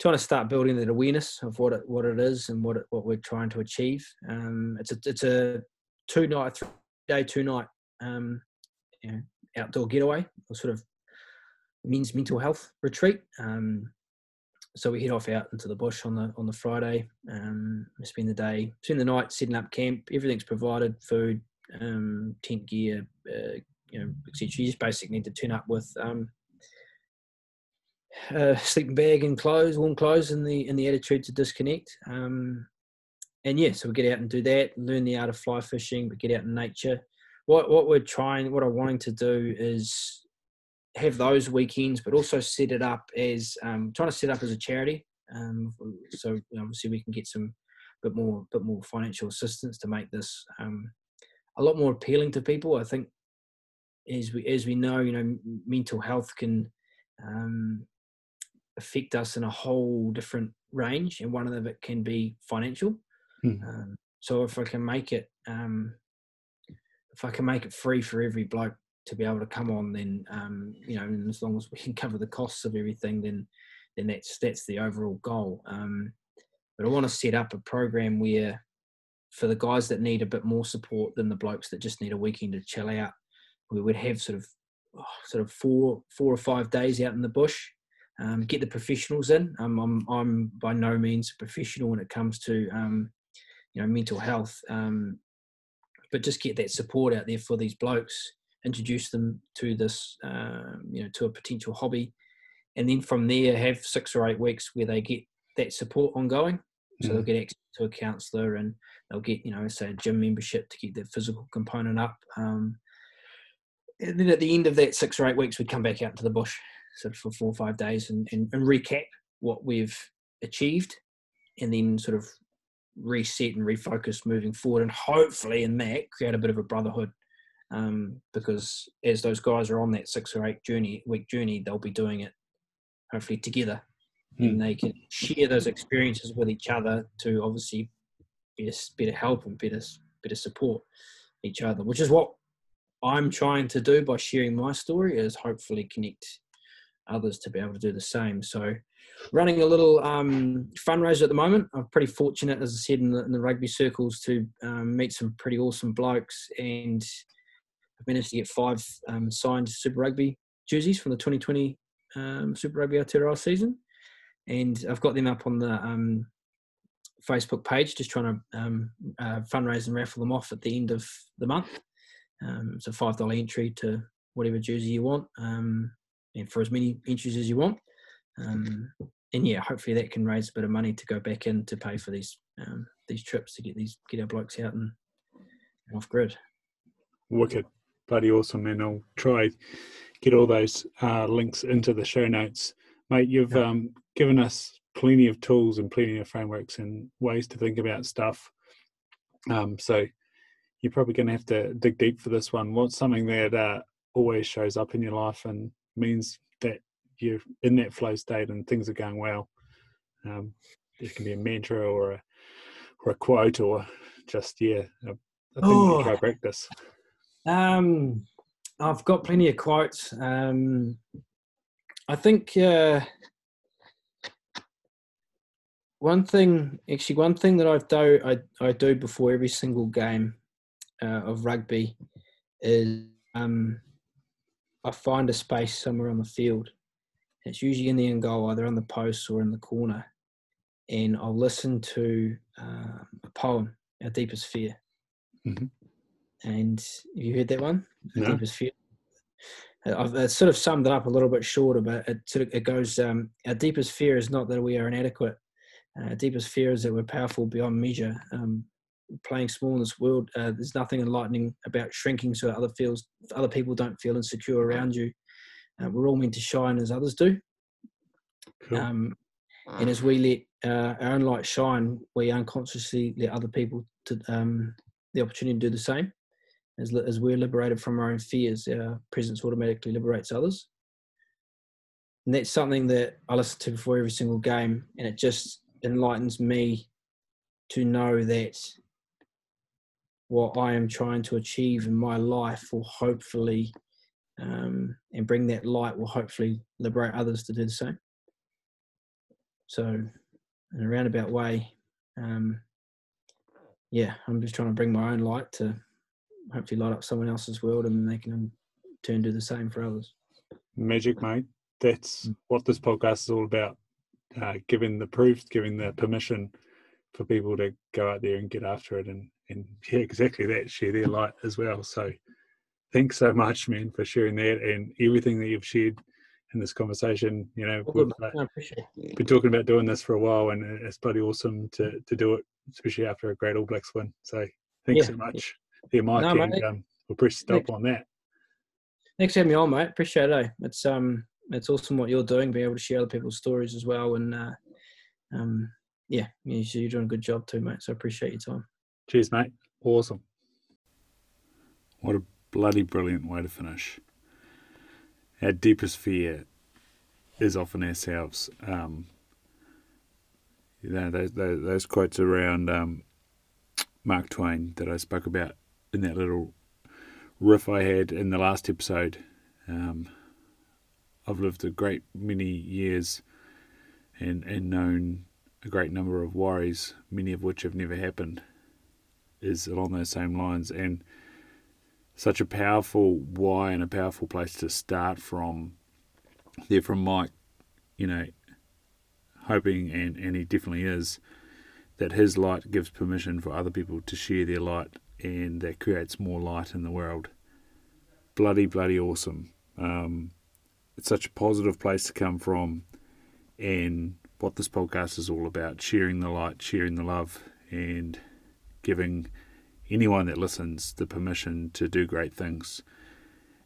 trying to start building that awareness of what it what it is and what it, what we're trying to achieve. Um, it's a it's a two night, three day, two night, um, you know, outdoor getaway or sort of men's mental health retreat. Um, so we head off out into the bush on the on the Friday. Um, spend the day, spend the night setting up camp. Everything's provided: food, um, tent gear, uh, you know, etc. You just basically need to turn up with um, a sleeping bag and clothes, warm clothes, and the in the attitude to disconnect. Um, and yeah, so we get out and do that, learn the art of fly fishing, but get out in nature. What what we're trying, what I'm wanting to do is have those weekends, but also set it up as um, trying to set up as a charity. Um, so obviously we can get some bit more bit more financial assistance to make this um, a lot more appealing to people. I think as we as we know, you know, mental health can um, affect us in a whole different range, and one of them it can be financial. Hmm. Um, so if I can make it, um, if I can make it free for every bloke to be able to come on, then um, you know, and as long as we can cover the costs of everything, then then that's that's the overall goal. Um, but I want to set up a program where, for the guys that need a bit more support than the blokes that just need a weekend to chill out, we would have sort of oh, sort of four four or five days out in the bush. Um, get the professionals in. Um, I'm I'm by no means a professional when it comes to um, you know mental health um, but just get that support out there for these blokes introduce them to this um, you know to a potential hobby and then from there have six or eight weeks where they get that support ongoing so mm. they'll get access to a counselor and they'll get you know say a gym membership to get the physical component up um, and then at the end of that six or eight weeks we'd come back out to the bush sort of for four or five days and, and, and recap what we've achieved and then sort of reset and refocus moving forward, and hopefully in that create a bit of a brotherhood. Um, because as those guys are on that six or eight journey week journey, they'll be doing it hopefully together, mm. and they can share those experiences with each other to obviously better, better help and better better support each other, which is what I'm trying to do by sharing my story is hopefully connect others to be able to do the same. So running a little um, fundraiser at the moment. I'm pretty fortunate, as I said, in the, in the rugby circles to um, meet some pretty awesome blokes, and I've managed to get five um, signed Super Rugby jerseys from the 2020 um, Super Rugby Aotearoa season, and I've got them up on the um, Facebook page, just trying to um, uh, fundraise and raffle them off at the end of the month. it's a five dollar entry to whatever jersey you want, and for as many entries as you want. Um, and yeah, hopefully that can raise a bit of money to go back in to pay for these um, these trips to get these get our blokes out and off grid. Wicked, bloody awesome, and I'll try get all those uh, links into the show notes, mate. You've um, given us plenty of tools and plenty of frameworks and ways to think about stuff. Um, so you're probably going to have to dig deep for this one. What's something that uh, always shows up in your life and means that you're in that flow state and things are going well? Um, it can be a mantra or a or a quote or just yeah, a, a thing oh, try practice. Um, I've got plenty of quotes. Um, I think uh, one thing, actually, one thing that I've do I, I do before every single game uh, of rugby is um, I find a space somewhere on the field. It's usually in the end goal, either on the post or in the corner, and I'll listen to uh, a poem, "Our Deepest Fear." Mm-hmm. And you heard that one? No. Deepest Fear. I've uh, sort of summed it up a little bit shorter, but it sort of it goes. Um, our deepest fear is not that we are inadequate. Uh, our deepest fear is that we're powerful beyond measure. Um, playing small in this world, uh, there's nothing enlightening about shrinking so other feels other people don't feel insecure around you. Uh, we're all meant to shine as others do. Cool. Um, and as we let uh, our own light shine, we unconsciously let other people to um, the opportunity to do the same. As, as we're liberated from our own fears, our presence automatically liberates others. And that's something that I listen to before every single game, and it just enlightens me to know that what I am trying to achieve in my life will hopefully, um, and bring that light will hopefully liberate others to do the same. So, in a roundabout way, um, yeah, I'm just trying to bring my own light to hopefully light up someone else's world and they can turn do the same for others. Magic, mate. That's mm. what this podcast is all about. Uh, giving the proof, giving the permission for people to go out there and get after it and, and yeah, exactly that, share their light as well. So thanks so much, man, for sharing that and everything that you've shared in this conversation. You know, we've uh, been talking about doing this for a while and it's bloody awesome to, to do it, especially after a great All Blacks win. So thanks yeah. so much there, Mike, no, and um, we'll press stop on that. Thanks for having me on, mate. Appreciate it. Eh? It's um, it's awesome what you're doing, being able to share other people's stories as well, and uh, um, yeah, you're doing a good job too, mate. So I appreciate your time. Cheers, mate. Awesome. What a bloody brilliant way to finish. Our deepest fear is often ourselves. Um, you know, those, those, those quotes around um, Mark Twain that I spoke about in that little riff I had in the last episode. Um, I've lived a great many years and, and known a great number of worries, many of which have never happened, is along those same lines. And such a powerful why and a powerful place to start from. There from Mike, you know, hoping, and, and he definitely is, that his light gives permission for other people to share their light and that creates more light in the world. Bloody, bloody awesome. Um, it's such a positive place to come from, and what this podcast is all about sharing the light, sharing the love, and giving anyone that listens the permission to do great things.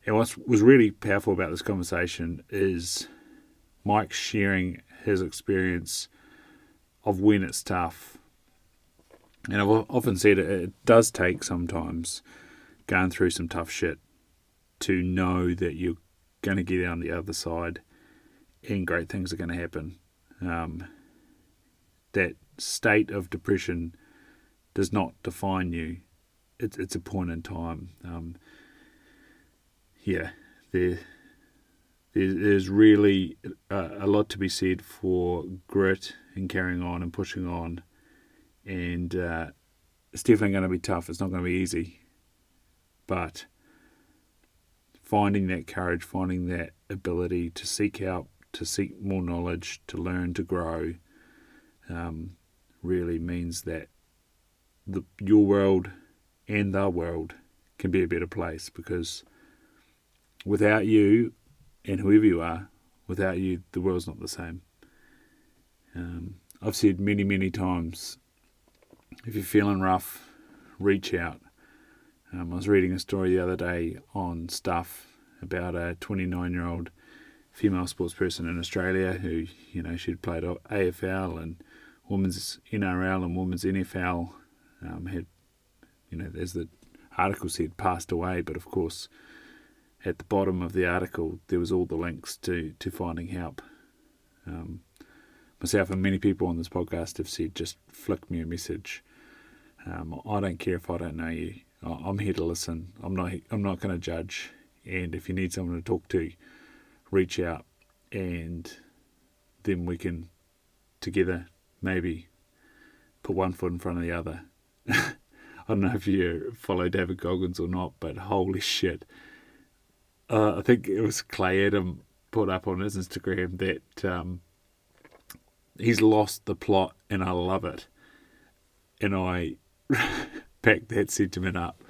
And what was really powerful about this conversation is Mike sharing his experience of when it's tough and I've often said it, it does take sometimes going through some tough shit to know that you're going to get on the other side and great things are going to happen. Um, that state of depression does not define you. It's it's a point in time. Um, yeah, there, there's really a, a lot to be said for grit and carrying on and pushing on and uh, it's definitely going to be tough. It's not going to be easy, but finding that courage, finding that ability to seek out, to seek more knowledge, to learn, to grow, um, really means that the, your world and the world can be a better place because without you and whoever you are, without you, the world's not the same. Um, I've said many, many times if you're feeling rough, reach out. Um, I was reading a story the other day on stuff about a 29 year old female sports person in Australia who, you know, she'd played AFL and women's NRL and women's NFL. Um, had, you know, as the article said, passed away, but of course, at the bottom of the article, there was all the links to, to finding help. Um, myself and many people on this podcast have said, just flick me a message. Um, I don't care if I don't know you. I'm here to listen. I'm not. I'm not going to judge. And if you need someone to talk to, reach out, and then we can together maybe put one foot in front of the other. I don't know if you follow David Goggins or not, but holy shit! Uh, I think it was Clay Adam put up on his Instagram that um, he's lost the plot, and I love it. And I packed that sentiment up.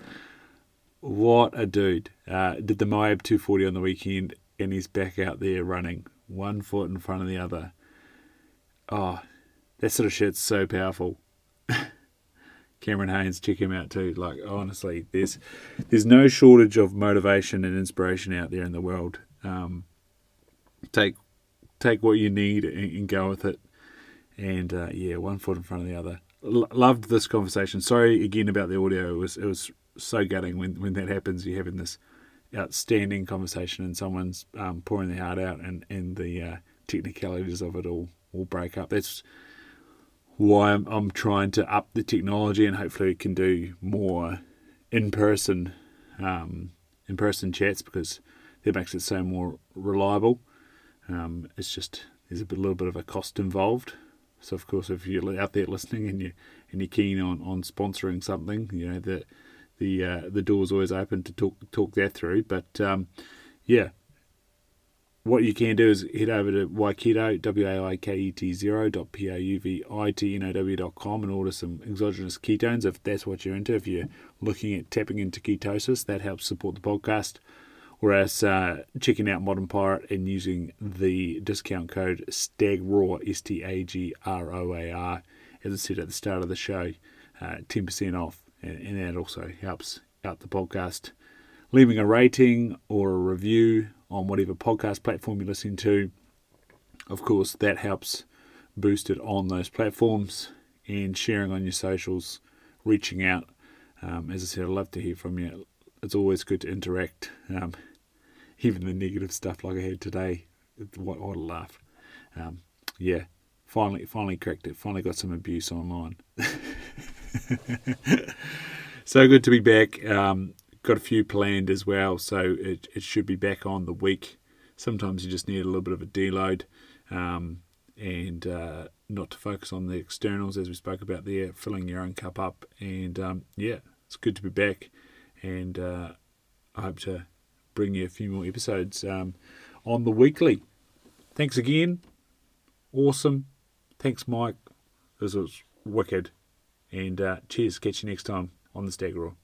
What a dude. Uh, did the Moab 240 on the weekend and he's back out there running, one foot in front of the other. Oh, that sort of shit's so powerful. Cameron Hanes, check him out too. Like honestly, there's there's no shortage of motivation and inspiration out there in the world. Um, take take what you need and, and go with it. And uh, yeah, one foot in front of the other loved this conversation. Sorry again about the audio. It was it was so gutting when when that happens. You're having this outstanding conversation and someone's um, pouring their heart out, and and the uh, technicalities of it all all break up. That's why I'm, I'm trying to up the technology and hopefully we can do more in person um, in person chats because that makes it so more reliable. Um, it's just there's a bit, little bit of a cost involved so of course, if you're out there listening and you and you're keen on, on sponsoring something, you know the the uh, the door's always open to talk talk that through. But um, yeah, what you can do is head over to Waiketo W A I K E T zero dot P A U V I T N O W dot com and order some exogenous ketones if that's what you're into. If you're looking at tapping into ketosis, that helps support the podcast. Whereas uh, checking out Modern Pirate and using the discount code STAGROAR, S T A G R O A R, as I said at the start of the show, uh, 10% off. And, and that also helps out the podcast. Leaving a rating or a review on whatever podcast platform you're listening to, of course, that helps boost it on those platforms and sharing on your socials, reaching out. Um, as I said, I'd love to hear from you. It's always good to interact. Um, even the negative stuff like I had today. What, what a laugh. Um, yeah, finally, finally cracked it. Finally got some abuse online. so good to be back. Um, got a few planned as well, so it, it should be back on the week. Sometimes you just need a little bit of a deload um, and uh, not to focus on the externals as we spoke about there, filling your own cup up. And um, yeah, it's good to be back, and uh, I hope to bring you a few more episodes um, on the weekly. Thanks again. Awesome. Thanks, Mike. This was wicked. And uh, cheers. Catch you next time on the STAGROAR.